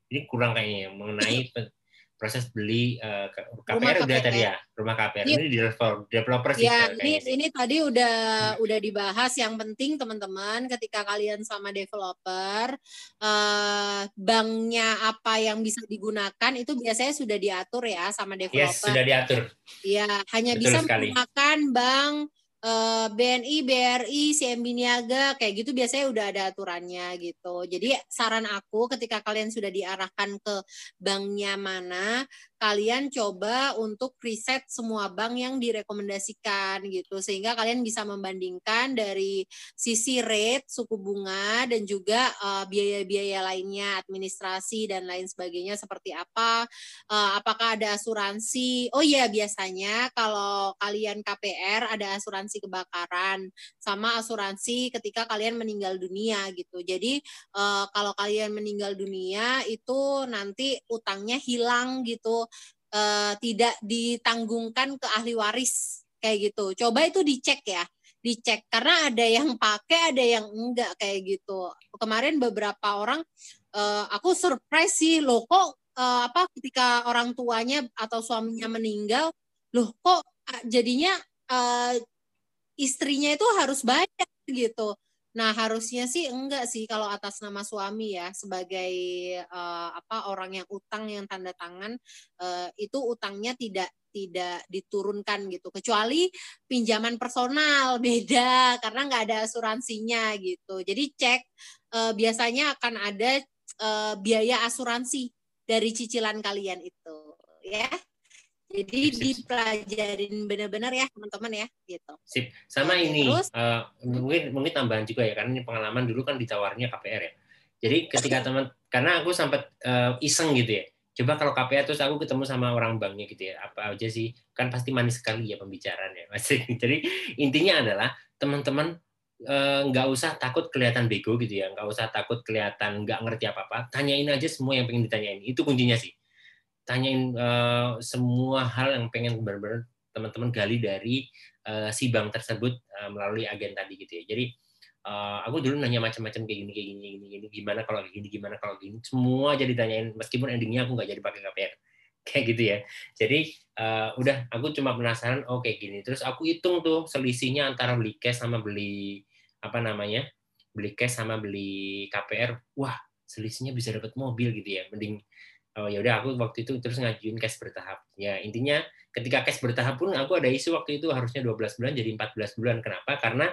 ini kurang kayaknya mengenai *laughs* proses beli uh, KPR rumah udah KPR. tadi ya? Rumah KPR. Ini, ini developer developer sih ya ini ini tadi udah hmm. udah dibahas. Yang penting teman-teman ketika kalian sama developer uh, banknya apa yang bisa digunakan itu biasanya sudah diatur ya sama developer. yes, sudah diatur. Ya hanya Betul bisa sekali. menggunakan bank Eh, BNI, BRI, CMB Niaga kayak gitu biasanya udah ada aturannya gitu. Jadi saran aku ketika kalian sudah diarahkan ke banknya mana, kalian coba untuk riset semua bank yang direkomendasikan gitu. Sehingga kalian bisa membandingkan dari sisi rate suku bunga dan juga eh, biaya-biaya lainnya administrasi dan lain sebagainya seperti apa uh, apakah ada asuransi? Oh iya biasanya kalau kalian KPR ada asuransi kebakaran sama asuransi ketika kalian meninggal dunia gitu. Jadi uh, kalau kalian meninggal dunia itu nanti utangnya hilang gitu uh, tidak ditanggungkan ke ahli waris kayak gitu. Coba itu dicek ya, dicek karena ada yang pakai, ada yang enggak kayak gitu. Kemarin beberapa orang uh, aku surprise sih loh kok uh, apa ketika orang tuanya atau suaminya meninggal, loh kok jadinya uh, istrinya itu harus bayar gitu. Nah, harusnya sih enggak sih kalau atas nama suami ya sebagai uh, apa orang yang utang yang tanda tangan uh, itu utangnya tidak tidak diturunkan gitu. Kecuali pinjaman personal *laughs* beda karena nggak ada asuransinya gitu. Jadi cek uh, biasanya akan ada uh, biaya asuransi dari cicilan kalian itu ya Jadi sip, sip. dipelajarin benar-benar ya teman-teman ya gitu. Sip. Sama ini Terus, uh, mungkin mungkin tambahan juga ya karena ini pengalaman dulu kan ditawarnya KPR ya. Jadi ketika teman karena aku sempat uh, iseng gitu ya. Coba kalau KPR terus aku ketemu sama orang banknya gitu ya. Apa aja sih? Kan pasti manis sekali ya pembicaraannya. Masih. *laughs* Jadi intinya adalah teman-teman nggak uh, usah takut kelihatan bego gitu ya nggak usah takut kelihatan nggak ngerti apa apa tanyain aja semua yang pengen ditanyain itu kuncinya sih tanyain uh, semua hal yang pengen benar-benar teman-teman gali dari uh, si bank tersebut uh, melalui agen tadi gitu ya. Jadi uh, aku dulu nanya macam-macam kayak gini kayak gini gini gini gimana kalau gini gimana kalau gini semua jadi tanyain meskipun endingnya aku nggak jadi pakai KPR *laughs* kayak gitu ya. Jadi uh, udah aku cuma penasaran oh gini. Terus aku hitung tuh selisihnya antara beli cash sama beli apa namanya? beli cash sama beli KPR. Wah, selisihnya bisa dapat mobil gitu ya. Mending oh ya udah aku waktu itu terus ngajuin cash bertahap. Ya intinya ketika cash bertahap pun aku ada isu waktu itu harusnya 12 bulan jadi 14 bulan. Kenapa? Karena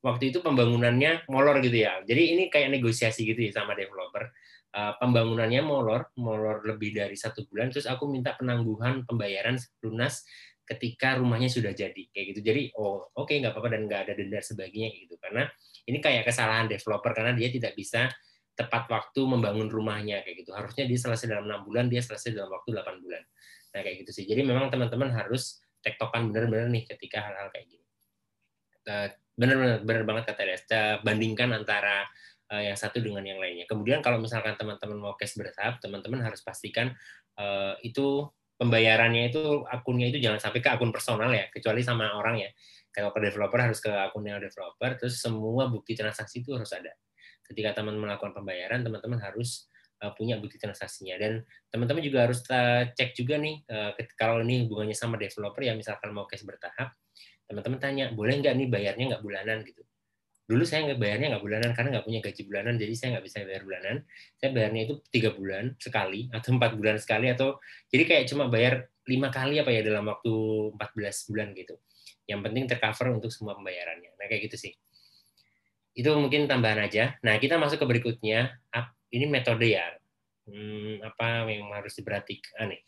waktu itu pembangunannya molor gitu ya. Jadi ini kayak negosiasi gitu ya sama developer. Uh, pembangunannya molor, molor lebih dari satu bulan. Terus aku minta penangguhan pembayaran lunas ketika rumahnya sudah jadi kayak gitu. Jadi oh oke okay, nggak apa-apa dan nggak ada denda sebagainya gitu. Karena ini kayak kesalahan developer karena dia tidak bisa tepat waktu membangun rumahnya kayak gitu. Harusnya dia selesai dalam enam bulan, dia selesai dalam waktu 8 bulan. Nah kayak gitu sih. Jadi memang teman-teman harus tektokan benar-benar nih ketika hal-hal kayak gini. Benar-benar benar banget kata Desta, bandingkan antara eh, yang satu dengan yang lainnya. Kemudian kalau misalkan teman-teman mau cash bertahap, teman-teman harus pastikan eh, itu pembayarannya itu akunnya itu jangan sampai ke akun personal ya, kecuali sama orang ya. Kalau ke developer harus ke akunnya developer, terus semua bukti transaksi itu harus ada ketika teman melakukan pembayaran teman-teman harus uh, punya bukti transaksinya. Dan teman-teman juga harus uh, cek juga nih uh, kalau ini hubungannya sama developer ya misalkan mau cash bertahap teman-teman tanya boleh nggak nih bayarnya nggak bulanan? Gitu. Dulu saya nggak bayarnya nggak bulanan karena nggak punya gaji bulanan jadi saya nggak bisa bayar bulanan. Saya bayarnya itu tiga bulan sekali atau empat bulan sekali atau jadi kayak cuma bayar lima kali apa ya dalam waktu 14 bulan gitu. Yang penting tercover untuk semua pembayarannya. Nah kayak gitu sih itu mungkin tambahan aja. Nah, kita masuk ke berikutnya. Ini metode ya. Hmm, apa yang harus diperhatikan nih?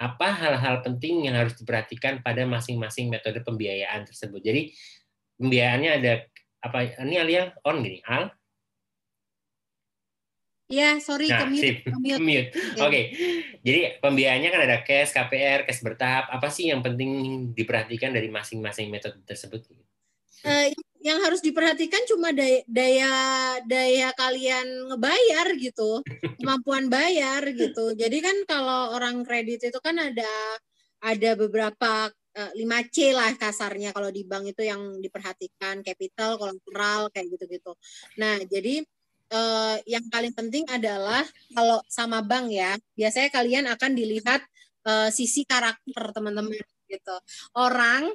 Apa hal-hal penting yang harus diperhatikan pada masing-masing metode pembiayaan tersebut? Jadi pembiayaannya ada apa? Ini Alia on gini, Al? Ya, sorry, nah, kemute. *laughs* Oke, okay. jadi pembiayaannya kan ada cash, KPR, cash bertahap. Apa sih yang penting diperhatikan dari masing-masing metode tersebut? Uh, yang harus diperhatikan cuma daya daya daya kalian ngebayar gitu *laughs* kemampuan bayar gitu. Jadi kan kalau orang kredit itu kan ada ada beberapa 5C eh, lah kasarnya kalau di bank itu yang diperhatikan capital kolateral kayak gitu-gitu. Nah jadi eh, yang paling penting adalah kalau sama bank ya biasanya kalian akan dilihat eh, sisi karakter teman-teman gitu. Orang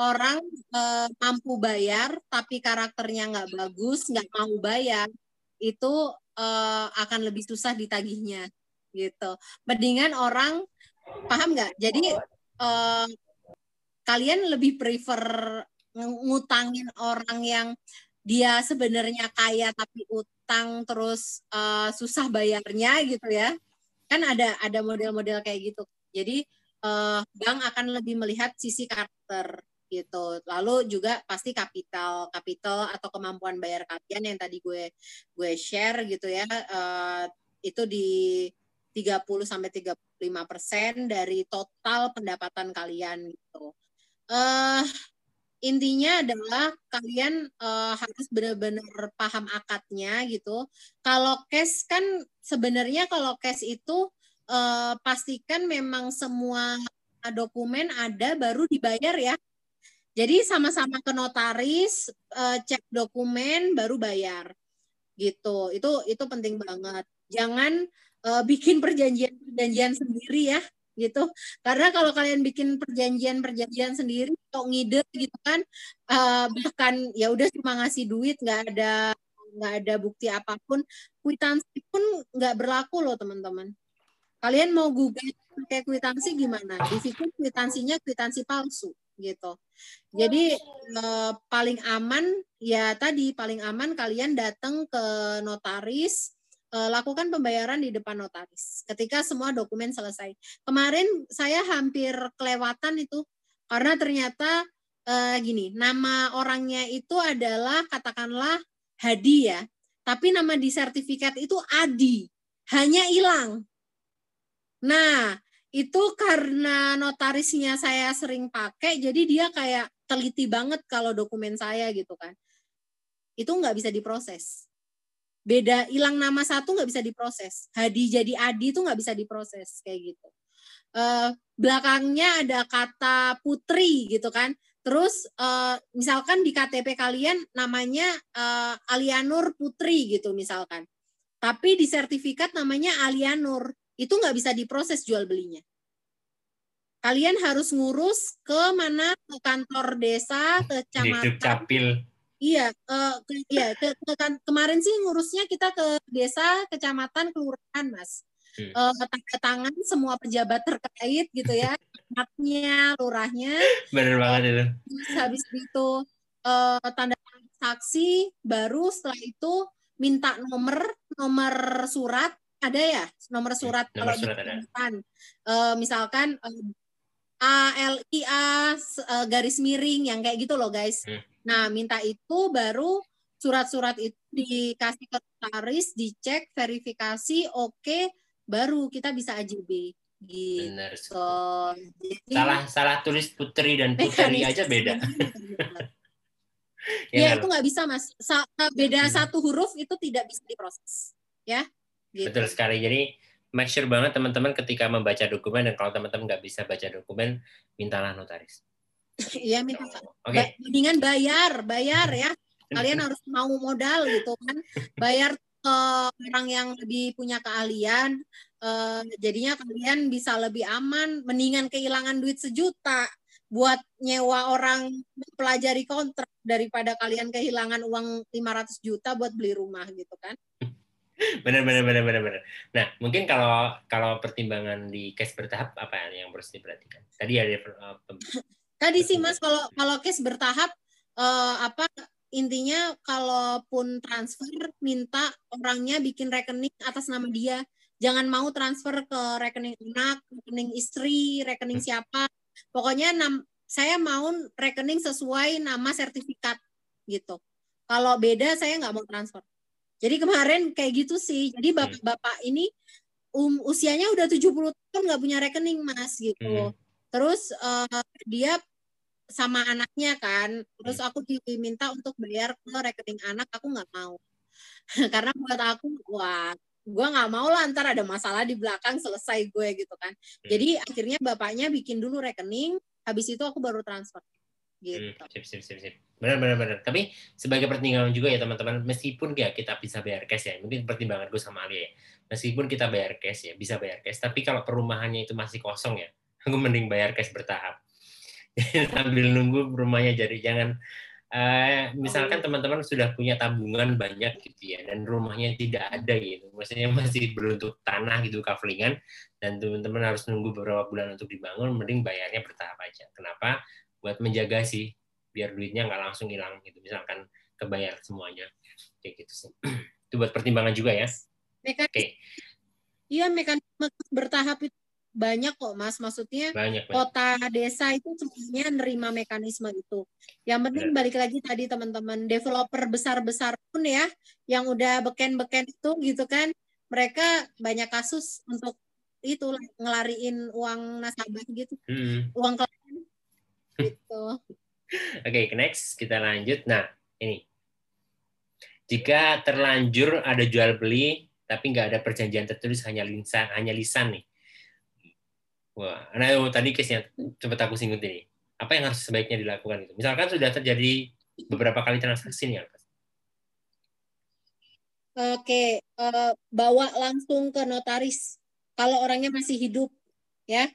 orang e, mampu bayar tapi karakternya nggak bagus, nggak mau bayar, itu e, akan lebih susah ditagihnya gitu. Mendingan orang paham nggak? Jadi e, kalian lebih prefer ngutangin orang yang dia sebenarnya kaya tapi utang terus uh, susah bayarnya gitu ya kan ada ada model-model kayak gitu jadi uh, bank akan lebih melihat sisi karakter gitu. Lalu juga pasti kapital, kapital atau kemampuan bayar kalian yang tadi gue gue share gitu ya. Uh, itu di 30 sampai 35 persen dari total pendapatan kalian gitu. Uh, intinya adalah kalian uh, harus benar-benar paham akadnya gitu. Kalau cash kan sebenarnya kalau cash itu uh, pastikan memang semua dokumen ada baru dibayar ya. Jadi sama-sama ke notaris, uh, cek dokumen baru bayar. Gitu. Itu itu penting banget. Jangan uh, bikin perjanjian-perjanjian sendiri ya gitu karena kalau kalian bikin perjanjian-perjanjian sendiri atau ngide gitu kan uh, bahkan ya udah cuma ngasih duit nggak ada nggak ada bukti apa pun kwitansi pun nggak berlaku loh teman-teman Kalian mau gugat pakai kwitansi gimana? Di situ kwitansinya kwitansi palsu gitu. Jadi eh, paling aman ya tadi paling aman kalian datang ke notaris uh, lakukan pembayaran di depan notaris ketika semua dokumen selesai. Kemarin saya hampir kelewatan itu karena ternyata uh, gini, nama orangnya itu adalah katakanlah Hadi ya, tapi nama di sertifikat itu Adi, hanya hilang. Nah, itu karena notarisnya saya sering pakai, jadi dia kayak teliti banget kalau dokumen saya gitu kan. Itu nggak bisa diproses. Beda hilang nama satu nggak bisa diproses. Hadi jadi Adi itu nggak bisa diproses kayak gitu. Uh, belakangnya ada kata Putri gitu kan. Terus uh, misalkan di KTP kalian namanya uh, Alianur Putri gitu misalkan. Tapi di sertifikat namanya Alianur itu nggak bisa diproses jual belinya kalian harus ngurus ke mana ke kantor desa kecamatan Iya, uh, ke, iya ke, ke, kan, kemarin sih ngurusnya kita ke desa, kecamatan, kelurahan, Mas. Hmm. Uh, tanda tangan semua pejabat terkait gitu ya, *laughs* matnya, lurahnya. Benar banget itu. Terus habis itu uh, tanda tangan saksi, baru setelah itu minta nomor nomor surat ada ya nomor hmm, surat nomor kalau surat ada. Uh, misalkan uh, A L I A uh, garis miring yang kayak gitu loh guys. Hmm Nah, minta itu baru surat-surat itu dikasih ke notaris, dicek, verifikasi, oke, okay, baru kita bisa AJB. Gitu. Benar. Jadi, salah salah tulis putri dan *laughs* putri aja beda. *laughs* ya, ya itu nggak bisa mas. Sa beda hmm. satu huruf itu tidak bisa diproses. Ya. Gitu. Betul sekali. Jadi make sure banget teman-teman ketika membaca dokumen dan kalau teman-teman nggak bisa baca dokumen, mintalah notaris. *laughs* Iya minta. Oke. Okay. Mendingan bayar, bayar ya. Kalian *laughs* harus mau modal gitu kan. Bayar ke orang yang lebih punya keahlian. Uh, jadinya kalian bisa lebih aman. Mendingan kehilangan duit sejuta buat nyewa orang pelajari kontrak daripada kalian kehilangan uang 500 juta buat beli rumah gitu kan. *laughs* benar benar benar benar benar. Nah, mungkin kalau kalau pertimbangan di case bertahap apa yang harus diperhatikan? Tadi ada uh, Tadi sih Mas kalau kalau case bertahap uh, apa intinya kalaupun transfer minta orangnya bikin rekening atas nama dia. Jangan mau transfer ke rekening anak, rekening istri, rekening siapa. Pokoknya nam, saya mau rekening sesuai nama sertifikat gitu. Kalau beda saya nggak mau transfer. Jadi kemarin kayak gitu sih. Jadi hmm. bapak-bapak ini um, usianya udah 70 tahun nggak punya rekening mas gitu. Hmm terus uh, dia sama anaknya kan terus hmm. aku diminta untuk bayar ke rekening anak aku nggak mau *laughs* karena buat aku wah gue nggak mau lah ntar ada masalah di belakang selesai gue gitu kan hmm. jadi akhirnya bapaknya bikin dulu rekening habis itu aku baru transfer gitu hmm, sip, sip, sip, sip. Benar benar benar. Tapi sebagai pertimbangan juga ya teman-teman meskipun ya kita bisa bayar cash ya mungkin pertimbangan gue sama Ali ya. Meskipun kita bayar cash ya bisa bayar cash. Tapi kalau perumahannya itu masih kosong ya *laughs* aku mending bayar cash bertahap. *laughs* Sambil nunggu rumahnya jadi jangan uh, misalkan teman-teman sudah punya tabungan banyak gitu ya dan rumahnya tidak ada gitu. Maksudnya masih beruntuk tanah gitu kaflingan dan teman-teman harus nunggu beberapa bulan untuk dibangun mending bayarnya bertahap aja. Kenapa? Buat menjaga sih biar duitnya nggak langsung hilang gitu misalkan kebayar semuanya. Kayak gitu sih. *clears throat* Itu buat pertimbangan juga ya. Oke. Okay. iya mekanisme bertahap itu banyak kok mas. Maksudnya banyak, kota desa itu semuanya nerima mekanisme itu. Yang penting ya. balik lagi tadi teman-teman developer besar-besar pun ya yang udah beken-beken itu gitu kan mereka banyak kasus untuk itu ngelariin uang nasabah gitu. Hmm. uang klien *laughs* gitu oke okay, next kita lanjut nah ini jika terlanjur ada jual beli tapi nggak ada perjanjian tertulis hanya lisan hanya lisan nih Wah, nah oh, tadi case-nya aku singgung ini. Apa yang harus sebaiknya dilakukan itu? Misalkan sudah terjadi beberapa kali transaksi nih, Oke, uh, bawa langsung ke notaris. Kalau orangnya masih hidup, ya,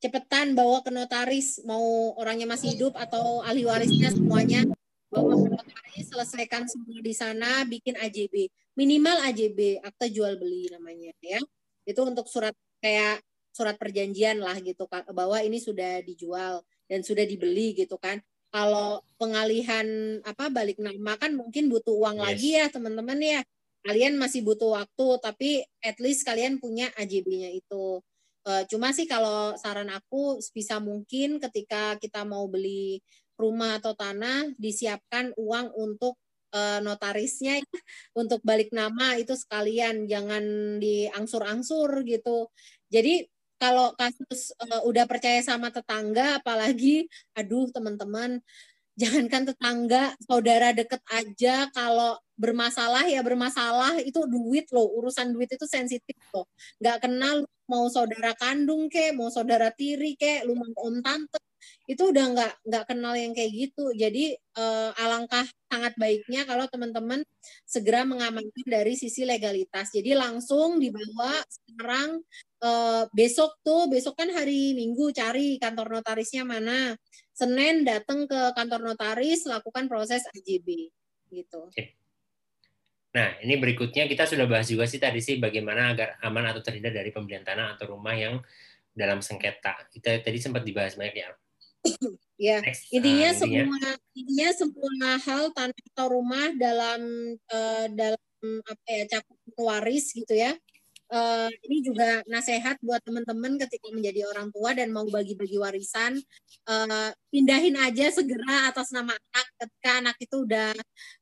cepetan bawa ke notaris. Mau orangnya masih hidup atau ahli warisnya semuanya bawa ke notaris, selesaikan semua di sana, bikin AJB. Minimal AJB, akta jual beli namanya, ya. Itu untuk surat kayak surat perjanjian lah gitu bahwa ini sudah dijual dan sudah dibeli gitu kan. Kalau pengalihan apa balik nama kan mungkin butuh uang yes. lagi ya teman-teman ya. kalian masih butuh waktu tapi at least kalian punya AJB-nya itu cuma sih kalau saran aku sebisa mungkin ketika kita mau beli rumah atau tanah disiapkan uang untuk uh, notarisnya ya, untuk balik nama itu sekalian jangan diangsur-angsur gitu. Jadi kalau kasus uh, udah percaya sama tetangga apalagi aduh teman-teman jangankan tetangga, saudara deket aja kalau bermasalah ya bermasalah itu duit loh, urusan duit itu sensitif loh. Nggak kenal mau saudara kandung ke, mau saudara tiri ke, lu mau om tante, itu udah nggak nggak kenal yang kayak gitu. Jadi eh, alangkah sangat baiknya kalau teman-teman segera mengamankan dari sisi legalitas. Jadi langsung dibawa sekarang eh, besok tuh, besok kan hari Minggu cari kantor notarisnya mana Senin datang ke kantor notaris lakukan proses AJB gitu. Oke. Nah, ini berikutnya kita sudah bahas juga sih tadi sih bagaimana agar aman atau terhindar dari pembelian tanah atau rumah yang dalam sengketa. Kita tadi sempat dibahas banyak ya. *clears throat* ya, Next, intinya, uh, semua intinya semua hal tanah atau rumah dalam uh, dalam apa ya cakupan waris gitu ya uh, ini juga nasihat buat teman-teman ketika menjadi orang tua dan mau bagi-bagi warisan uh, pindahin aja segera atas nama anak ketika anak itu udah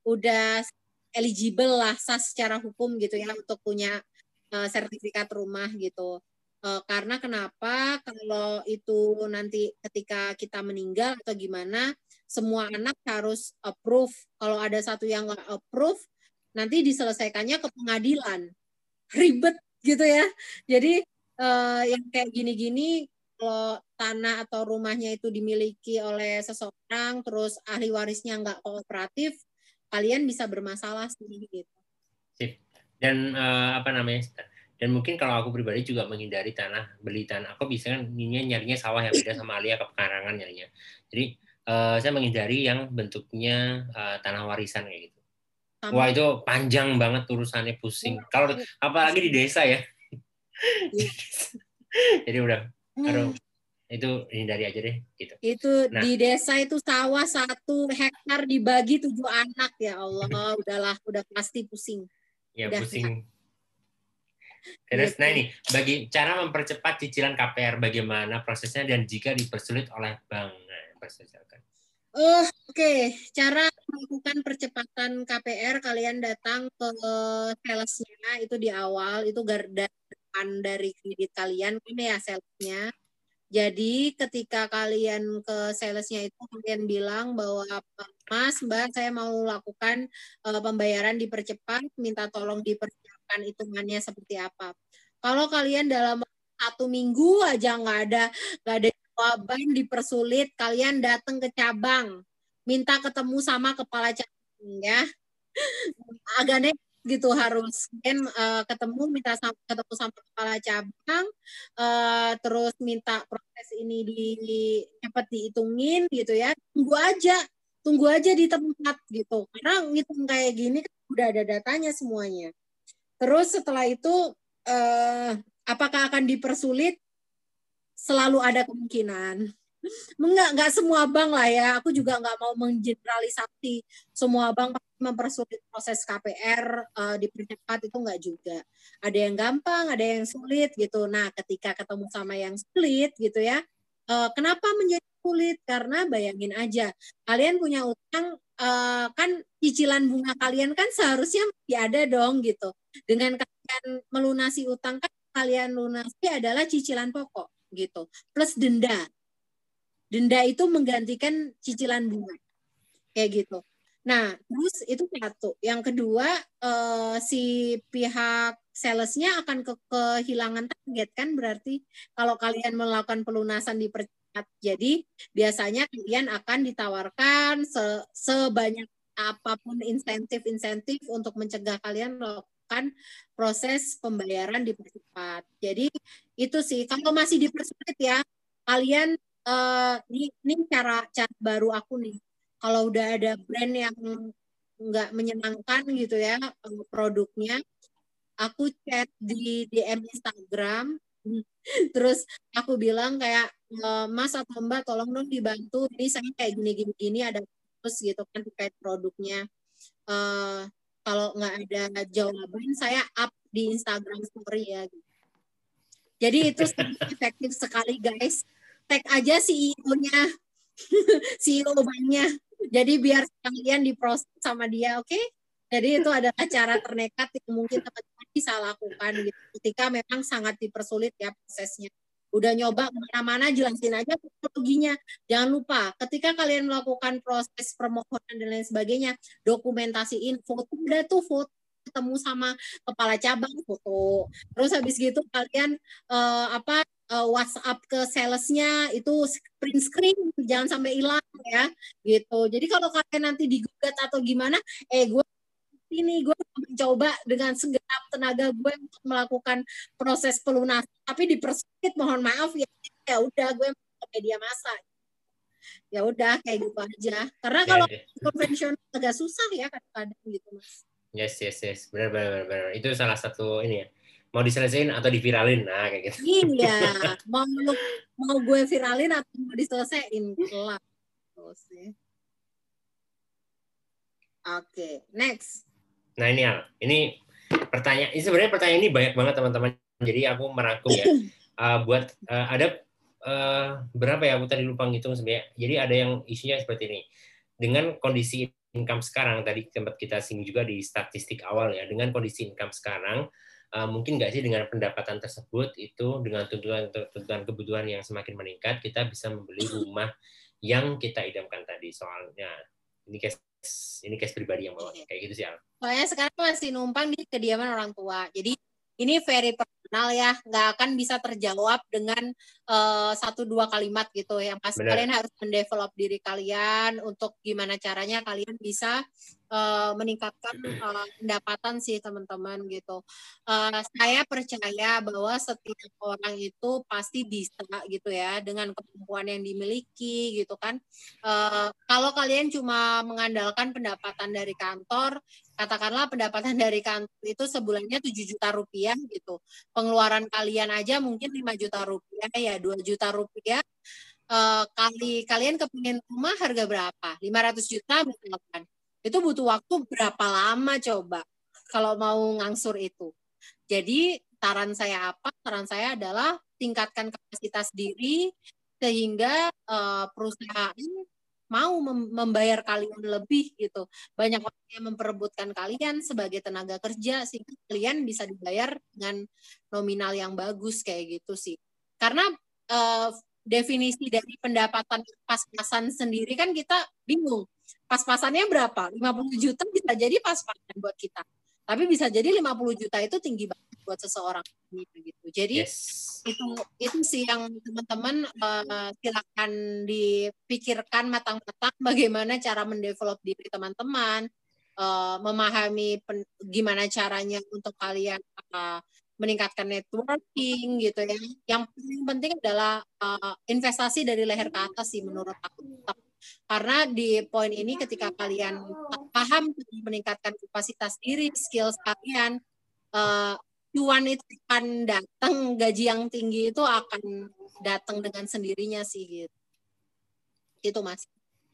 udah eligible lah sah secara hukum gitu ya untuk punya uh, sertifikat rumah gitu. Uh, karena kenapa? Kalau itu nanti ketika kita meninggal atau gimana semua anak harus approve. Kalau ada satu yang nggak approve nanti diselesaikannya ke pengadilan. *laughs* Ribet gitu ya. Jadi uh, yang kayak gini-gini kalau tanah atau rumahnya itu dimiliki oleh seseorang terus ahli warisnya nggak kooperatif, kalian bisa bermasalah sendiri gitu. Sip. Dan uh, apa namanya? Dan mungkin kalau aku pribadi juga menghindari tanah beli tanah. Aku bisa kan ini nyarinya sawah yang beda sama Alia ke pekarangan nyarinya. Jadi uh, saya menghindari yang bentuknya uh, tanah warisan kayak gitu. Sama. Wah itu panjang banget urusannya pusing. Ya, Kalau apalagi di desa ya. Iya. *laughs* Jadi udah, aduh, itu hindari aja deh gitu. Itu nah. di desa itu sawah satu hektar dibagi tujuh anak ya Allah, *laughs* udahlah, udah pasti pusing. Ya udah, pusing. Terus, gitu. nah ini bagi cara mempercepat cicilan KPR bagaimana prosesnya dan jika dipersulit oleh bank, nah, Uh, Oke, okay. cara melakukan percepatan KPR kalian datang ke salesnya itu di awal itu garda depan dari kredit kalian ini ya salesnya. Jadi ketika kalian ke salesnya itu kalian bilang bahwa Mas, Mbak, saya mau lakukan uh, pembayaran dipercepat, minta tolong dipersiapkan hitungannya seperti apa. Kalau kalian dalam satu minggu aja nggak ada nggak ada jawaban dipersulit, kalian datang ke cabang minta ketemu sama kepala cabang ya agak gitu harus kan uh, ketemu minta sama, ketemu sama kepala cabang uh, terus minta proses ini di cepat dihitungin gitu ya tunggu aja tunggu aja di tempat gitu. Karena ngitung kayak gini kan udah ada datanya semuanya. Terus setelah itu uh, apakah akan dipersulit? Selalu ada kemungkinan Enggak, enggak semua bank lah ya. Aku juga enggak mau menggeneralisasi semua bank mempersulit proses KPR uh, eh, dipercepat itu enggak juga. Ada yang gampang, ada yang sulit gitu. Nah, ketika ketemu sama yang sulit gitu ya, uh, kenapa menjadi sulit? Karena bayangin aja, kalian punya utang uh, kan cicilan bunga kalian kan seharusnya masih ada dong gitu. Dengan kalian melunasi utang kan kalian lunasi adalah cicilan pokok gitu plus denda Denda itu menggantikan cicilan bunga. Kayak gitu. Nah, terus itu satu. Yang kedua, eh, si pihak salesnya akan ke kehilangan target kan berarti kalau kalian melakukan pelunasan di percepat. Jadi biasanya kalian akan ditawarkan se sebanyak apa pun insentif-insentif untuk mencegah kalian melakukan proses pembayaran di percepat. Jadi itu sih kalau masih dipersulit ya kalian uh, ini, cara cara baru aku nih. Kalau udah ada brand yang nggak menyenangkan gitu ya eh, produknya, aku chat di DM Instagram, *laughs* terus aku bilang kayak eh, Mas atau Mbak tolong dong dibantu, ini saya kayak gini gini ada terus gitu kan terkait produknya. Uh, kalau nggak ada jawaban saya up di Instagram story ya. Jadi itu efektif sekali guys. Tag aja CEO-nya, *laughs* CEO banknya. Jadi biar kalian diproses sama dia, oke? Okay? Jadi itu adalah cara ternekat yang mungkin teman-teman bisa lakukan gitu. Ketika memang sangat dipersulit ya prosesnya. Udah nyoba ke mana-mana jelasin aja teknologinya. Jangan lupa ketika kalian melakukan proses permohonan dan lain sebagainya, dokumentasiin foto udah tuh foto ketemu sama kepala cabang foto. Terus habis gitu kalian uh, apa uh, WhatsApp ke salesnya itu print screen jangan sampai hilang ya gitu. Jadi kalau kalian nanti digugat atau gimana, eh gue ini gue mencoba dengan segenap tenaga gue untuk melakukan proses pelunasan. Tapi dipersulit mohon maaf ya ya udah gue ke media massa. Ya udah kayak gitu aja. Karena ya, kalau ya. konvensional agak susah ya kadang-kadang gitu mas. Yes yes yes. Benar benar benar. Itu salah satu ini ya mau diselesaikan atau diviralin nah kayak gitu iya *laughs* mau mau gue viralin atau mau diselesaikan kelak sih Oke, okay, next. Nah ini Al, ini pertanyaan ini sebenarnya pertanyaan ini banyak banget teman-teman. Jadi aku merangkum ya. *coughs* Uh, buat uh, ada uh, berapa ya? Aku tadi lupa ngitung sebenarnya. Jadi ada yang isunya seperti ini. Dengan kondisi income sekarang tadi tempat kita singgung juga di statistik awal ya. Dengan kondisi income sekarang uh, mungkin nggak sih dengan pendapatan tersebut itu dengan tuntutan tuntutan kebutuhan yang semakin meningkat kita bisa membeli rumah yang kita idamkan tadi soalnya ini case ini case pribadi yang bawa kayak gitu sih Al. Soalnya sekarang masih numpang di kediaman orang tua. Jadi ini very personal ya, nggak akan bisa terjawab dengan uh, satu dua kalimat gitu. Yang pasti kalian harus mendevelop diri kalian untuk gimana caranya kalian bisa uh, meningkatkan uh, pendapatan sih teman-teman gitu. Uh, saya percaya bahwa setiap orang itu pasti bisa gitu ya dengan kemampuan yang dimiliki gitu kan. Uh, kalau kalian cuma mengandalkan pendapatan dari kantor, katakanlah pendapatan dari kantor itu sebulannya 7 juta rupiah gitu. Pengeluaran kalian aja mungkin 5 juta rupiah ya, 2 juta rupiah. Uh, kali kalian kepingin rumah harga berapa? 500 juta misalkan. Itu butuh waktu berapa lama coba kalau mau ngangsur itu. Jadi saran saya apa? Saran saya adalah tingkatkan kapasitas diri sehingga uh, perusahaan mau membayar kalian lebih gitu. Banyak orang yang memperebutkan kalian sebagai tenaga kerja sehingga kalian bisa dibayar dengan nominal yang bagus kayak gitu sih. Karena uh, definisi dari pendapatan pas-pasan sendiri kan kita bingung. Pas-pasannya berapa? 50 juta bisa jadi pas-pasan buat kita. Tapi bisa jadi 50 juta itu tinggi banget buat seseorang gitu. Jadi yes. itu itu sih yang teman-teman uh, silakan dipikirkan matang-matang bagaimana cara mendevelop diri teman-teman, uh, memahami pen, gimana caranya untuk kalian uh, meningkatkan networking gitu ya. Yang paling penting adalah uh, investasi dari leher ke atas sih menurut aku. Karena di poin ini ketika kalian paham meningkatkan kapasitas diri, skills kalian, uh, itu akan datang, gaji yang tinggi itu akan datang dengan sendirinya sih gitu. Itu Mas.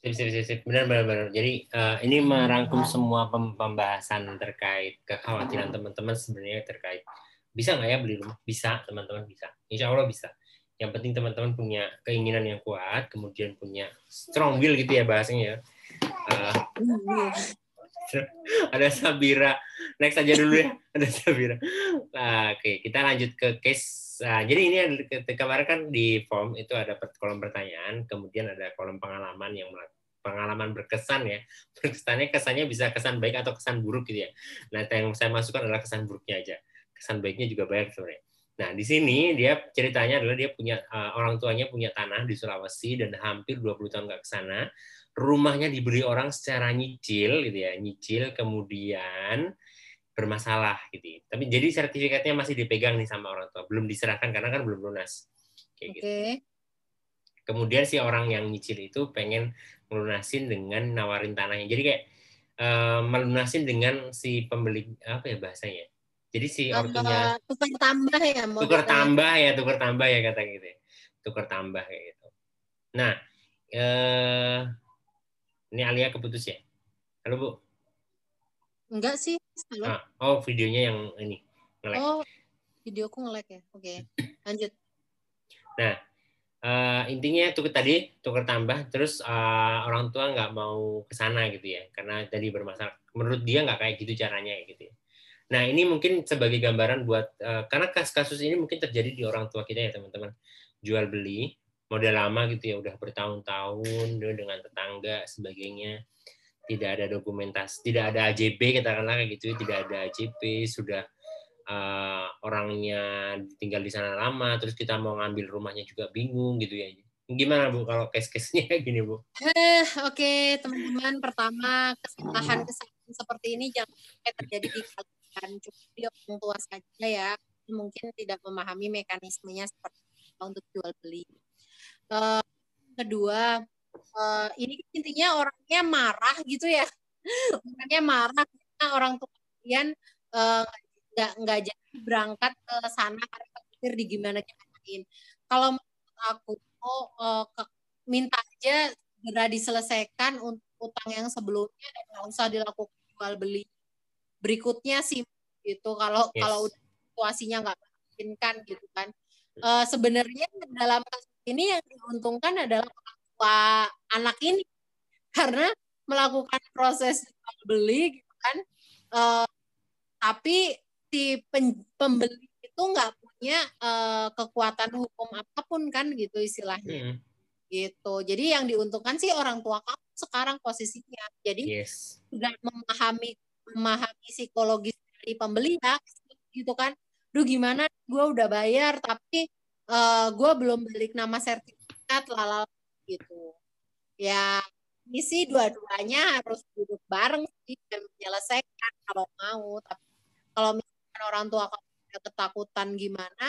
Sip, sip, sip, benar, benar. Jadi uh, ini merangkum semua pembahasan terkait kekhawatiran teman-teman sebenarnya terkait bisa nggak ya beli rumah? Bisa, teman-teman bisa. Insya Allah bisa. Yang penting teman-teman punya keinginan yang kuat, kemudian punya strong will gitu ya bahasanya ya. Uh, *laughs* ada Sabira. Next aja dulu ya. *laughs* Ada Sabira. Nah, oke, okay. kita lanjut ke case. Nah, jadi ini kemarin kan di form itu ada kolom pertanyaan, kemudian ada kolom pengalaman yang pengalaman berkesan ya. Kesannya kesannya bisa kesan baik atau kesan buruk gitu ya. Nah, yang saya masukkan adalah kesan buruknya aja. Kesan baiknya juga banyak sebenarnya. Nah, di sini dia ceritanya adalah dia punya uh, orang tuanya punya tanah di Sulawesi dan hampir 20 tahun nggak ke sana rumahnya dibeli orang secara nyicil gitu ya, nyicil kemudian bermasalah gitu. Tapi jadi sertifikatnya masih dipegang nih sama orang tua, belum diserahkan karena kan belum lunas. Kayak gitu. Kemudian si orang yang nyicil itu pengen melunasin dengan nawarin tanahnya. Jadi kayak uh, melunasin dengan si pembeli apa ya bahasanya? Jadi si ortunya tukar tambah ya, tukar tambah ya, tukar tambah ya kata gitu. Ya. Tukar tambah kayak gitu. Nah, eh, ini Alia keputus ya? Halo Bu. Enggak sih. Halo? Ah, oh, videonya yang ini nge-lag. Oh, videoku nge-lag ya. Oke. Lanjut. Nah, eh, intinya tuker tadi tuker tambah, terus eh, orang tua nggak mau ke sana gitu ya, karena tadi bermasalah. Menurut dia nggak kayak gitu caranya gitu ya. Nah, ini mungkin sebagai gambaran buat eh, karena kasus-kasus ini mungkin terjadi di orang tua kita ya teman-teman. Jual beli model lama gitu ya, udah bertahun-tahun dengan tetangga sebagainya. Tidak ada dokumentasi, tidak ada AJB katakanlah kayak gitu, ya, tidak ada AJB, sudah eh, orangnya tinggal di sana lama, terus kita mau ngambil rumahnya juga bingung gitu ya. Gimana Bu kalau case-case-nya gini Bu? Eh, oke teman-teman. Pertama kesalahan-kesalahan seperti ini jangan terjadi di kalian. Cuma di orang tua saja ya. Mungkin tidak memahami mekanismenya seperti apa untuk jual beli. Eh, kedua, eh, ini intinya orangnya marah gitu ya. *laughs* orangnya marah karena orang tua kalian eh, nggak nggak jadi berangkat ke sana karena khawatir di gimana gimanain. Kalau aku oh, eh, ke- minta aja segera diselesaikan untuk utang yang sebelumnya dan nggak usah dilakukan jual beli berikutnya sih gitu kalau Yes. kalau situasinya nggak memungkinkan gitu kan Eh, sebenarnya dalam kasus ini yang diuntungkan adalah orang tua anak ini karena melakukan proses jual beli gitu kan Eh, tapi si pen- pembeli itu nggak punya eh, kekuatan hukum apa pun kan gitu istilahnya Hmm, gitu. Jadi yang diuntungkan sih orang tua kamu sekarang posisinya. Jadi Yes. sudah memahami memahami psikologis dari pembeli ya, gitu kan. Duh gimana? Gue udah bayar tapi eh, gue belum balik nama sertifikat lalala gitu. Ya ini sih dua-duanya harus duduk bareng sih dan menyelesaikan kalau mau. Tapi kalau misalkan orang tua kamu ketakutan gimana,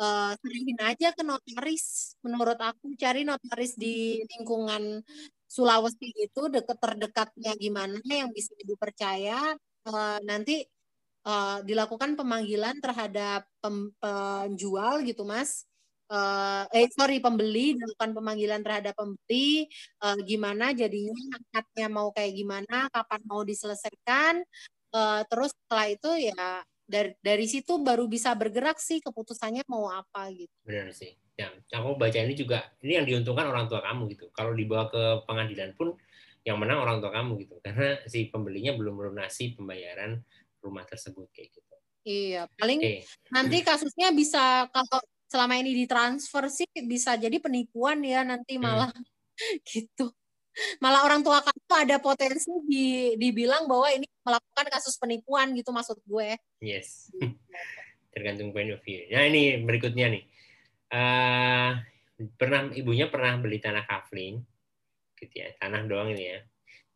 eh, serahin aja ke notaris. Menurut aku cari notaris di lingkungan Sulawesi itu deket terdekatnya gimana yang bisa dipercaya. Eh, nanti eh, dilakukan pemanggilan terhadap pem- penjual gitu mas. Eh, eh sorry pembeli dilakukan pemanggilan terhadap pembeli eh, gimana jadinya akadnya mau kayak gimana kapan mau diselesaikan Eh, terus setelah itu ya dari dari situ baru bisa bergerak sih keputusannya mau apa gitu. Benar sih. Ya, aku baca ini juga ini yang diuntungkan orang tua kamu gitu. Kalau dibawa ke pengadilan pun yang menang orang tua kamu gitu. *laughs* Karena si pembelinya belum melunasi pembayaran rumah tersebut kayak gitu. Iya, paling Oke. nanti kasusnya bisa kalau selama ini ditransfer sih bisa jadi penipuan ya nanti malah *laughs* gitu. Malah orang tua kamu ada potensi di, dibilang bahwa ini melakukan kasus penipuan gitu maksud gue. Yes. *laughs* Tergantung point of view. Nah, ini berikutnya nih. Eh, pernah ibunya pernah beli tanah kafling gitu ya, tanah doang ini ya.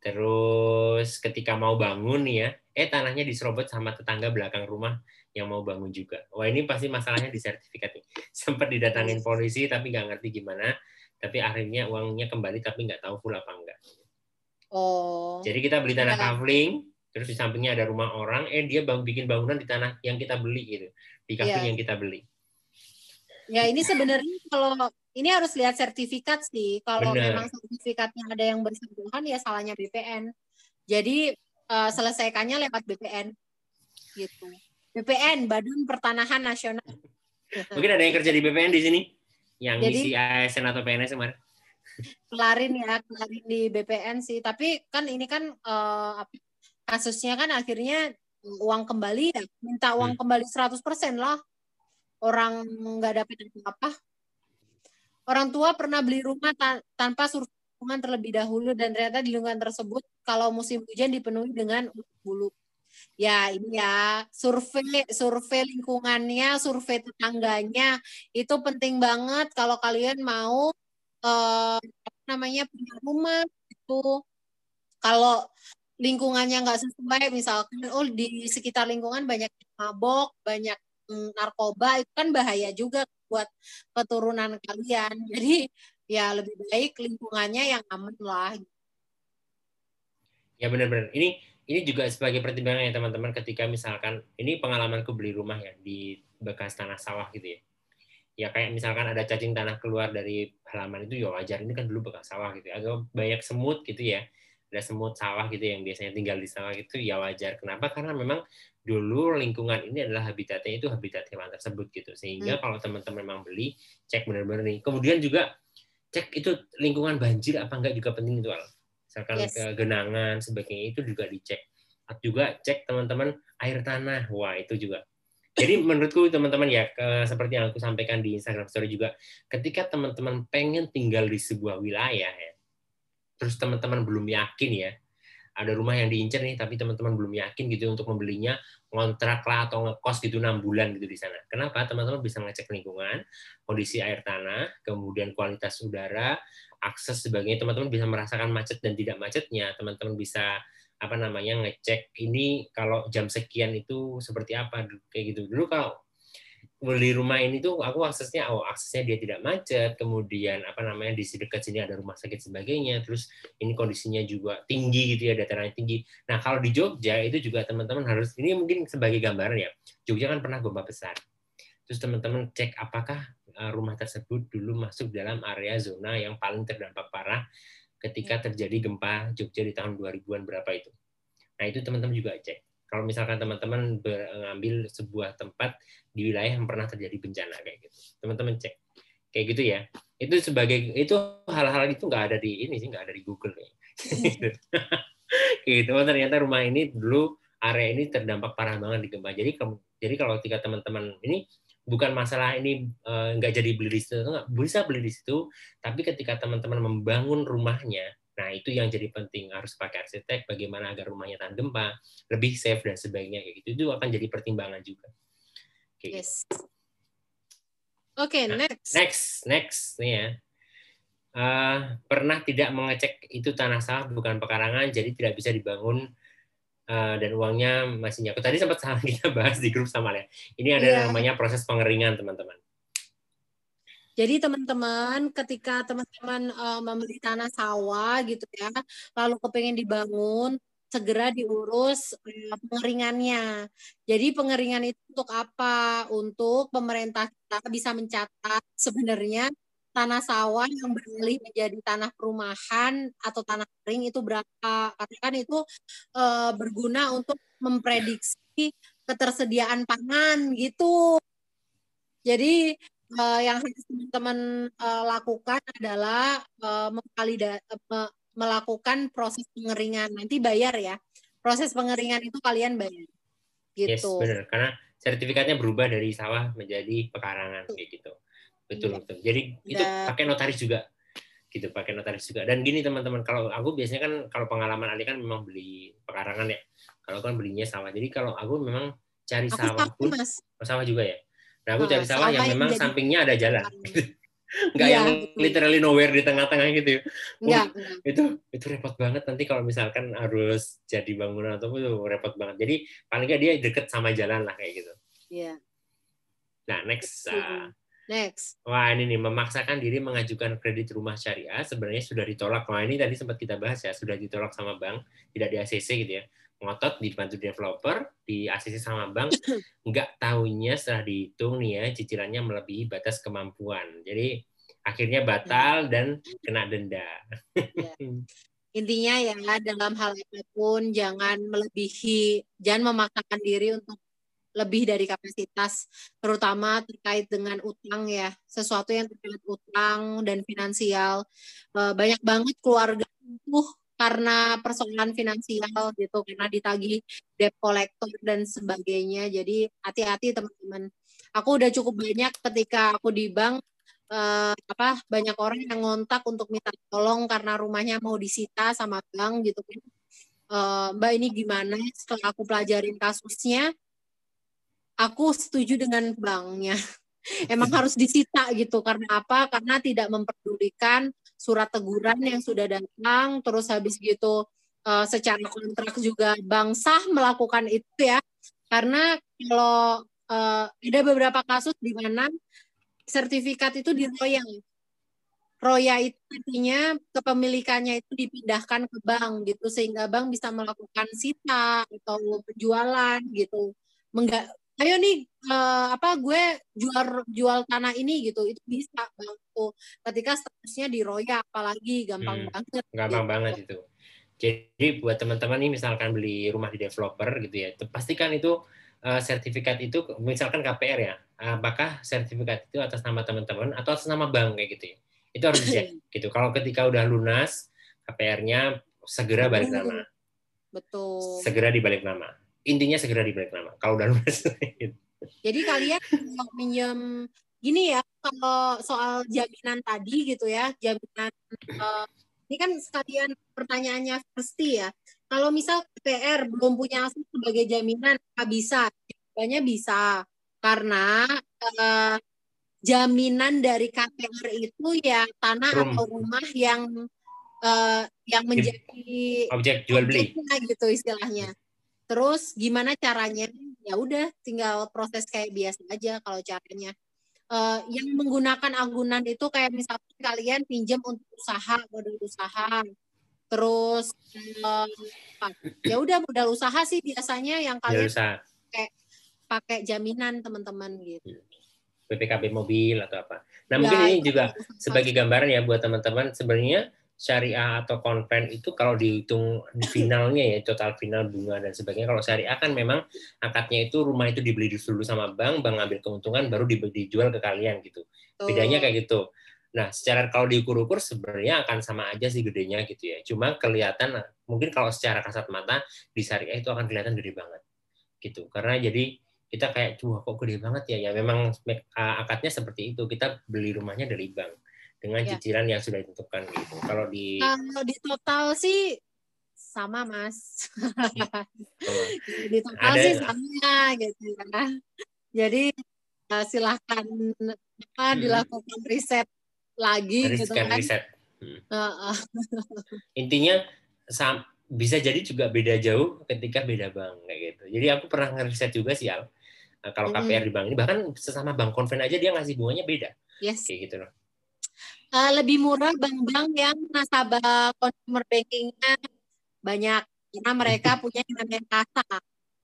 Terus ketika mau bangun nih ya, eh tanahnya diserobot sama tetangga belakang rumah yang mau bangun juga. Wah ini pasti masalahnya di sertifikat nih. *laughs* Sempat didatangin polisi tapi nggak ngerti gimana. Tapi akhirnya uangnya kembali tapi nggak tahu full apa enggak. Oh. Jadi kita beli tanah kafling, terus di sampingnya ada rumah orang, eh dia bang bikin bangunan di tanah yang kita beli gitu, di kafling Iya. yang kita beli. Ya ini sebenarnya kalau ini harus lihat sertifikat sih. Kalau Benar. memang sertifikatnya ada yang bersangkutan ya salahnya BPN. Jadi eh, selesaikannya lewat BPN gitu. BPN Badan Pertanahan Nasional. Mungkin ada yang kerja di BPN di sini, yang Jadi- ngisi ASN atau PNS kemarin. Kelarin ya, kelarin di BPN sih. Tapi kan ini kan apa, kasusnya kan akhirnya uang kembali ya, minta uang kembali 100% lah. Orang nggak dapat apa-apa. Orang tua pernah beli rumah ta- tanpa survei lingkungan terlebih dahulu dan ternyata di lingkungan tersebut kalau musim hujan dipenuhi dengan bulu. Ya ini ya survei survei lingkungannya, survei tetangganya itu penting banget kalau kalian mau eh, apa namanya punya rumah itu kalau lingkungannya nggak sesuai misalkan oh di sekitar lingkungan banyak mabok banyak narkoba itu kan bahaya juga buat keturunan kalian *laughs* jadi ya lebih baik lingkungannya yang aman lah Ya benar-benar. Ini ini juga sebagai pertimbangan ya teman-teman ketika misalkan ini pengalamanku beli rumah ya di bekas tanah sawah gitu ya. Ya kayak misalkan ada cacing tanah keluar dari halaman itu ya wajar ini kan dulu bekas sawah gitu ya. Agak banyak semut gitu ya. Ada semut sawah gitu yang biasanya tinggal di sawah itu ya wajar. Kenapa? Karena memang dulu lingkungan ini adalah habitatnya itu habitat hewan tersebut gitu. Sehingga hmm. kalau teman-teman memang beli, cek benar-benar nih. Kemudian juga cek itu lingkungan banjir apa enggak juga penting itu Al. Misalkan yes. genangan sebagainya itu juga dicek. Atau juga cek teman-teman air tanah. Wah, itu juga jadi *laughs* menurutku teman-teman ya seperti yang aku sampaikan di Instagram Story juga, ketika teman-teman pengen tinggal di sebuah wilayah ya, terus teman-teman belum yakin ya, ada rumah yang diincar nih tapi teman-teman belum yakin gitu untuk membelinya, ngontrak lah atau ngekos gitu enam bulan gitu di sana. Kenapa? Teman-teman bisa ngecek lingkungan, kondisi air tanah, kemudian kualitas udara, akses sebagainya. Teman-teman bisa merasakan macet dan tidak macetnya. Teman-teman bisa apa namanya ngecek ini kalau jam sekian itu seperti apa kayak gitu dulu kalau beli rumah ini tuh aku aksesnya oh aksesnya dia tidak macet kemudian apa namanya di dekat sini ada rumah sakit sebagainya terus ini kondisinya juga tinggi gitu ya datarannya tinggi nah kalau di Jogja itu juga teman-teman harus ini mungkin sebagai gambaran ya Jogja kan pernah gempa besar terus teman-teman cek apakah eh, rumah tersebut dulu masuk dalam area zona yang paling terdampak parah ketika terjadi gempa Jogja di tahun 2000-an berapa itu. Nah, itu teman-teman juga cek. Kalau misalkan teman-teman mengambil sebuah tempat di wilayah yang pernah terjadi bencana kayak gitu. Teman-teman cek. Kayak gitu ya. Itu sebagai itu hal-hal itu nggak ada di ini sih, nggak ada di Google *laughs* nih. gitu. Oh, ternyata rumah ini dulu area ini terdampak parah banget di gempa. Jadi jadi kalau ketika teman-teman ini bukan masalah ini eh, nggak uh, jadi beli di situ nggak bisa beli di situ tapi ketika teman-teman membangun rumahnya nah itu yang jadi penting harus pakai arsitek bagaimana agar rumahnya tahan gempa lebih safe dan sebagainya kayak gitu itu akan jadi pertimbangan juga kayak yes gitu. oke okay, nah, next next next nih ya uh, pernah tidak mengecek itu tanah sawah bukan pekarangan jadi tidak bisa dibangun uh, dan uangnya masih nyakut. Tadi sempat salah *laughs* kita bahas di grup sama ya. Ini ada yeah. namanya proses pengeringan, teman-teman. Jadi teman-teman, ketika teman-teman uh, membeli tanah sawah gitu ya, lalu kepengen dibangun, segera diurus uh, pengeringannya. Jadi pengeringan itu untuk apa? Untuk pemerintah kita bisa mencatat sebenarnya tanah sawah yang beralih menjadi tanah perumahan atau tanah kering itu berapa? Karena kan itu e, berguna untuk memprediksi ketersediaan pangan gitu. Jadi e, yang harus teman-teman e, lakukan adalah memvalida, me, melakukan proses pengeringan. Nanti bayar ya. Proses pengeringan itu kalian bayar. Gitu. Yes, benar. Karena sertifikatnya berubah dari sawah menjadi pekarangan kayak gitu betul iya. betul jadi itu pakai notaris juga gitu pakai notaris juga dan gini teman-teman kalau aku biasanya kan kalau pengalaman Ali kan memang beli pekarangan ya kalau kan belinya sawah jadi kalau aku memang cari aku sawah pun mas. Oh, sawah juga ya nah aku cari sawah yang memang jadi... sampingnya ada jalan *laughs* *laughs* nggak ya, yang literally nowhere di tengah-tengah gitu ya. itu itu repot banget nanti kalau misalkan harus jadi bangunan atau itu repot banget jadi paling nggak dia deket sama jalan lah kayak gitu iya nah next uh, Next. Wah ini nih memaksakan diri mengajukan kredit rumah syariah sebenarnya sudah ditolak. Wah ini tadi sempat kita bahas ya sudah ditolak sama bank, tidak di ACC gitu ya. Ngotot dibantu developer, di ACC sama bank, *coughs* nggak tahunya setelah dihitung nih ya cicilannya melebihi batas kemampuan. Jadi akhirnya batal dan kena denda. Ya. *laughs* Intinya ya dalam hal apa pun jangan melebihi, jangan memaksakan diri untuk lebih dari kapasitas, terutama terkait dengan utang ya, sesuatu yang terkait utang dan finansial. Eh, banyak banget keluarga itu karena persoalan finansial gitu, karena ditagih debt collector dan sebagainya. Jadi hati-hati teman-teman. Aku udah cukup banyak ketika aku di bank eh, apa banyak orang yang ngontak untuk minta tolong karena rumahnya mau disita sama bank gitu kan. Uh, Mbak ini gimana? Setelah aku pelajarin kasusnya, aku setuju dengan banknya. *laughs* Emang harus disita gitu karena apa? Karena tidak memperdulikan surat teguran yang sudah datang, terus habis gitu uh, secara kontrak juga bank sah melakukan itu ya. Karena kalau uh, ada beberapa kasus di mana sertifikat itu diroyal. Roya itu artinya kepemilikannya itu dipindahkan ke bank gitu sehingga bank bisa melakukan sita atau penjualan gitu. Mengga, ayo nih uh, apa gue jual jual tanah ini gitu itu bisa bantu ketika statusnya di roya apalagi gampang hmm, banget gampang gitu. banget itu Jadi buat teman-teman nih misalkan beli rumah di developer gitu ya, pastikan itu uh, sertifikat itu misalkan KPR ya, apakah sertifikat itu atas nama teman-teman atau atas nama bank kayak gitu ya. Itu harus dicek *clears throat* gitu. Kalau ketika udah lunas KPR-nya segera balik nama. Betul. Segera dibalik nama. Intinya segera dibalik nama. Kalau udah lunas. Jadi kalian minjem gini ya, kalau soal jaminan tadi gitu ya, jaminan uh, ini kan sekalian pertanyaannya pasti ya. Kalau misal KPR belum punya aset sebagai jaminan, apa bisa? Jawabannya bisa. Karena uh, jaminan dari KPR itu ya tanah Room. atau rumah yang uh, yang menjadi objek jual beli gitu istilahnya. Terus gimana caranya? Ya udah tinggal proses kayak biasa aja kalau caranya. Uh, yang menggunakan agunan itu kayak misalnya kalian pinjam untuk usaha modal usaha. Terus uh, ya udah modal usaha sih biasanya yang kalian pakai pakai jaminan teman-teman gitu. PPKB mobil atau apa. Nah ya, mungkin ini juga sebagai gambaran ya buat teman-teman. Sebenarnya syariah atau konven itu kalau dihitung di finalnya ya total final bunga dan sebagainya kalau syariah kan memang akadnya itu rumah itu dibeli dulu sama bank bank ngambil keuntungan baru dijual ke kalian gitu. Bedanya kayak gitu. Nah secara kalau diukur-ukur sebenarnya akan sama aja sih gedenya gitu ya. Cuma kelihatan mungkin kalau secara kasat mata di syariah itu akan kelihatan gede banget gitu. Karena jadi kita kayak wah kok gede banget ya? Ya memang akadnya seperti itu. Kita beli rumahnya dari bank dengan ya. cicilan yang sudah ditentukan gitu. Kalau di kalau di total sih sama mas. Oh. di total Ada, sih sama gitu ya. Jadi uh, silahkan apa hmm. dilakukan riset lagi gitu kan. Riset. Hmm. Uh, uh. *laughs* Intinya bisa jadi juga beda jauh ketika beda bank kayak gitu. Jadi aku pernah ngeriset juga sih Al. Nah, kalau KPR di bank ini bahkan sesama bank konven aja dia ngasih bunganya beda. Yes. Kayak gitu loh uh, lebih murah bank-bank yang nasabah consumer bankingnya. Banyak karena mereka *laughs* punya yang namanya kasa.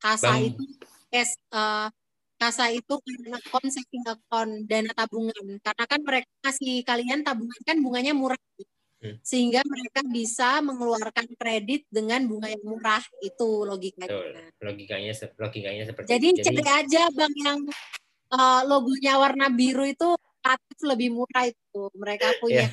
Kasa Bang. itu yes, uh, kasa itu account saving account dana tabungan. Karena kan mereka kasih kalian tabungan kan bunganya murah. Hmm. sehingga mereka bisa mengeluarkan kredit dengan bunga yang murah. Itu logikanya. Logikanya logikanya seperti jadi, jadi cari aja bank yang uh, logonya warna biru itu relatif lebih murah itu mereka punya yeah.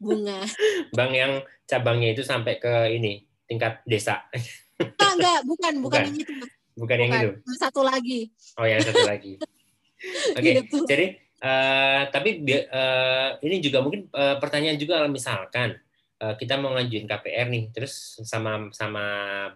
bunga. *laughs* Bank yang cabangnya itu sampai ke ini tingkat desa. *laughs* Enggak, enggak, bukan, bukan, bukan yang itu. Bukan, bukan yang itu. Satu lagi. Oh, yang satu lagi. *laughs* Oke, okay. gitu. jadi uh, tapi uh, ini juga mungkin uh, pertanyaan juga misalkan kita mau ngajuin KPR nih, terus sama sama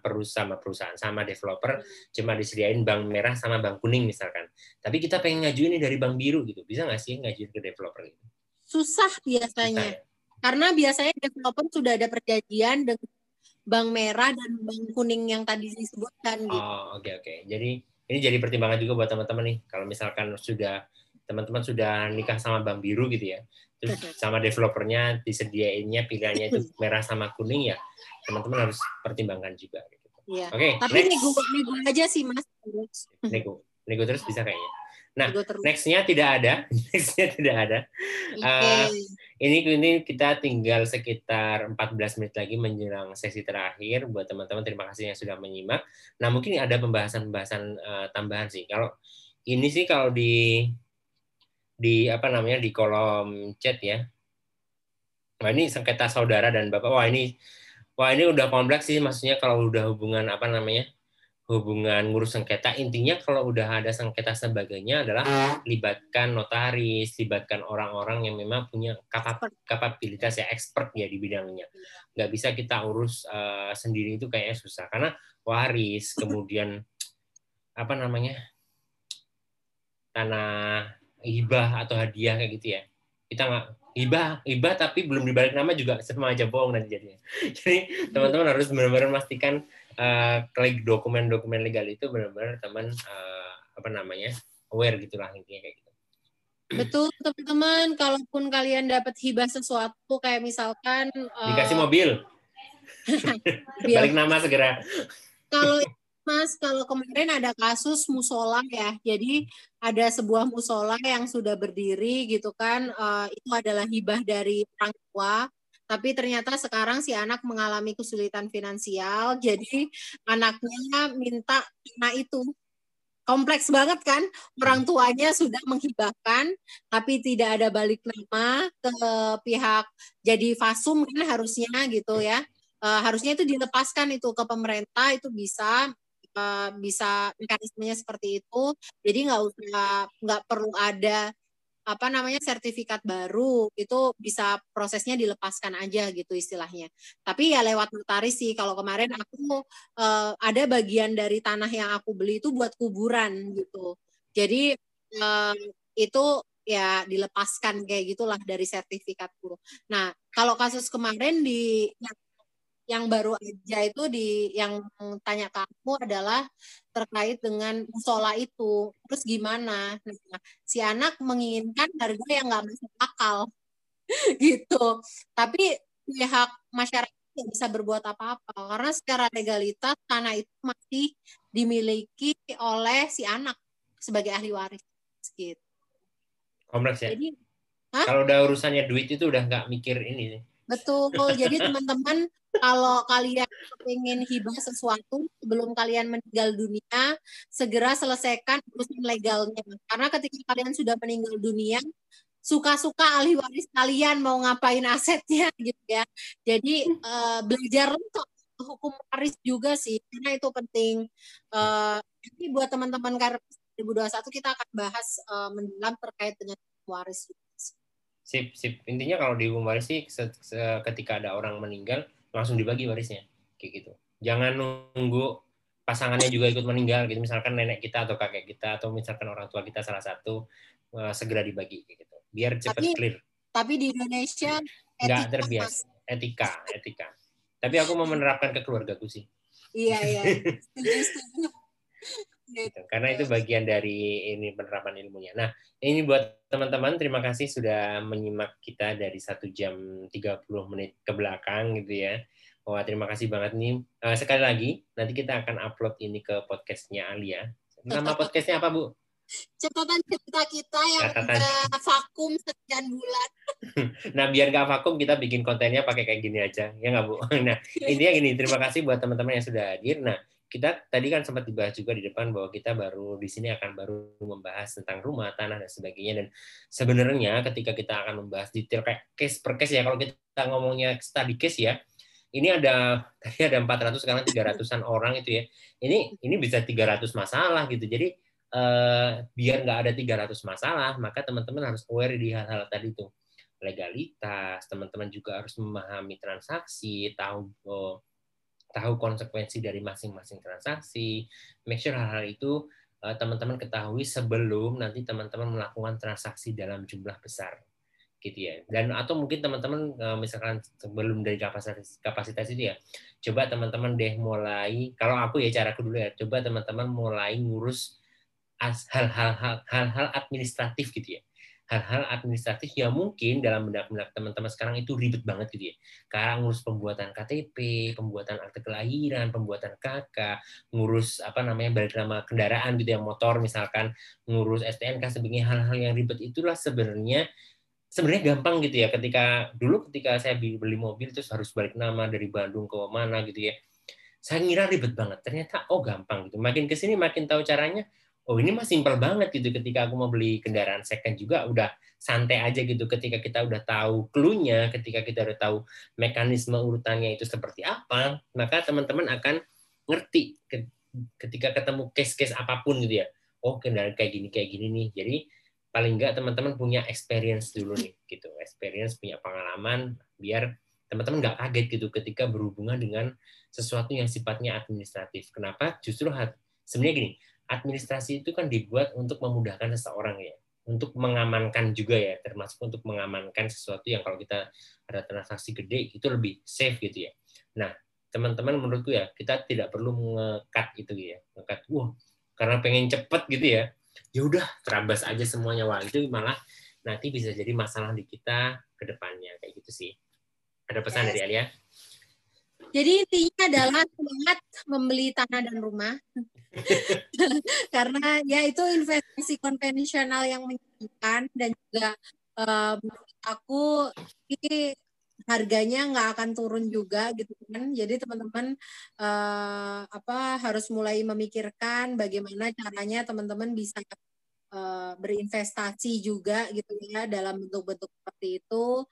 perusahaan sama perusahaan sama developer cuma disediain bank merah sama bank kuning misalkan. Tapi kita pengen ngajuin nih dari bank biru gitu, bisa nggak sih ngajuin ke developer gitu? Susah biasanya, Susah, ya? karena biasanya developer sudah ada perjanjian dengan bank merah dan bank kuning yang tadi disebutkan. Gitu. Oh oke okay, oke. Okay. Jadi ini jadi pertimbangan juga buat teman-teman nih, kalau misalkan sudah teman-teman sudah nikah sama bank biru gitu ya, terus sama developernya disediainnya pilihannya itu *laughs* merah sama kuning ya teman-teman harus pertimbangkan juga gitu. Iya. Oke. Okay, Tapi next. nego nego aja sih mas. Nego nego terus bisa kayaknya. Nah, nextnya tidak ada, *laughs* nextnya tidak ada. Okay. Uh, ini ini kita tinggal sekitar 14 menit lagi menjelang sesi terakhir. Buat teman-teman terima kasih yang sudah menyimak. Nah mungkin ada pembahasan-pembahasan uh, tambahan sih. Kalau ini sih kalau di di apa namanya di kolom chat ya. Wah ini sengketa saudara dan bapak. Wah ini wah ini udah kompleks sih maksudnya kalau udah hubungan apa namanya hubungan ngurus sengketa intinya kalau udah ada sengketa sebagainya adalah libatkan notaris, libatkan orang-orang yang memang punya kapab kapabilitas ya expert ya di bidangnya. Nggak bisa kita urus uh, sendiri itu kayaknya susah karena waris kemudian apa namanya tanah hibah atau hadiah kayak gitu ya. Kita nggak hibah hibah tapi belum dibalik nama juga sama aja bohong nanti jadinya. *laughs* Jadi teman-teman harus benar-benar memastikan uh, klik dokumen-dokumen legal itu benar-benar teman uh, apa namanya aware gitulah intinya kayak gitu. Betul teman-teman. Kalaupun kalian dapat hibah sesuatu kayak misalkan uh, dikasih *laughs* mobil. Balik nama segera. Kalau Mas, kalau kemarin ada kasus musola ya, jadi ada sebuah musola yang sudah berdiri gitu kan, uh, itu adalah hibah dari orang tua. tapi ternyata sekarang si anak mengalami kesulitan finansial, jadi anaknya minta nah itu kompleks banget kan. Orang tuanya sudah menghibahkan tapi tidak ada balik nama ke pihak. Jadi fasum kan harusnya gitu ya. Uh, harusnya itu dilepaskan itu ke pemerintah itu bisa uh, bisa mekanismenya seperti itu jadi nggak usah nggak perlu ada apa namanya sertifikat baru itu bisa prosesnya dilepaskan aja gitu istilahnya. Tapi ya lewat notaris sih. Kalau kemarin aku uh, ada bagian dari tanah yang aku beli itu buat kuburan gitu. Jadi uh, itu ya dilepaskan kayak gitulah dari sertifikat guru. Nah kalau kasus kemarin di yang yang baru aja itu di yang tanya kamu adalah terkait dengan musola itu. Terus gimana? Nah, si anak menginginkan harga yang nggak masuk akal. *laughs* Gitu. Tapi pihak masyarakat tidak bisa berbuat apa-apa. Karena secara legalitas tanah itu masih dimiliki oleh si anak sebagai ahli waris. Gitu. Kompleks ya? Jadi kalau udah urusannya duit itu udah nggak mikir ini Betul. Jadi teman-teman kalau kalian ingin hibah sesuatu sebelum kalian meninggal dunia, segera selesaikan urusan legalnya. Karena ketika kalian sudah meninggal dunia, suka-suka ahli waris kalian mau ngapain asetnya *laughs* gitu ya. Jadi uh, belajar untuk hukum waris juga sih, karena itu penting. Uh, jadi buat teman-teman karena 2021 kita akan bahas uh, mendalam terkait dengan waris sip sip. Intinya kalau di waris sih ketika ada orang meninggal langsung dibagi warisnya kayak gitu. Jangan nunggu pasangannya juga ikut meninggal gitu. Misalkan nenek kita atau kakek kita atau misalkan orang tua kita salah satu uh, segera dibagi kayak gitu. Biar cepat tapi, clear. tapi di Indonesia nggak terbiasa. etika etika. Tapi aku mau menerapkan ke keluargaku sih. Iya iya *laughs* Gitu. Karena itu bagian dari ini penerapan ilmunya. Nah, ini buat teman-teman, terima kasih sudah menyimak kita dari satu jam 30 menit ke belakang gitu ya. Wah, terima kasih banget nih. Uh, sekali lagi, nanti kita akan upload ini ke podcastnya Alia. Nama podcastnya apa, Bu? Catatan cerita kita yang Catatan. vakum sekian bulan. *laughs* nah, biar nggak vakum, kita bikin kontennya pakai kayak gini aja. Ya nggak, Bu? *laughs* Nah, intinya gini, terima kasih buat teman-teman yang sudah hadir. Nah, kita tadi kan sempat dibahas juga di depan bahwa kita baru di sini akan baru membahas tentang rumah, tanah dan sebagainya dan sebenarnya ketika kita akan membahas detail kayak case per case ya kalau kita ngomongnya study case ya ini ada *laughs* tadi ada 400 sekarang 300-an orang itu ya. Ini ini bisa 300 masalah gitu. Jadi eh, biar nggak ada 300 masalah, maka teman-teman harus aware di hal-hal tadi itu. Legalitas, teman-teman juga harus memahami transaksi, tahu oh, tahu konsekuensi dari masing-masing transaksi, make sure hal-hal itu eh, teman-teman ketahui sebelum nanti teman-teman melakukan transaksi dalam jumlah besar gitu ya. Dan atau mungkin teman-teman eh, misalkan sebelum dari kapasitas kapasitas itu ya coba teman-teman deh mulai kalau aku ya caraku dulu ya coba teman-teman mulai ngurus hal-hal hal-hal administratif gitu ya hal-hal administratif yang mungkin dalam benak-benak teman-teman sekarang itu ribet banget gitu ya. Karena ngurus pembuatan KTP, pembuatan akte kelahiran, pembuatan KK, ngurus apa namanya balik nama kendaraan gitu ya, motor misalkan, ngurus STNK sebagainya. Hal-hal yang ribet itulah sebenarnya sebenarnya gampang gitu ya. Ketika dulu ketika saya beli mobil terus harus balik nama dari Bandung ke mana gitu ya saya ngira ribet banget. Ternyata oh gampang gitu. Makin ke sini makin tahu caranya oh ini mah simpel banget gitu ketika aku mau beli kendaraan second juga udah santai aja gitu ketika kita udah tahu clue-nya, ketika kita udah tahu mekanisme urutannya itu seperti apa, maka teman-teman akan ngerti ketika ketemu case-case apa pun gitu ya. Oh, kendaraan kayak gini kayak gini nih. Jadi paling enggak teman-teman punya experience dulu nih gitu. Experience punya pengalaman biar teman-teman nggak kaget gitu ketika berhubungan dengan sesuatu yang sifatnya administratif. Kenapa? Justru sebenarnya gini, administrasi itu kan dibuat untuk memudahkan seseorang ya, untuk mengamankan juga ya, termasuk untuk mengamankan sesuatu yang kalau kita ada transaksi gede itu lebih safe gitu ya. Nah, teman-teman menurutku ya kita tidak perlu mengekat itu ya, mengekat, wah karena pengen cepet gitu ya, ya udah terabas aja semuanya wah itu malah nanti bisa jadi masalah di kita ke depannya kayak gitu sih. Ada pesan yes. dari Alia? Jadi intinya adalah semangat membeli tanah dan rumah. *laughs* Karena ya itu investasi konvensional yang menyenangkan dan juga um, aku ini harganya nggak akan turun juga gitu kan. Jadi teman-teman uh, apa harus mulai memikirkan bagaimana caranya teman-teman bisa uh, berinvestasi juga gitu ya dalam bentuk-bentuk seperti itu.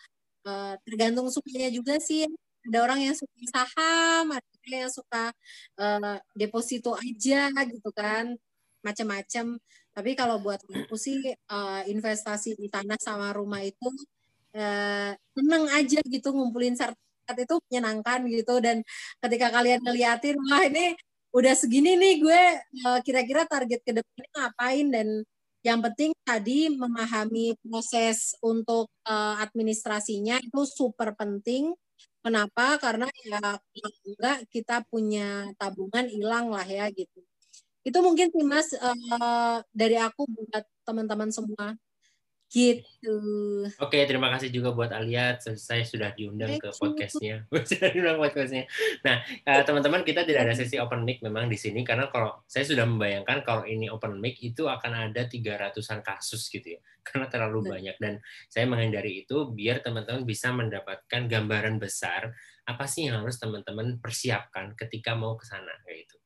Uh, tergantung sukanya juga sih. Ada orang yang suka saham, ada yang suka uh, deposito aja gitu kan, macam-macam. Tapi kalau buat aku sih uh, investasi di tanah sama rumah itu uh, seneng aja gitu ngumpulin sertifikat itu menyenangkan gitu dan ketika kalian ngeliatin wah ini udah segini nih gue uh, kira-kira target ke depannya ngapain dan yang penting tadi memahami proses untuk uh, administrasinya itu super penting. Kenapa? Karena ya enggak kita punya tabungan hilang lah ya gitu. Itu mungkin sih Mas uh, dari aku buat teman-teman semua. Gitu. Oke, terima kasih juga buat Alia. Saya *laughs* sudah diundang ke podcastnya. sudah diundang podcastnya. Nah, eh, teman-teman kita tidak ada sesi open mic memang di sini karena kalau saya sudah membayangkan kalau ini open mic itu akan ada 300-an kasus gitu ya. *laughs* Karena terlalu banyak dan saya menghindari itu biar teman-teman bisa mendapatkan gambaran besar apa sih yang harus teman-teman persiapkan ketika mau ke sana kayak gitu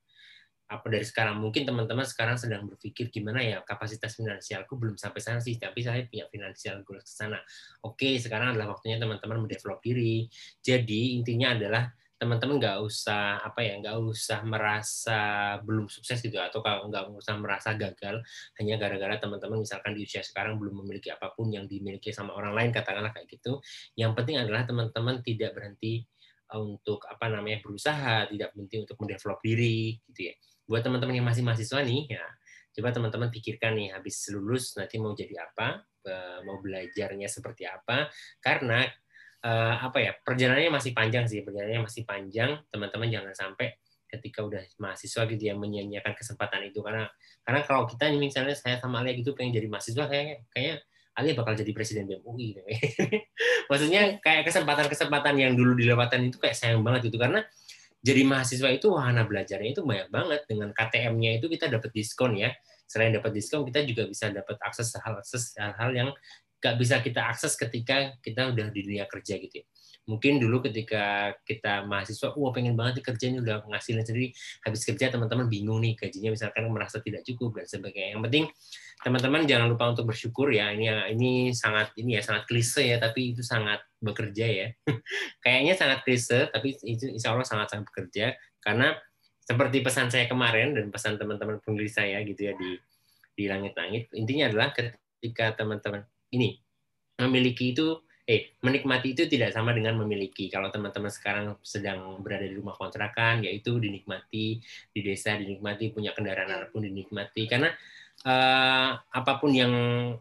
apa dari sekarang? Mungkin teman-teman sekarang sedang berpikir gimana ya kapasitas finansialku belum sampai sana sih tapi saya punya finansial goal ke sana. Oke sekarang adalah waktunya teman-teman mendevelop diri. Jadi intinya adalah teman-teman nggak usah apa ya nggak usah merasa belum sukses gitu atau kalau nggak usah merasa gagal hanya gara-gara teman-teman misalkan di usia sekarang belum memiliki apa pun yang dimiliki sama orang lain katakanlah kayak gitu. Yang penting adalah teman-teman tidak berhenti eh, untuk apa namanya berusaha tidak berhenti untuk mendevelop diri gitu ya buat teman-teman yang masih mahasiswa nih ya. Coba teman-teman pikirkan nih habis lulus nanti mau jadi apa? Mau belajarnya seperti apa? Karena uh, apa ya perjalanannya masih panjang sih perjalanannya masih panjang. Teman-teman jangan sampai ketika udah mahasiswa gitu ya menyia-nyiakan kesempatan itu. Karena karena kalau kita misalnya saya sama Alia gitu pengen jadi mahasiswa kayak kayak Alia bakal jadi presiden BEM UI *laughs* maksudnya kayak kesempatan-kesempatan yang dulu dilewatan itu kayak sayang banget gitu. Karena jadi mahasiswa itu wahana belajarnya itu banyak banget dengan KTM-nya itu kita dapat diskon ya selain dapat diskon kita juga bisa dapat akses hal-hal yang gak bisa kita akses ketika kita udah di dunia kerja gitu ya. Mungkin dulu ketika kita mahasiswa, wah pengen banget kerja ini udah ngasilin sendiri, habis kerja teman-teman bingung nih gajinya misalkan merasa tidak cukup dan sebagainya. Yang penting teman-teman jangan lupa untuk bersyukur ya. Ini ini sangat ini ya sangat klise ya, tapi itu sangat bekerja ya. *laughs* Kayaknya sangat klise, tapi itu insya Allah sangat-sangat bekerja karena seperti pesan saya kemarin dan pesan teman-teman penulis saya gitu ya di di langit-langit intinya adalah ketika teman-teman ini memiliki itu eh menikmati itu tidak sama dengan memiliki. Kalau teman-teman sekarang sedang berada di rumah kontrakan, yaitu dinikmati di desa, dinikmati punya kendaraan pun dinikmati. Karena uh, apa pun yang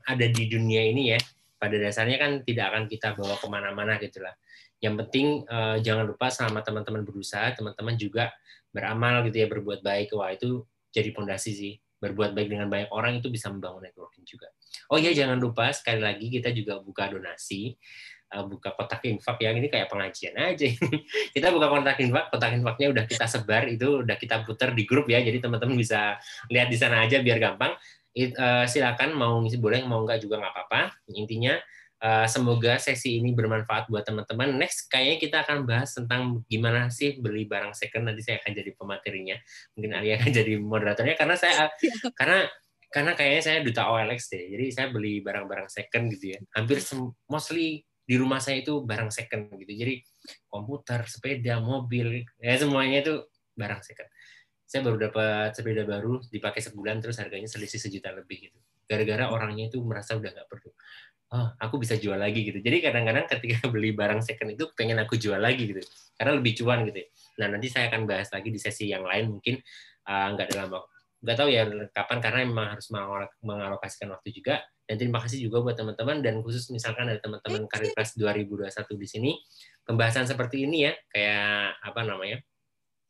ada di dunia ini ya, pada dasarnya kan tidak akan kita bawa ke mana-mana gitulah. Yang penting uh, jangan lupa selama teman-teman berusaha, teman-teman juga beramal gitu ya, berbuat baik. Wah itu jadi pondasi sih. Berbuat baik dengan banyak orang itu bisa membangun networking juga. Oh iya jangan lupa sekali lagi kita juga buka donasi, buka kotak infak yang ini kayak pengajian aja. *laughs* kita buka kotak infak, kotak infaknya udah kita sebar itu udah kita putar di grup ya, jadi teman-teman bisa lihat di sana aja biar gampang. It, uh, silakan mau ngisi boleh mau enggak juga nggak apa-apa. Intinya uh, semoga sesi ini bermanfaat buat teman-teman. Next kayaknya kita akan bahas tentang gimana sih beli barang second. Nanti saya akan jadi pematerinya. Mungkin Alia akan *laughs* jadi moderatornya karena saya karena karena kayaknya saya duta OLX deh. Jadi saya beli barang-barang second gitu ya. Hampir mostly di rumah saya itu barang second gitu. Jadi komputer, sepeda, mobil, ya semuanya itu barang second. Saya baru dapat sepeda baru dipakai sebulan terus harganya selisih sejuta lebih gitu. Gara-gara orangnya itu merasa udah nggak perlu. Oh, aku bisa jual lagi gitu. Jadi kadang-kadang ketika *laughs* beli barang second itu pengen aku jual lagi gitu. Karena lebih cuan gitu. Nah, nanti saya akan bahas lagi di sesi yang lain mungkin uh, nggak dalam waktu nggak tahu ya kapan karena memang harus mengalokasikan waktu juga. Dan terima kasih juga buat teman-teman dan khusus misalkan ada teman-teman karir kelas 2021 di sini pembahasan seperti ini ya kayak apa namanya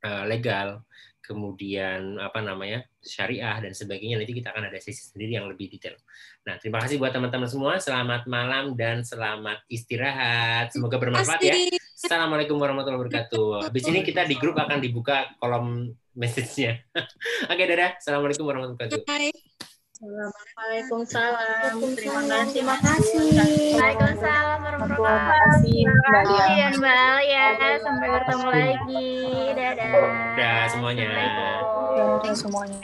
eh, legal kemudian apa namanya syariah dan sebagainya. Nanti kita akan ada sesi sendiri yang lebih detail. Nah terima kasih buat teman-teman semua. Selamat malam dan selamat istirahat. Semoga bermanfaat ya. Assalamualaikum warahmatullahi wabarakatuh. Habis ini kita di grup akan dibuka kolom message-nya. *laughs* Oke, dadah. Assalamualaikum warahmatullahi wabarakatuh. Bye. Waalaikumsalam. Terima kasih. Terima kasih. Waalaikumsalam warahmatullahi Terima kasih Mbak wabarakatuh. Alia. Sampai bertemu lagi. Dadah. Udah semuanya. Ya, semuanya.